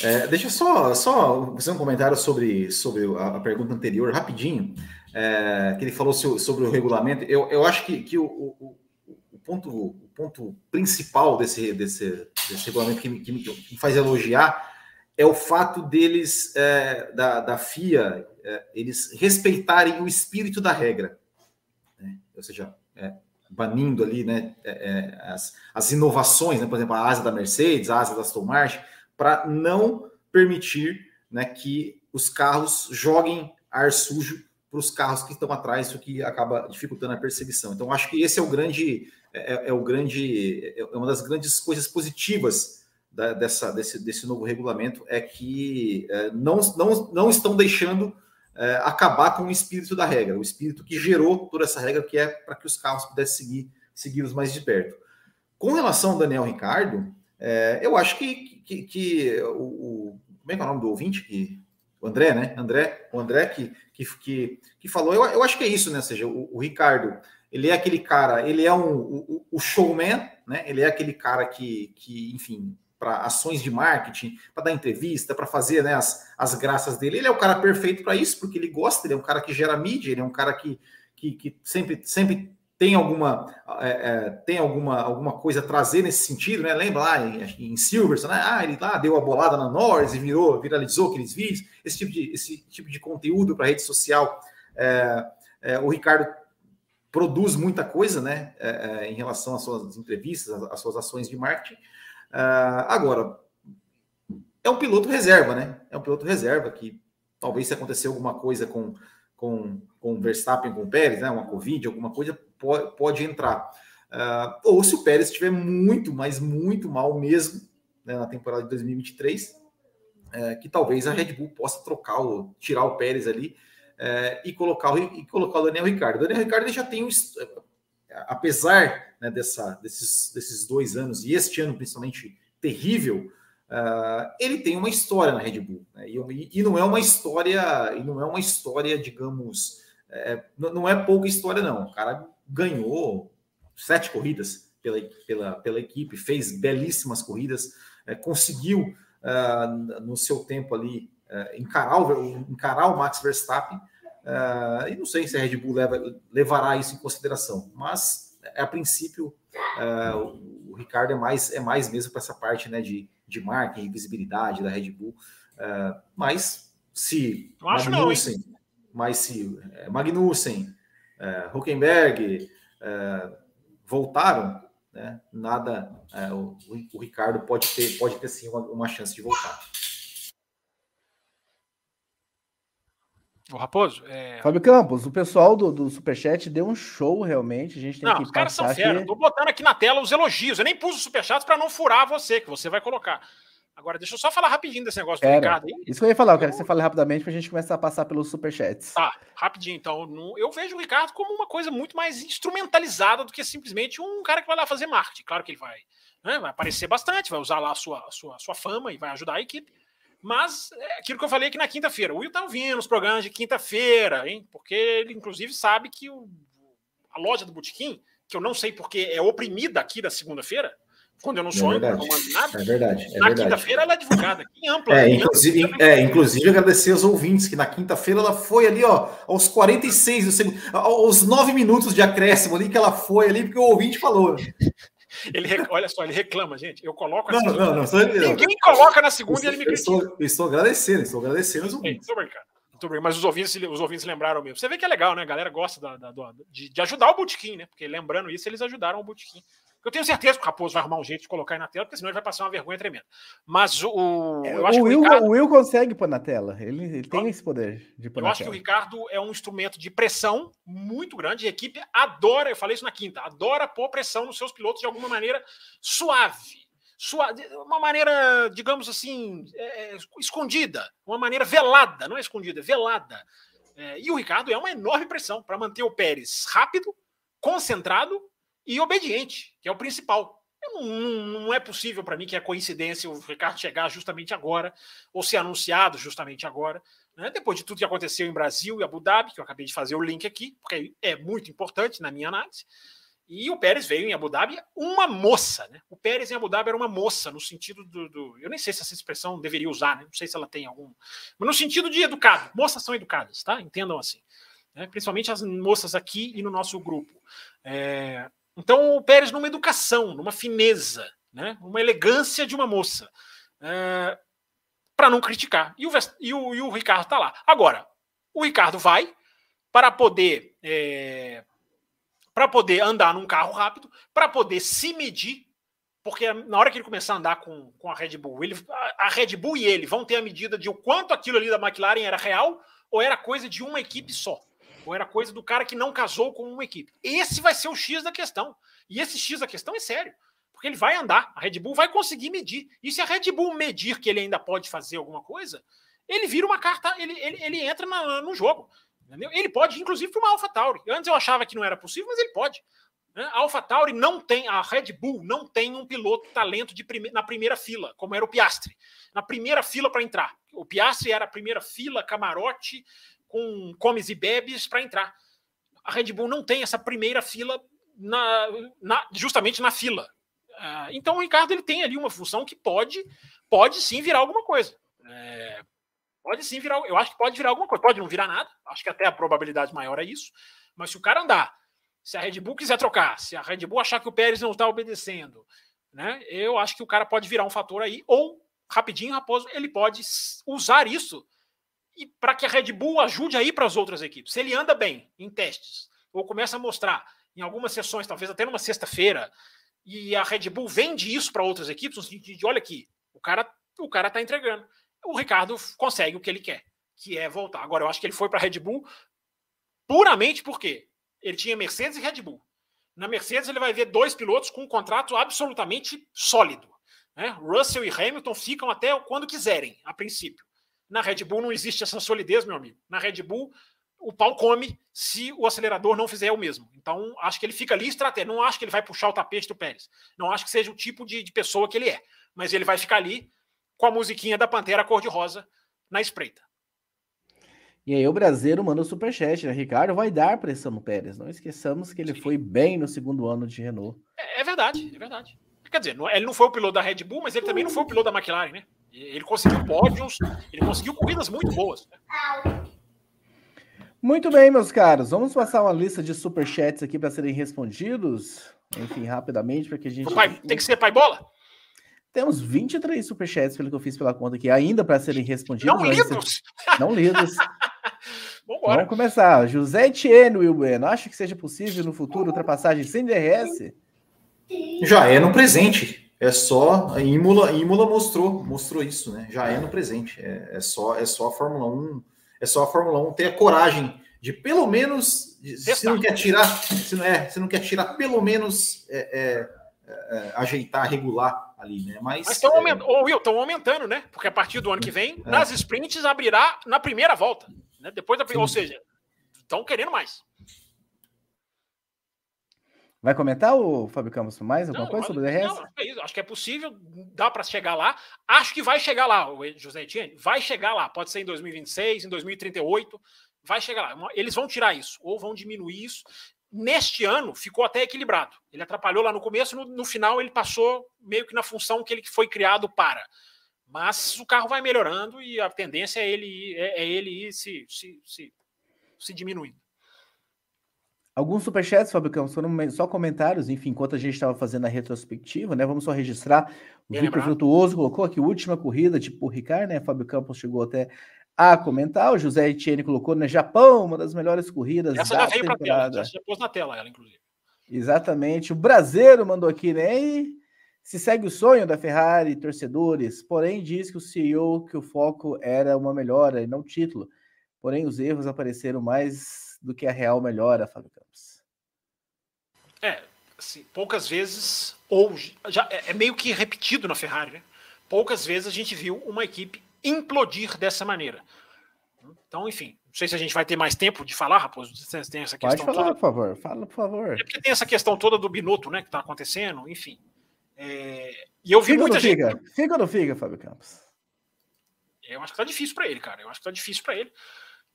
S3: É, deixa só, só fazer um comentário sobre, sobre a, a pergunta anterior, rapidinho, é, que ele falou sobre o regulamento. Eu, eu acho que, que o, o, o, ponto, o ponto principal desse, desse, desse regulamento que me, que me faz elogiar é o fato deles, é, da, da FIA, é, eles respeitarem o espírito da regra. Né? Ou seja, é, banindo ali né, é, é, as, as inovações, né? por exemplo, a asa da Mercedes, a asa da Aston Martin, para não permitir né, que os carros joguem ar sujo para os carros que estão atrás, o que acaba dificultando a perseguição. Então, acho que esse é o grande, é, é o grande, é uma das grandes coisas positivas da, dessa, desse, desse novo regulamento é que é, não, não, não estão deixando é, acabar com o espírito da regra, o espírito que gerou toda essa regra, que é para que os carros pudessem seguir, segui-los mais de perto. Com relação ao Daniel Ricardo, é, eu acho que, que, que o, o, Como é que é o nome do ouvinte? Que, o André, né? André, o André que, que, que, que falou, eu, eu acho que é isso, né? Ou seja, o, o Ricardo, ele é aquele cara, ele é um, o, o showman, né? Ele é aquele cara que, que enfim, para ações de marketing, para dar entrevista, para fazer né, as, as graças dele. Ele é o cara perfeito para isso, porque ele gosta, ele é um cara que gera mídia, ele é um cara que, que, que sempre, sempre tem alguma é, é, tem alguma, alguma coisa a trazer nesse sentido, né? Lembra lá em, em Silverson, né? Ah, ele lá deu a bolada na Norris e virou, viralizou aqueles vídeos, esse tipo de, esse tipo de conteúdo para rede social. É, é, o Ricardo produz muita coisa, né? É, é, em relação às suas entrevistas, às, suas ações de marketing. Agora, é um piloto reserva, né? É um piloto reserva que talvez se acontecer alguma coisa com com, com Verstappen, com o Pérez, né? Uma Covid, alguma coisa, pode, pode entrar. Uh, ou se o Pérez estiver muito, mas muito mal mesmo né, na temporada de 2023, é, que talvez a Red Bull possa trocar, o, tirar o Pérez ali é, e, colocar o, e colocar o Daniel Ricardo. O Daniel Ricardo já tem um. Apesar né, dessa, desses, desses dois anos, e este ano principalmente terrível, uh, ele tem uma história na Red Bull. Né, e, e, não é uma história, e não é uma história, digamos. É, não é pouca história, não. O cara ganhou sete corridas pela, pela, pela equipe, fez belíssimas corridas, é, conseguiu uh, no seu tempo ali uh, encarar, o, encarar o Max Verstappen. Uh, e não sei se a Red Bull leva, levará isso em consideração, mas a princípio o, o Ricardo é mais, é mais mesmo para essa parte né, de, de marketing, visibilidade da Red Bull. mas se Magnussen, não, mas se Magnussen é, Huckenberg é, voltaram, né? nada, é, o, o, Ricardo pode ter, pode ter sim uma, uma chance de voltar.
S2: O Raposo. É...
S1: Fábio Campos, o pessoal do, do Superchat deu um show realmente. A gente tem
S2: não,
S1: que
S2: os caras são fera. Estou botando aqui na tela os elogios. Eu nem pus o Superchat para não furar você, que você vai colocar. Agora, deixa eu só falar rapidinho desse negócio do Ricardo aí.
S1: Isso que eu ia falar, eu quero que você fale rapidamente para a gente começar a passar pelos superchats.
S2: Tá, rapidinho. Então, eu vejo o Ricardo como uma coisa muito mais instrumentalizada do que simplesmente um cara que vai lá fazer marketing. Claro que ele vai, né, vai aparecer bastante, vai usar lá a sua, a sua, a sua fama e vai ajudar a equipe. Mas é aquilo que eu falei aqui na quinta-feira. O Will tá ouvindo os programas de quinta-feira, hein? Porque ele, inclusive, sabe que o, a loja do Botequim, que eu não sei porque é oprimida aqui da segunda-feira, quando eu não sou, é não mando nada.
S3: É verdade. É
S2: na quinta-feira ela é divulgada aqui ampla.
S3: É, inclusive, ampla. é, inclusive agradecer aos ouvintes que na quinta-feira ela foi ali, ó, aos 46 do segundo, aos 9 minutos de acréscimo ali que ela foi ali, porque o ouvinte falou.
S2: Ele, olha só, ele reclama, gente. Eu coloco
S3: não, segunda, não, não, só,
S2: Ninguém coloca na segunda
S3: estou,
S2: e ele me critica.
S3: Estou, estou agradecendo, estou agradecendo os ouvintes.
S2: Estou brincando. Mas os ouvintes, os ouvintes lembraram mesmo. Você vê que é legal, né? A galera gosta da, da, de, de, ajudar o Botequim, né? Porque lembrando isso, eles ajudaram o Botequim. Eu tenho certeza que o Raposo vai arrumar um jeito de colocar aí na tela, porque senão ele vai passar uma vergonha tremenda. Mas o.
S1: É, eu acho o, Will, o, Ricardo, o Will consegue pôr na tela. Ele, ele tem esse poder de pôr
S2: eu na acho tela. que o Ricardo é um instrumento de pressão muito grande. A equipe adora, eu falei isso na quinta, adora pôr pressão nos seus pilotos de alguma maneira suave. Suave, uma maneira, digamos assim, é, é, escondida, uma maneira velada, não é escondida, é velada. É, e o Ricardo é uma enorme pressão para manter o Pérez rápido, concentrado e obediente, que é o principal. Não, não, é possível para mim que é coincidência o Ricardo chegar justamente agora, ou ser anunciado justamente agora, né? depois de tudo que aconteceu em Brasil e Abu Dhabi, que eu acabei de fazer o link aqui, porque é muito importante na minha análise. E o Pérez veio em Abu Dhabi uma moça, né? O Pérez em Abu Dhabi era uma moça, no sentido do. do eu nem sei se essa expressão deveria usar, né? Não sei se ela tem algum. Mas no sentido de educado. Moças são educadas, tá? Entendam assim. Né? Principalmente as moças aqui e no nosso grupo. É, então, o Pérez numa educação, numa fineza, né? uma elegância de uma moça, é, para não criticar. E o, e o, e o Ricardo está lá. Agora, o Ricardo vai para poder é, para poder andar num carro rápido, para poder se medir, porque na hora que ele começar a andar com, com a Red Bull, ele, a, a Red Bull e ele vão ter a medida de o quanto aquilo ali da McLaren era real ou era coisa de uma equipe só. Ou era coisa do cara que não casou com uma equipe. Esse vai ser o X da questão. E esse X da questão é sério. Porque ele vai andar, a Red Bull vai conseguir medir. E se a Red Bull medir que ele ainda pode fazer alguma coisa, ele vira uma carta, ele, ele, ele entra na, no jogo. Entendeu? Ele pode, inclusive, para uma AlphaTauri. Antes eu achava que não era possível, mas ele pode. Né? A AlphaTauri não tem, a Red Bull não tem um piloto talento de prime, na primeira fila, como era o Piastri. Na primeira fila para entrar. O Piastri era a primeira fila, camarote, com comes e bebes para entrar. A Red Bull não tem essa primeira fila na, na, justamente na fila. Uh, então o Ricardo ele tem ali uma função que pode, pode sim virar alguma coisa. É, pode sim virar, eu acho que pode virar alguma coisa. Pode não virar nada, acho que até a probabilidade maior é isso. Mas se o cara andar, se a Red Bull quiser trocar, se a Red Bull achar que o Pérez não está obedecendo, né? Eu acho que o cara pode virar um fator aí, ou rapidinho, Raposo, ele pode usar isso e para que a Red Bull ajude aí para as outras equipes. Se ele anda bem em testes, ou começa a mostrar em algumas sessões, talvez até numa sexta-feira, e a Red Bull vende isso para outras equipes, no sentido de, olha aqui, o cara o cara está entregando. O Ricardo consegue o que ele quer, que é voltar. Agora, eu acho que ele foi para a Red Bull puramente porque ele tinha Mercedes e Red Bull. Na Mercedes, ele vai ver dois pilotos com um contrato absolutamente sólido. Né? Russell e Hamilton ficam até quando quiserem, a princípio. Na Red Bull não existe essa solidez, meu amigo. Na Red Bull, o pau come se o acelerador não fizer o mesmo. Então, acho que ele fica ali estratégia. Não acho que ele vai puxar o tapete do Pérez. Não acho que seja o tipo de, de pessoa que ele é. Mas ele vai ficar ali com a musiquinha da Pantera cor-de-rosa na espreita.
S1: E aí o brasileiro manda o superchat, né? Ricardo vai dar pressão no Pérez. Não esqueçamos que ele Sim. foi bem no segundo ano de Renault.
S2: É, é, verdade, é verdade. Quer dizer, ele não foi o piloto da Red Bull, mas ele também não foi o piloto da McLaren, né? Ele conseguiu pódios, ele conseguiu corridas muito boas. Né?
S1: Muito bem, meus caros. Vamos passar uma lista de superchats aqui para serem respondidos. Enfim, rapidamente, para que a gente.
S2: Pai, tem que ser pai bola?
S1: Temos 23 superchats, pelo que eu fiz pela conta aqui, ainda para serem respondidos.
S2: Não lidos!
S1: Não lidos. Vamos começar. José Etienne, Will Bueno. Acha que seja possível no futuro ultrapassagem sem DRS?
S3: Já é no presente. É só. A Imola, Imola mostrou, mostrou isso, né? Já é no presente. É, é, só, é só a Fórmula 1. É só a Fórmula 1 ter a coragem de pelo menos. se não quer tirar. Se não, é, se não quer tirar, pelo menos é, é, é ajeitar, regular ali, né? Mas
S2: estão aumentando, Will, estão aumentando, né? Porque a partir do ano que vem, é. nas sprints abrirá na primeira volta, né? Depois da, Sim. ou seja, estão querendo mais.
S1: Vai comentar o Fábio Campos mais alguma não, coisa sobre o DRS? Não,
S2: é isso. Acho que é possível, dá para chegar lá. Acho que vai chegar lá, o José Etienne. Vai chegar lá. Pode ser em 2026, em 2038. Vai chegar lá. Eles vão tirar isso, ou vão diminuir isso. Neste ano ficou até equilibrado. Ele atrapalhou lá no começo, no, no final ele passou meio que na função que ele foi criado para. Mas o carro vai melhorando e a tendência é ele ir, é, é ele ir se, se, se, se diminuindo.
S1: Alguns superchats, Fábio Campos, foram só comentários, enfim, enquanto a gente estava fazendo a retrospectiva, né? Vamos só registrar. O Victor Frutuoso colocou aqui última corrida de Purricar, né? Fábio Campos chegou até a comentar. O José Etienne colocou né, Japão, uma das melhores corridas
S2: Essa da já veio temporada. Tela, já pôs na tela ela, inclusive.
S1: Exatamente. O Brasileiro mandou aqui, né? E se segue o sonho da Ferrari, torcedores, porém diz que o CEO que o foco era uma melhora e não título. Porém, os erros apareceram mais do que a real melhora, Fábio Campos.
S2: É, assim, poucas vezes, ou já é, é meio que repetido na Ferrari, né? Poucas vezes a gente viu uma equipe implodir dessa maneira. Então, enfim, não sei se a gente vai ter mais tempo de falar, Raposo. Tem essa
S1: questão Pode falar, toda. por favor. Fala, por favor.
S2: É porque tem essa questão toda do Binotto, né, que está acontecendo, enfim. É... E eu vi fica muita gente.
S1: Fica? fica ou não fica, Fábio Campos?
S2: Eu acho que tá difícil para ele, cara. Eu acho que tá difícil para ele.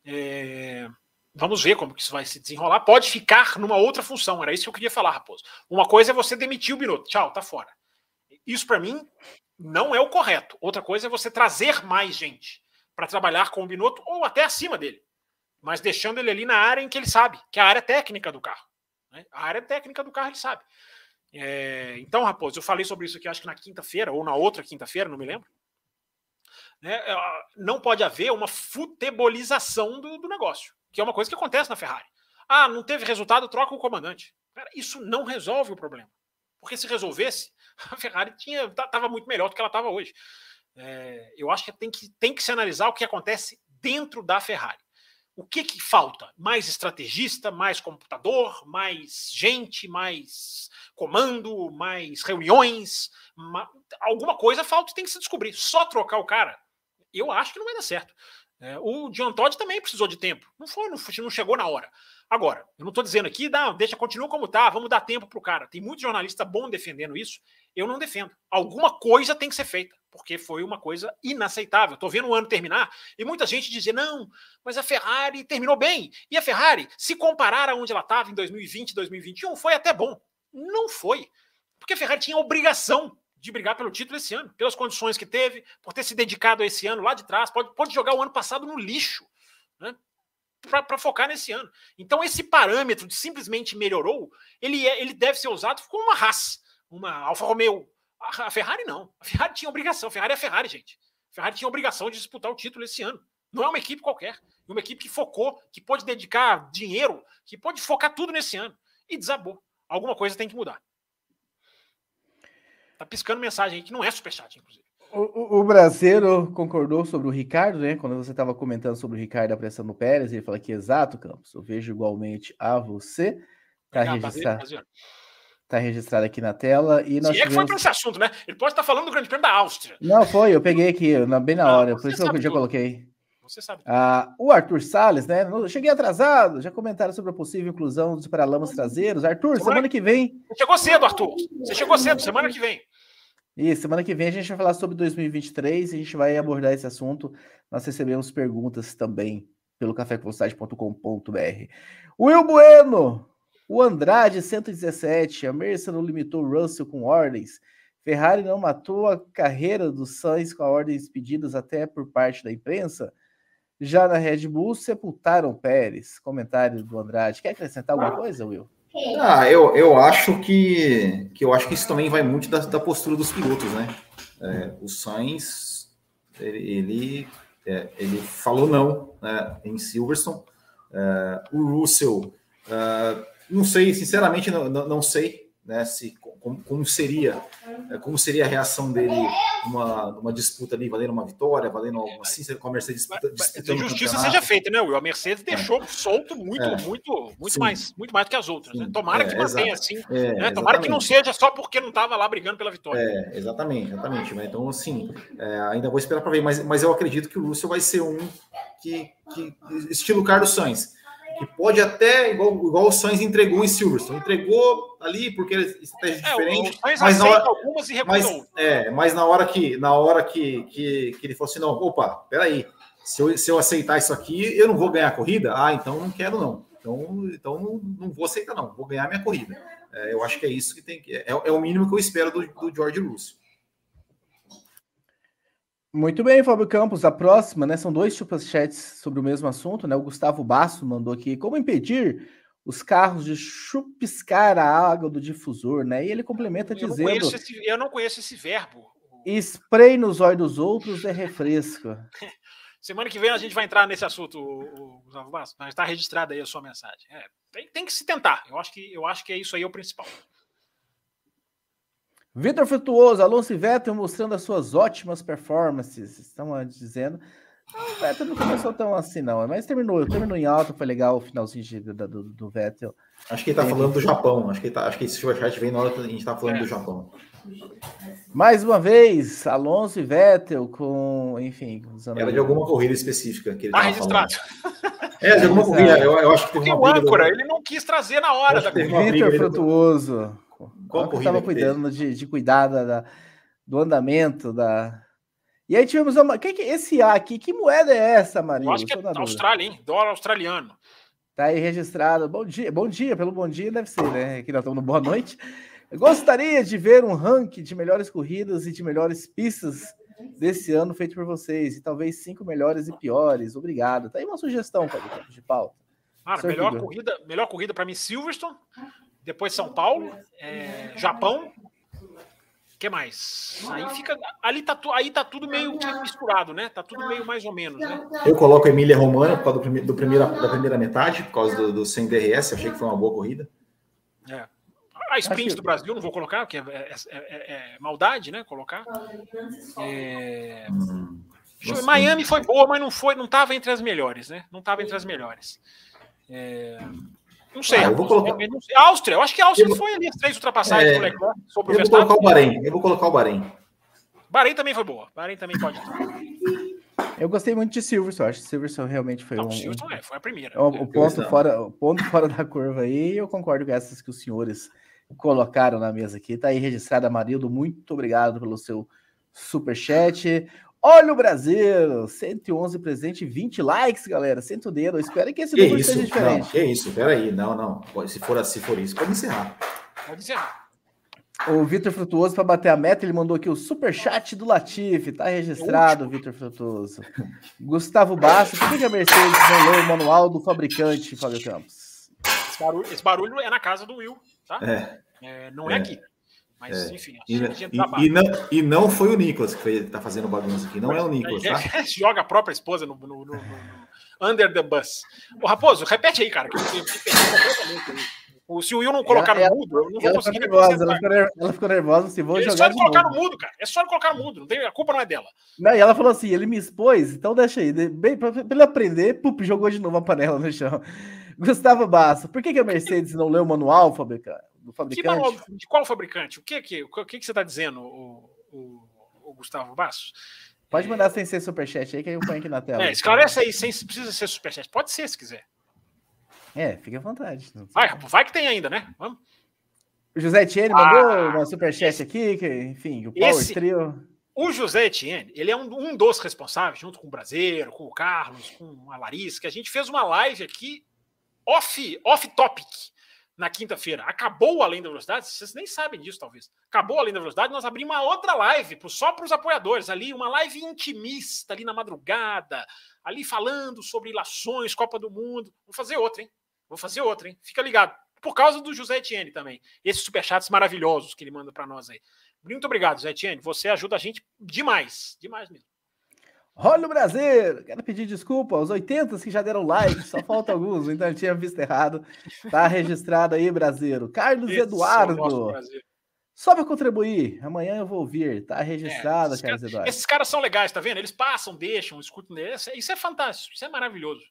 S2: É... Vamos ver como que isso vai se desenrolar. Pode ficar numa outra função. Era isso que eu queria falar, Raposo. Uma coisa é você demitir o Binotto. Tchau, tá fora. Isso para mim não é o correto. Outra coisa é você trazer mais gente para trabalhar com o Binotto ou até acima dele, mas deixando ele ali na área em que ele sabe, que é a área técnica do carro. Né? A área técnica do carro ele sabe. É, então, Raposo, eu falei sobre isso aqui, acho que na quinta-feira ou na outra quinta-feira, não me lembro. Né? É, não pode haver uma futebolização do, do negócio que é uma coisa que acontece na Ferrari. Ah, não teve resultado, troca o comandante. Cara, isso não resolve o problema. Porque se resolvesse, a Ferrari estava muito melhor do que ela estava hoje. É, eu acho que tem, que tem que se analisar o que acontece dentro da Ferrari. O que, que falta? Mais estrategista, mais computador, mais gente, mais comando, mais reuniões. alguma coisa falta e tem que se descobrir. Só trocar o cara, eu acho que não vai dar certo. É, o John Todd também precisou de tempo. Não foi, não, não chegou na hora. Agora, eu não estou dizendo aqui, não, deixa, continua como tá, vamos dar tempo para o cara. Tem muito jornalista bom defendendo isso. Eu não defendo. Alguma coisa tem que ser feita, porque foi uma coisa inaceitável. Estou vendo o ano terminar e muita gente dizer, não, mas a Ferrari terminou bem. E a Ferrari, se comparar a onde ela estava em 2020, 2021, foi até bom. Não foi. Porque a Ferrari tinha a obrigação de brigar pelo título esse ano, pelas condições que teve, por ter se dedicado a esse ano lá de trás, pode, pode jogar o ano passado no lixo, né? Para focar nesse ano. Então, esse parâmetro de simplesmente melhorou, ele, é, ele deve ser usado como uma Haas, uma Alfa Romeo. A, a Ferrari não. A Ferrari tinha obrigação. A Ferrari é a Ferrari, gente. A Ferrari tinha obrigação de disputar o título esse ano. Não é uma equipe qualquer. É uma equipe que focou, que pode dedicar dinheiro, que pode focar tudo nesse ano. E desabou. Alguma coisa tem que mudar. Tá piscando mensagem aí que não é superchat, inclusive.
S1: O, o, o Brasileiro concordou sobre o Ricardo, né? Quando você estava comentando sobre o Ricardo a pressão no Pérez, ele fala que exato, Campos. Eu vejo igualmente a você. Tá registrado. Tá registrado aqui na tela. E nós
S2: Se é que foi para esse assunto, né? Ele pode estar falando do Grande Prêmio da Áustria.
S1: Não, foi, eu peguei aqui, bem na hora, por isso que eu já coloquei. Você sabe. Ah, o Arthur Salles, né? Cheguei atrasado, já comentaram sobre a possível inclusão dos paralamas traseiros. Arthur, semana, semana que vem.
S2: Você chegou cedo, Arthur. Você chegou cedo, semana que vem.
S1: E semana que vem a gente vai falar sobre 2023 e a gente vai abordar esse assunto. Nós recebemos perguntas também pelo cafévelocidade.com.br. Will Bueno, o Andrade 117, a Mercer não limitou Russell com ordens. Ferrari não matou a carreira dos Sainz com ordens pedidas até por parte da imprensa. Já na Red Bull, sepultaram Pérez. Comentário do Andrade. Quer acrescentar alguma coisa, Will?
S3: Ah, eu, eu acho que, que eu acho que isso também vai muito da, da postura dos pilotos, né? É, o Sainz, ele, ele, é, ele falou não né, em Silverstone. É, o Russell, é, não sei, sinceramente, não, não, não sei né, se como, como, seria é, como seria a reação dele numa, numa disputa ali, valendo uma vitória, valendo algo assim, com a Mercedes
S2: disputando disputando justiça seja feita, né, Will? A Mercedes é. deixou é. solto muito, é. muito, muito mais, muito mais do que as outras. Né? Tomara é, que mantenha assim, né? Tomara que não seja só porque não estava lá brigando pela vitória.
S3: É, exatamente, exatamente. Então, assim, ainda vou esperar para ver, mas, mas eu acredito que o Lúcio vai ser um que, que estilo Carlos Sainz que pode até, igual, igual o Sainz entregou em Silverstone, entregou ali porque estratégia é, diferente, mas na hora, algumas e mas, é, mas na hora que na hora que, que, que ele falou assim, não, opa, peraí, se eu, se eu aceitar isso aqui, eu não vou ganhar a corrida? Ah, então não quero não. Então, então não, não vou aceitar não, vou ganhar minha corrida. É, eu acho que é isso que tem que é, é o mínimo que eu espero do, do George Russell.
S1: Muito bem, Fábio Campos. A próxima, né? São dois superchats sobre o mesmo assunto, né? O Gustavo Basso mandou aqui como impedir os carros de chupiscar a água do difusor, né? E ele complementa eu dizendo.
S2: Não esse, eu não conheço esse verbo.
S1: Spray nos olhos dos outros é refresco.
S2: Semana que vem a gente vai entrar nesse assunto, Gustavo Basso. Mas está registrada aí a sua mensagem. É, tem, tem que se tentar. Eu acho que, eu acho que é isso aí o principal.
S1: Vitor Frutuoso, Alonso e Vettel mostrando as suas ótimas performances. Estão dizendo. o Vettel não começou tão assim, não, mas terminou, terminou em alta, foi legal o finalzinho de, do, do, do, Vettel.
S3: Acho que ele tá falando do Japão. Acho que, tá, acho que esse superchat vem na hora que a gente tá falando é. do Japão.
S1: Mais uma vez, Alonso e Vettel com, enfim,
S3: usando Era de alguma corrida específica que ele tá registrado. É, de alguma corrida. Eu, eu acho que
S2: teve uma o âncora, do... ele não quis trazer na hora da
S1: corrida. Vitor Frutuoso. Qual corrida estava cuidando de, de cuidar da, do andamento da. E aí tivemos uma. Que que, esse A aqui, que moeda é essa, Marinho? Eu
S2: acho que é da Austrália, hein? Dólar australiano.
S1: Tá aí registrado. Bom dia, bom dia, pelo bom dia deve ser, né? Aqui nós estamos no boa noite. Eu gostaria de ver um ranking de melhores corridas e de melhores pistas desse ano feito por vocês. E talvez cinco melhores e piores. Obrigado. Tá aí uma sugestão, para de pauta.
S2: Cara, melhor corrida, melhor corrida para mim, Silverstone depois São Paulo, é, Japão. que mais? Aí fica. Ali tá, aí tá tudo meio misturado, né? Tá tudo meio mais ou menos, né?
S3: Eu coloco Emília Romana por causa do, do primeira, da primeira metade, por causa do, do sem DRS, achei que foi uma boa corrida.
S2: É. A sprint do Brasil não vou colocar, porque é, é, é, é maldade, né? Colocar. É... Hum, Miami foi boa, mas não foi, não estava entre as melhores, né? Não estava entre as melhores. É... Não sei. Ah, eu vou colocar... Não sei. Áustria, eu acho que a Áustria eu... foi ali as três ultrapassagens é... do Leclerc
S3: sobre eu o Verstappen. Vou colocar o Bahrein. Eu vou colocar o Bahrein.
S2: Bahrein também foi boa. Bahrein também pode.
S1: Eu gostei muito de Silverstone. Acho que Silverstone realmente foi não, um.
S2: Silverstone é, foi a primeira.
S1: O, o ponto, fora, o ponto fora da curva aí. Eu concordo com essas que os senhores colocaram na mesa aqui. Tá aí registrada, Marildo. Muito obrigado pelo seu super chat. Olha o Brasil! 111 presente, 20 likes, galera. Senta o dedo. Espero que esse
S3: número isso? seja diferente. Não, que isso? Peraí. Não, não. Se for, se for isso, pode encerrar.
S2: Pode encerrar.
S1: O Vitor Frutuoso, para bater a meta, ele mandou aqui o super chat do Latifi. Tá registrado, Vitor Frutuoso. Gustavo Basso, por que a Mercedes não leu o manual do fabricante, Fábio Campos?
S2: Esse barulho, esse barulho é na casa do Will, tá?
S3: É.
S2: É, não é,
S3: É.
S2: aqui. Mas,
S3: É.
S2: enfim,
S3: E, e- e não, e não foi o Nicolas que foi, tá fazendo bagunça aqui. Não é o Nicolas, tá?
S2: Joga a própria esposa no, no- no- no- Under the bus. Ô, Raposo, repete aí, cara. Que eu, se o Will não colocar
S1: Ela-
S2: no mudo, eu não vou
S1: Ela ficou
S2: conseguir me
S1: nervosa, ela ficou, ela ficou nervosa, se vou
S2: É só
S1: jogar
S2: ele
S1: de
S2: colocar
S1: novo.
S2: no mudo, cara. É só ele colocar no mudo. Não tem, a culpa não é dela.
S1: Não, e ela falou assim, ele me expôs, então deixa aí. Bem, pra, pra ele aprender, pup, jogou de novo a panela no chão. Gustavo Basso, por que, que a Mercedes não leu o manual fabrica- do fabricante?
S2: manual, de qual fabricante? O que que, o que, que você está dizendo, o, o, o Gustavo Bassos?
S1: Pode mandar sem ser superchat aí que eu ponho aqui na tela.
S2: É, esclarece aí, sem precisa ser superchat. Pode ser, se quiser.
S1: É, fica à vontade.
S2: Vai, vai que tem ainda, né? Vamos.
S1: O José Tiene mandou uma superchat aqui, que, enfim, o Power
S2: esse-
S1: Trio.
S2: O José Etienne, ele é um, um dos responsáveis, junto com o Brasileiro, com o Carlos, com a Larissa, que a gente fez uma live aqui off, off topic na quinta-feira. Acabou Além da Velocidade, vocês nem sabem disso, talvez. Acabou Além da Velocidade, nós abrimos uma outra live só para os apoiadores ali, uma live intimista ali na madrugada, ali falando sobre ilações, Copa do Mundo. Vou fazer outra, hein? Vou fazer outra, hein? Fica ligado. Por causa do José Etienne também. Esses superchats maravilhosos que ele manda para nós aí. Muito obrigado, Zé Etienne. Você ajuda a gente demais. Demais mesmo.
S1: Olha o Brasil! Quero pedir desculpa aos 80 que já deram like, só falta alguns, então eu tinha visto errado. Tá registrado aí, Brasileiro. Carlos
S2: Esse é
S1: Eduardo, só para contribuir. Amanhã eu vou ouvir. Tá registrado,
S2: esses
S1: Carlos
S2: caras-
S1: Eduardo.
S2: Esses caras são legais, tá vendo? Eles passam, deixam, escutam. Isso é- Isso é fantástico, isso é maravilhoso.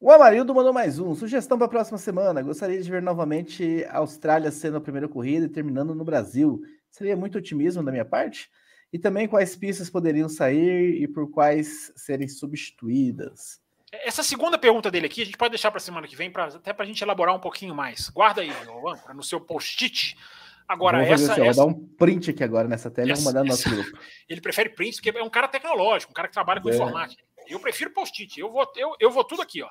S1: O Amarildo mandou mais um. Sugestão para a próxima semana. Gostaria de ver novamente a Austrália sendo a primeira corrida e terminando no Brasil. Seria muito otimismo da minha parte? E também quais pistas poderiam sair e por quais serem substituídas.
S2: Essa segunda pergunta dele aqui, a gente pode deixar para semana que vem, pra, até para a gente elaborar um pouquinho mais. Guarda aí, no seu post-it. Agora, essa,
S1: assim,
S2: essa-
S1: vou dar um print aqui agora nessa tela e
S2: Essa-
S1: vou mandar no nosso
S2: essa-
S1: grupo.
S2: ele prefere print, porque é um cara tecnológico, um cara que trabalha com
S3: É.
S2: informática. Eu prefiro post-it, eu vou, eu, eu vou tudo aqui, ó.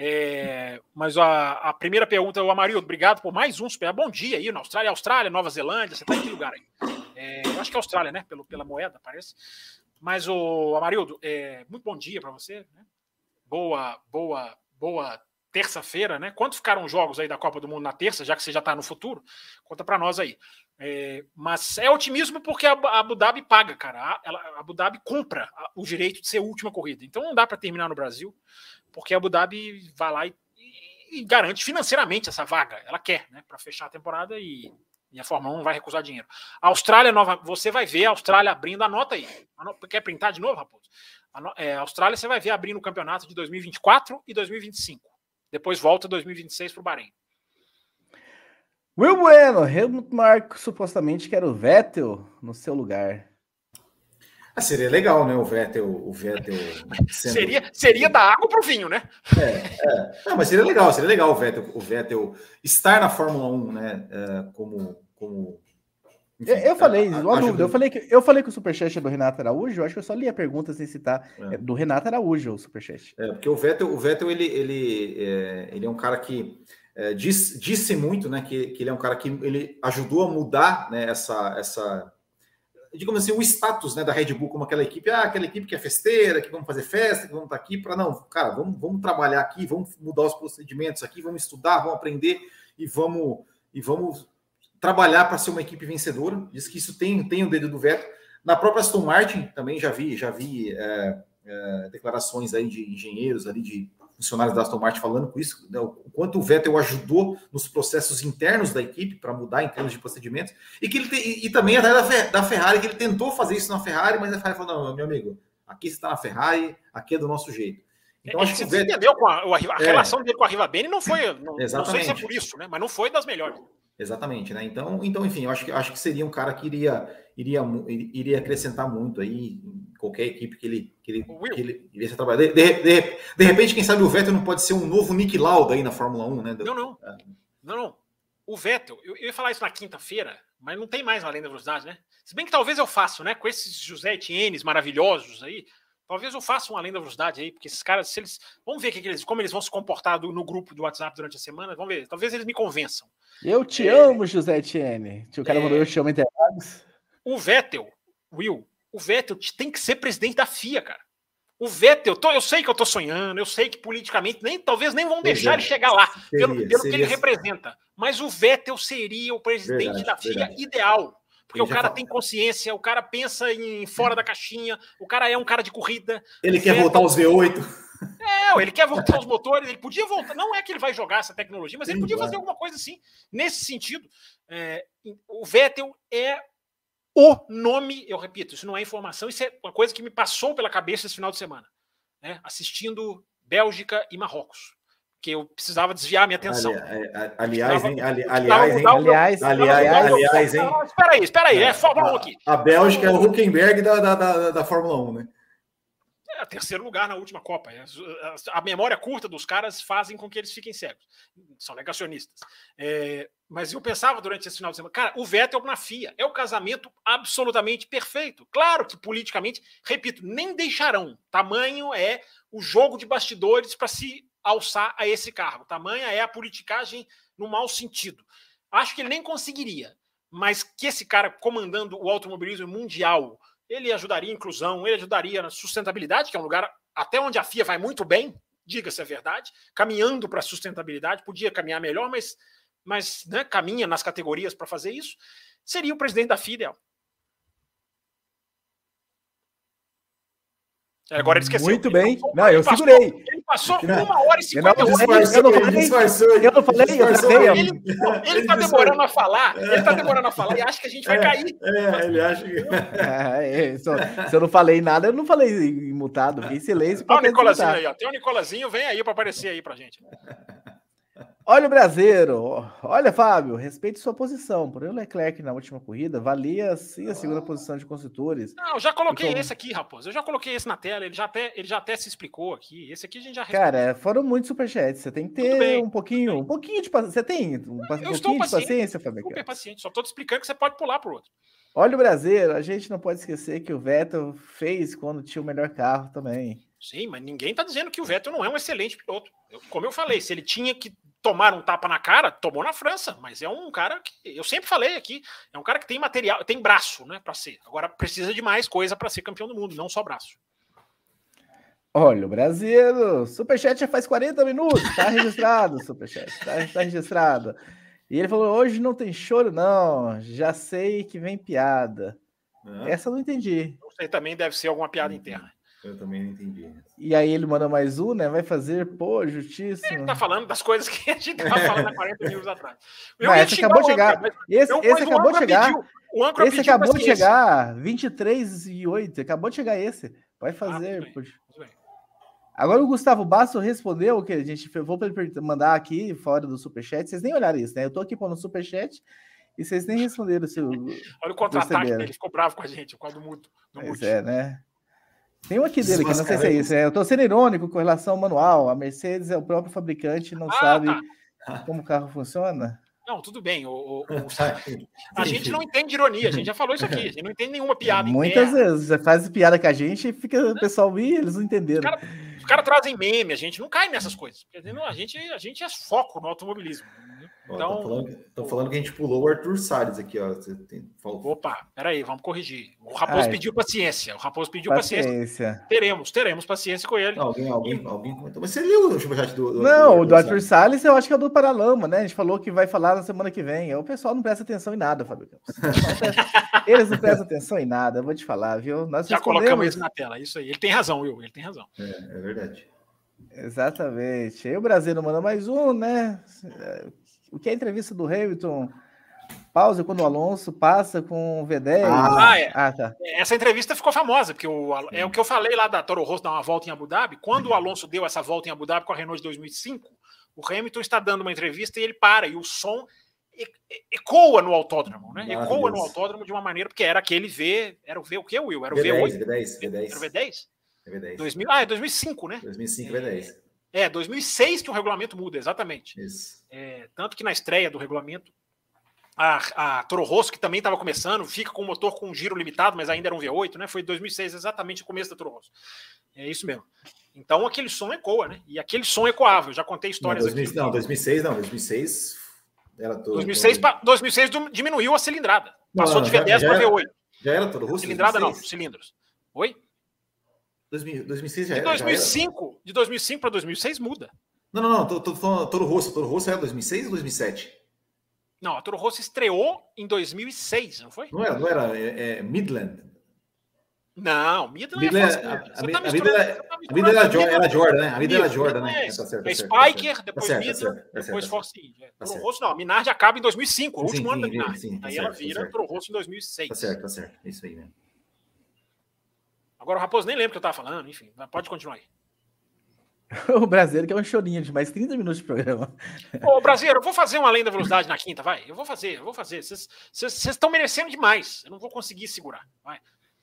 S2: É, mas a, a primeira pergunta, o Amarildo, obrigado por mais um super. Bom dia aí na Austrália, Austrália, Nova Zelândia, você tá em que lugar aí? É, eu acho que é Austrália, né? Pelo, pela moeda, parece. Mas o Amarildo, é, muito bom dia para você. Né? Boa, boa, boa terça-feira, né? Quanto ficaram os jogos aí da Copa do Mundo na terça, já que você já está no futuro? Conta para nós aí. É, mas é otimismo porque a Abu Dhabi paga, cara. A, ela, a Abu Dhabi compra o direito de ser a última corrida. Então não dá para terminar no Brasil, porque a Abu Dhabi vai lá e, e- e garante financeiramente essa vaga. Ela quer, né? Para fechar a temporada e, e a Fórmula 1 não vai recusar dinheiro. A Austrália, nova, você vai ver a Austrália abrindo, anota aí. Quer printar de novo, Raposo? É, a Austrália você vai ver abrindo o campeonato de 2024 e 2025. Depois volta 2026 para o Bahrein.
S1: Will Bueno, Helmut Marko supostamente quer o Vettel no seu lugar.
S3: Ah, seria legal, né? O Vettel, o Vettel sendo...
S2: Seria, seria da água para o vinho, né?
S3: Não, mas seria legal, seria legal o Vettel, o Vettel estar na Fórmula 1, né? é, como. como enfim,
S1: Eu, eu falei,
S3: a- a-
S1: dúvida, eu falei, que, eu falei que o Superchat é do Renato Araújo, eu acho que eu só li a pergunta sem citar.
S3: É.
S1: É do Renato Araújo o Superchat.
S3: É, porque o Vettel, o Vettel ele, ele, é, ele é um cara que é, diz- disse muito, né? Que, que ele é um cara que ele ajudou a mudar né, essa, essa, digamos assim, o status né, da Red Bull como aquela equipe, ah, aquela equipe que é festeira, que vamos fazer festa, que vamos estar aqui para não, cara, vamos, vamos trabalhar aqui, vamos mudar os procedimentos aqui, vamos estudar, vamos aprender e vamos e vamos trabalhar para ser uma equipe vencedora. Diz que isso tem, tem o dedo do Vettel. Na própria Aston Martin também já vi, já vi é, é, declarações aí de engenheiros ali, de funcionários da Aston Martin falando com isso, né, o quanto o Vettel ajudou nos processos internos da equipe para mudar em termos de procedimentos, e que ele te, e, e também até da, da Ferrari, que ele tentou fazer isso na Ferrari, mas a Ferrari falou: não, meu amigo, aqui você está na Ferrari, aqui é do nosso jeito. Então
S2: Ele
S3: acho que o Vettel.
S2: entendeu com a, a- a
S3: É.
S2: relação dele com a Riva Bene não foi. Não, não sei se é por isso, né? Mas não foi das melhores.
S3: Exatamente, né? Então, então enfim, eu acho que, acho que seria um cara que iria, iria, iria acrescentar muito aí em qualquer equipe que ele, que ele, que ele iria trabalhar. De, de, de, de repente, quem sabe o Vettel não pode ser um novo Nick Lauda aí na Fórmula 1, né?
S2: Não, não.
S3: É.
S2: Não, não. O Vettel, eu, eu ia falar isso na quinta-feira, mas não tem mais além da velocidade, né? Se bem que talvez eu faça, né? Com esses José Etienes maravilhosos aí, Talvez eu faça um além da velocidade aí, porque esses caras, se eles. Vamos ver que que eles, como eles vão se comportar do- no grupo do WhatsApp durante a semana. Vamos ver. Talvez eles me convençam.
S1: Eu te
S2: É.
S1: amo, José Etienne. O cara
S2: É.
S1: mandou eu te amo Interlagos.
S2: O Vettel, Will, o Vettel tem que ser presidente da FIA, cara. O Vettel, tô- eu sei que eu tô sonhando, eu sei que politicamente nem talvez nem vão deixar ele chegar lá, pelo,
S3: Seria-
S2: pelo que ele
S3: seria-
S2: representa. Mas o Vettel seria o presidente
S3: Verdade,
S2: da FIA
S3: verdade.
S2: ideal. Porque
S3: Ele
S2: o cara tem consciência, o cara pensa em fora da caixinha, o cara é um cara de corrida.
S3: Ele quer voltar aos V8.
S2: É, ele quer voltar aos motores, ele podia voltar. Não é que ele vai jogar essa tecnologia, mas ele
S3: Sim,
S2: podia fazer alguma coisa assim. Nesse sentido, é, o Vettel é o nome, eu repito, isso não é informação, isso é uma coisa que me passou pela cabeça esse final de semana, né? Assistindo Bélgica e Marrocos, que eu precisava desviar a minha atenção.
S3: Ali- é, é, aliás, hein? Ali- aliás, hein?
S2: meu-
S1: Aliás,
S3: aliás,
S2: meu-
S3: aliás, hein?
S2: Espera aí, espera aí, é Fórmula 1 aqui.
S3: A Bélgica é o Huckenberg da, da, da, da Fórmula 1, né?
S2: É, terceiro lugar na última Copa. É, A memória curta dos caras fazem com que eles fiquem cegos. São negacionistas. É, mas eu pensava durante esse final de semana, cara, o Vettel na FIA é o casamento absolutamente perfeito. Claro que politicamente, repito, nem deixarão. Tamanho é o jogo de bastidores para se alçar a esse cargo. Tamanha é a politicagem no mau sentido. Acho que ele nem conseguiria. Mas que esse cara comandando o automobilismo mundial ele ajudaria a inclusão, ele ajudaria na sustentabilidade, que é um lugar até onde a FIA vai muito bem, diga-se a verdade, caminhando para a sustentabilidade, podia caminhar melhor, mas, mas né, caminha nas categorias para fazer isso, seria o presidente da FIA ideal. Agora ele esqueceu.
S1: Muito
S2: Ele
S1: bem.
S2: passou-
S1: Não, eu
S2: ele passou-
S1: segurei.
S2: Ele passou
S3: Não,
S2: uma hora e
S1: eu
S2: cinquenta
S1: não-
S2: minutos.
S1: eu não falei-
S3: disfarçou,
S1: eu não falei, eu
S3: disfarçou.
S1: travei, eu-
S2: Ele, ele tá demorando a falar, ele tá demorando a falar e acha que a gente vai
S3: É.
S2: cair.
S3: É, ele acha que.
S1: É, é, só- se eu não falei nada, eu não falei imutado. Fiquei em silêncio.
S2: Olha o Nicolazinho aí, ó. Tem o Nicolazinho, vem aí para aparecer aí pra gente.
S1: Olha o Brasileiro. Olha, Fábio, respeite sua posição. Porém, o Leclerc na última corrida valia sim a segunda posição de construtores.
S2: Não, eu já coloquei
S1: Então-
S2: esse aqui, raposo. Eu já coloquei esse na tela, ele já até, ele já até se explicou aqui. Esse aqui a gente já
S1: Cara, foram muitos superchats. Você tem que ter
S2: bem,
S1: um pouquinho, um pouquinho de paciência. Você tem um,
S2: Eu estou
S1: pouquinho de
S2: paciente,
S1: paciência, Fábio?
S2: super paciente. Só tô te explicando que você pode pular pro outro.
S1: Olha o Brasileiro. A gente não pode esquecer que o Vettel fez quando tinha o melhor carro também.
S2: Sim, mas ninguém tá dizendo que o Vettel não é um excelente piloto. Eu- como eu falei, se ele tinha que tomar um tapa na cara, tomou na França, mas é um cara que eu sempre falei aqui, é um cara que tem material, tem braço, né, para ser. Agora precisa de mais coisa para ser campeão do mundo, não só braço.
S1: Olha o Brasileiro. Superchat já faz 40 minutos. Tá registrado, Superchat. Tá, tá registrado. E ele falou: hoje não tem choro, não. Já sei que vem piada.
S3: Não,
S1: Essa eu não entendi.
S2: Isso aí também deve ser alguma piada interna.
S3: Eu também não entendi.
S1: E aí ele manda mais um, né? Vai fazer, pô, justíssimo.
S2: Ele tá falando das coisas que a gente tava falando há 40 minutos atrás.
S1: Não,
S2: ia
S1: esse acabou de chegar.
S2: mas
S1: Esse,
S2: eu-
S1: acabou de chegar.
S2: pediu-
S1: Esse acabou de chegar. 23 e 8. Acabou de chegar esse. Vai
S2: Ah,
S1: fazer.
S2: tudo
S1: pô.
S2: bem, tudo bem.
S1: Agora o Gustavo Basso respondeu o que a gente fez. Vou ele mandar aqui fora do superchat. Vocês nem olharam isso, né? Eu tô aqui pondo no superchat e vocês nem responderam. Se.
S2: Olha o contra-ataque dele, ficou bravo com a gente, por causa do mudo. Do
S1: Pois é, né? Tem um aqui dele, que não sei se é isso. É, eu tô sendo irônico com relação ao manual. A Mercedes é o próprio fabricante, não
S2: Ah,
S1: sabe
S2: tá.
S1: como o carro funciona.
S2: Não, tudo bem. O, o- o- a gente não entende ironia, a gente já falou isso aqui. A gente não entende nenhuma piada
S1: Muitas
S2: interna.
S1: vezes você faz piada com a gente e fica o pessoal, ih, eles não entenderam.
S2: Cara, caras trazem meme, a gente não cai nessas coisas. A, gente, a gente é foco no automobilismo. né?
S3: Ó,
S2: Então,
S3: tão, falando, falando que a gente pulou o Arthur Salles aqui, ó. Você tem,
S2: opa, peraí, vamos corrigir. O Raposo
S1: Ai.
S2: pediu paciência. O Raposo pediu paciência.
S1: Paciência.
S2: Teremos, teremos paciência com ele.
S3: Não, alguém, alguém, alguém comentou. Mas você leu o superchat do, do
S1: Não, o do Arthur
S3: Salles?
S1: Eu acho que é o do Paralama, né? A gente falou que vai falar na semana que vem. O pessoal não presta atenção em nada, Fábio Eles não prestam atenção em nada, eu vou te falar, viu? Nós
S2: Já colocamos isso na tela, isso aí. Ele tem razão, Will, ele tem razão.
S3: É, é verdade.
S1: Exatamente. Aí o Brasil não manda mais um, né? O que é a entrevista do Hamilton? Pausa quando o Alonso passa com o V10.
S2: Ah, é.
S1: Ah, tá.
S2: Essa entrevista ficou famosa, porque o, é o que eu falei lá da Toro Rosso dar uma volta em Abu Dhabi. Quando o Alonso deu essa volta em Abu Dhabi com a Renault de 2005, o Hamilton está dando uma entrevista e ele para, e o som e- e- ecoa no autódromo, né? Ecoa no autódromo de uma maneira, porque era aquele V. Era o V o que, Will? Era o
S3: V10,
S2: V8?
S3: V10,
S2: Era o
S3: V10.
S2: V10?
S3: V10.
S2: 2000, ah, é 2005, né?
S3: 2005, V10.
S2: É, 2006 que o regulamento muda, exatamente.
S3: Isso.
S2: É, tanto que na estreia do regulamento, a, a Toro Rosso, que também estava começando, fica com o motor com giro limitado, mas ainda era um V8, né? Foi em 2006, exatamente o começo da Toro Rosso. É isso mesmo. Então aquele som ecoa, né? E aquele som ecoava. Eu já contei histórias
S3: não, 2000,
S2: aqui.
S3: Não, 2006 não. 2006 era todo.
S2: 2006, todo... 2006 diminuiu a cilindrada. Passou não, de V10 para V8.
S3: Já era todo russo?
S2: Cilindrada 2006? não, cilindros. Oi?
S3: 2006 já
S2: de 2005, já era. De 2005 para 2006 muda.
S3: Não, não, não. Tô, tô falando Toro Rosso. Toro Rosso era 2006 ou 2007?
S2: Não, a Toro Rosso estreou em 2006, não foi?
S3: Não era, não era é, é Midland.
S2: Não, Midland, Midland é fácil.
S3: A, a, tá a, vida, era, a vida era, Jordan, era Jordan, né? A vida era Jordan, né?
S2: É, tá certo, tá é Spiker, tá depois tá Midland, tá depois Force India. Tá Toro Rosso não, a Minardi acaba em 2005, o último sim, ano da Minardi. Sim, aí ela vira Toro Rosso em 2006.
S3: Tá certo, tá certo. É isso aí mesmo.
S2: Agora o Raposo nem lembra o que eu tava falando, enfim, pode continuar aí.
S1: o brasileiro que é um chorinho de mais 30 minutos de programa.
S2: Ô, brasileiro, eu vou fazer uma além da velocidade na quinta, vai. Eu vou fazer, eu vou fazer. Vocês estão merecendo demais. Eu não vou conseguir segurar. Vai.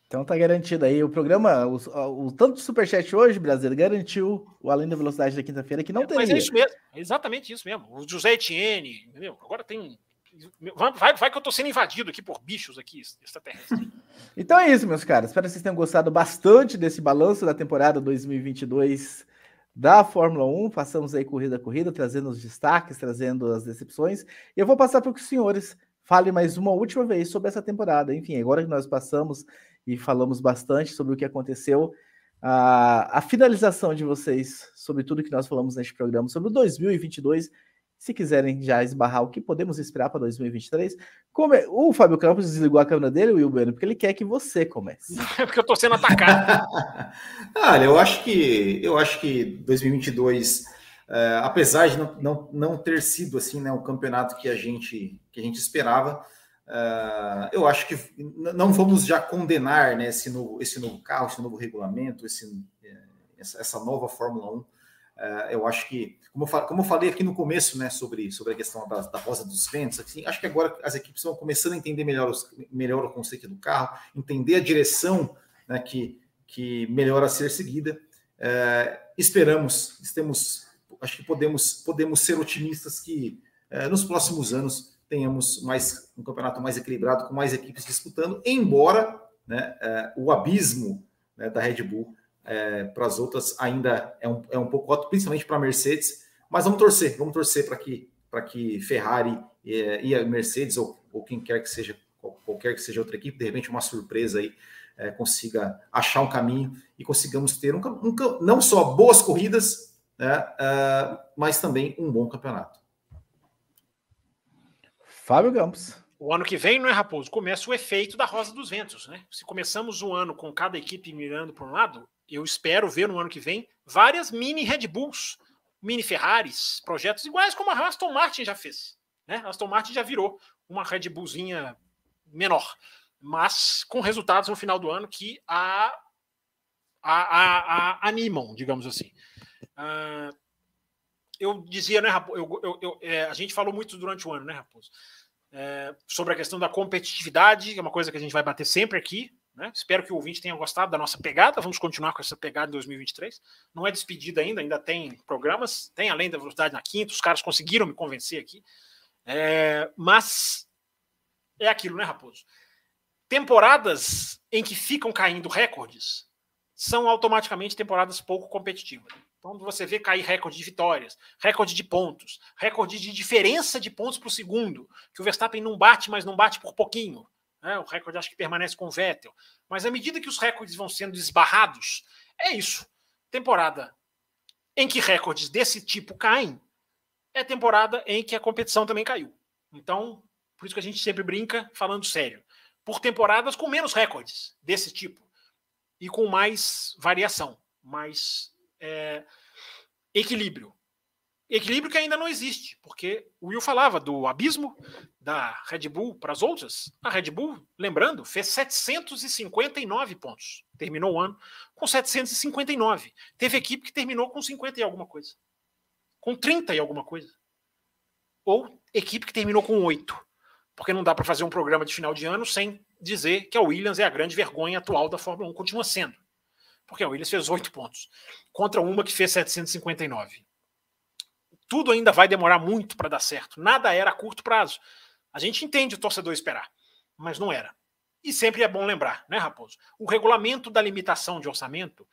S1: Então tá garantido aí. O programa, o, o, o tanto de superchat hoje, brasileiro, garantiu o além da velocidade da quinta-feira que não é, teria. Mas
S2: é isso mesmo, é exatamente isso mesmo. O José Etienne, entendeu? Agora tem. Vai, vai que eu tô sendo invadido aqui por bichos aqui, extraterrestres.
S1: então é isso, meus caras. Espero que vocês tenham gostado bastante desse balanço da temporada 2022 da Fórmula 1. Passamos aí corrida a corrida, trazendo os destaques, trazendo as decepções. E eu vou passar para os senhores falem mais uma última vez sobre essa temporada. Enfim, agora que nós passamos e falamos bastante sobre o que aconteceu, a, a finalização de vocês sobre tudo que nós falamos neste programa, sobre o 2022 se quiserem já esbarrar o que podemos esperar para 2023, come... o Fábio Campos desligou a câmera dele, Will Bueno, porque ele quer que você comece.
S2: É porque eu estou sendo atacado.
S3: Olha, eu acho que eu acho que 2022, é, apesar de não, não, não ter sido assim, né, o campeonato que a gente que a gente esperava, é, eu acho que não vamos já condenar né, esse novo esse novo carro, esse novo regulamento, esse, é, essa, nova Fórmula 1 Uh, eu acho que, como eu, como eu, falei aqui no começo, né, sobre, sobre a questão da, da rosa dos ventos, assim, acho que agora as equipes estão começando a entender melhor, os, melhor o conceito do carro, entender a direção né, que, que a ser seguida. Uh, esperamos, temos, acho que podemos, podemos ser otimistas que uh, nos próximos anos tenhamos mais um campeonato mais equilibrado, com mais equipes disputando, embora né, o abismo né, da Red Bull é, para as outras ainda é um, é um pouco alto, principalmente para a Mercedes. Mas vamos torcer, vamos torcer para que, que Ferrari e, e, a Mercedes, ou, ou quem quer que seja, qualquer que seja outra equipe, de repente uma surpresa aí, é, consiga achar um caminho e consigamos ter um, um não só boas corridas, né, uh, mas também um bom campeonato.
S1: Fábio Campos.
S2: O ano que vem, não é, Raposo? Começa o efeito da Rosa dos Ventos, né? Se começamos o ano com cada equipe mirando para um lado, eu espero ver no ano que vem várias mini Red Bulls, mini Ferraris, projetos iguais como a Aston Martin já fez. Né? A Aston Martin já virou uma Red Bullzinha menor, mas com resultados no final do ano que a, a, a, a animam, digamos assim. Uh, eu dizia, né, Raposo? Eu, eu, eu, é, a gente falou muito durante o ano, né, Raposo? É, sobre a questão da competitividade, que é uma coisa que a gente vai bater sempre aqui, né? Espero que o ouvinte tenha gostado da nossa pegada. Vamos continuar com essa pegada em 2023. Não é despedida ainda, ainda tem programas. Tem além da velocidade na quinta. Os caras conseguiram me convencer aqui. É, mas é aquilo, né, Raposo? Temporadas em que ficam caindo recordes são automaticamente temporadas pouco competitivas. Então você vê cair recorde de vitórias, recorde de pontos, recorde de diferença de pontos para o segundo, que o Verstappen não bate, mas não bate por pouquinho. Né? O recorde acho que permanece com o Vettel. Mas à medida que os recordes vão sendo esbarrados, é isso. Temporada em que recordes desse tipo caem, é temporada em que a competição também caiu. Então, por isso que a gente sempre brinca falando sério. Por temporadas com menos recordes desse tipo e com mais variação, mais é, equilíbrio. Equilíbrio que ainda não existe, porque o Will falava do abismo da Red Bull para as outras. A Red Bull, lembrando, fez 759 pontos. Terminou o ano com 759. Teve equipe que terminou com 50 e alguma coisa. Com 30 e alguma coisa. Ou equipe que terminou com 8. Porque não dá para fazer um programa de final de ano sem dizer que a Williams é a grande vergonha atual da Fórmula 1. Continua sendo. Porque a Williams fez 8 pontos. Contra uma que fez 759 tudo ainda vai demorar muito para dar certo. Nada era a curto prazo. A gente entende o torcedor esperar, mas não era. E sempre é bom lembrar, né, Raposo? O regulamento da limitação de orçamento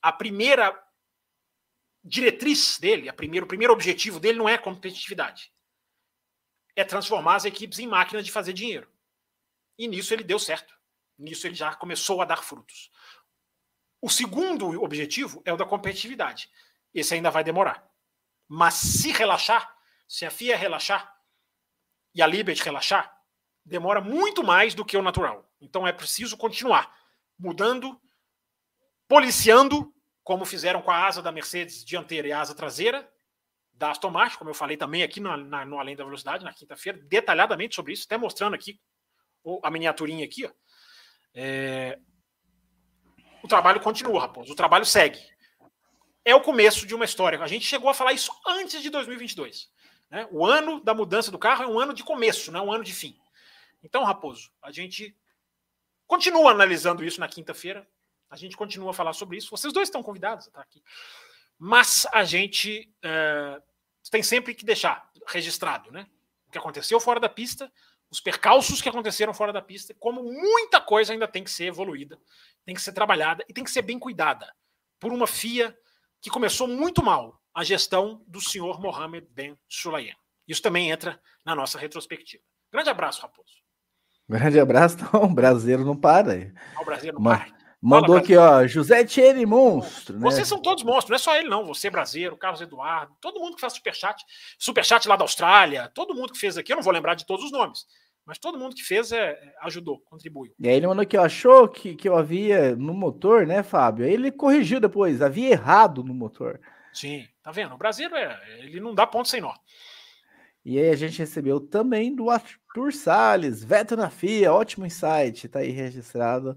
S2: a primeira diretriz dele, a o primeiro objetivo dele não é competitividade. É transformar as equipes em máquinas de fazer dinheiro. E nisso ele deu certo. Nisso ele já começou a dar frutos. O segundo objetivo é o da competitividade. Esse ainda vai demorar. Mas se relaxar, se a FIA relaxar e a Liberty relaxar, demora muito mais do que o natural. Então é preciso continuar mudando, policiando, como fizeram com a asa da Mercedes dianteira e a asa traseira da Aston Martin, como eu falei também aqui no, na, no Além da Velocidade, na quinta-feira, detalhadamente sobre isso, até mostrando aqui a miniaturinha aqui. Ó. É... O trabalho continua, Raposo, o trabalho segue. É o começo de uma história. A gente chegou a falar isso antes de 2022. Né? O ano da mudança do carro é um ano de começo, não é um ano de fim. Então, Raposo, a gente continua analisando isso na quinta-feira. A gente continua a falar sobre isso. Vocês dois estão convidados a estar aqui. Mas a gente é, tem sempre que deixar registrado né? o que aconteceu fora da pista, os percalços que aconteceram fora da pista, como muita coisa ainda tem que ser evoluída, tem que ser trabalhada e tem que ser bem cuidada por uma FIA que começou muito mal a gestão do senhor Mohamed Ben Sulayem. Isso também entra na nossa retrospectiva. Grande abraço, Raposo.
S1: Grande abraço, não, o brasileiro não para.
S2: o brasileiro não para.
S1: Mandou Fala, aqui, ó, José Thierry Monstro. Né?
S2: Vocês são todos monstros, não é só ele, não. Você, brasileiro, Carlos Eduardo, todo mundo que faz superchat, superchat lá da Austrália, todo mundo que fez aqui, eu não vou lembrar de todos os nomes, mas todo mundo que fez é, é ajudou, contribuiu.
S1: E aí ele mandou que achou que, que eu havia no motor, né, Fábio? Aí ele corrigiu depois, havia errado no motor.
S2: Sim, tá vendo? O brasileiro é, ele não dá ponto sem nó.
S1: E aí a gente recebeu também do Arthur Salles, Veto na FIA, ótimo insight, tá aí registrado.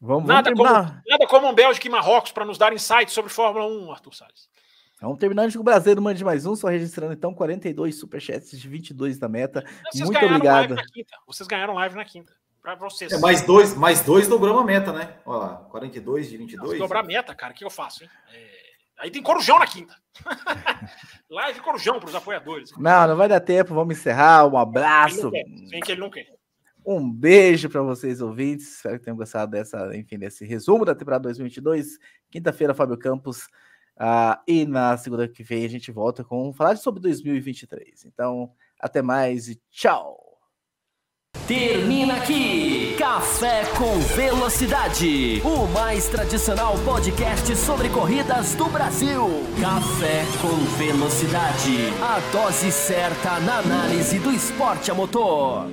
S2: Vamos, nada, vamos como, nada como um Bélgica e Marrocos para nos dar insights sobre Fórmula 1, Arthur Salles.
S1: Vamos terminando com o Brasileiro Mande Mais Um, só registrando então 42 superchats de 22 da meta. Vocês Muito obrigado.
S2: Vocês ganharam live na quinta. Para vocês.
S3: É, mais dois, mais dois dobramos a meta, né? Olha lá, 42 de 22. Se
S2: dobrar a meta, cara, o que eu faço, hein? É... Aí tem Corujão na quinta. live Corujão para os apoiadores.
S1: Não, não vai dar tempo, vamos encerrar. Um abraço.
S2: Sem que ele não quer.
S1: Um beijo para vocês, ouvintes. Espero que tenham gostado dessa, enfim, desse resumo da temporada 2022. Quinta-feira, Fábio Campos. Uh, e na segunda que vem a gente volta com falar sobre 2023. Então, até mais e tchau.
S4: Termina aqui Café com Velocidade, o mais tradicional podcast sobre corridas do Brasil. Café com Velocidade, a dose certa na análise do esporte a motor.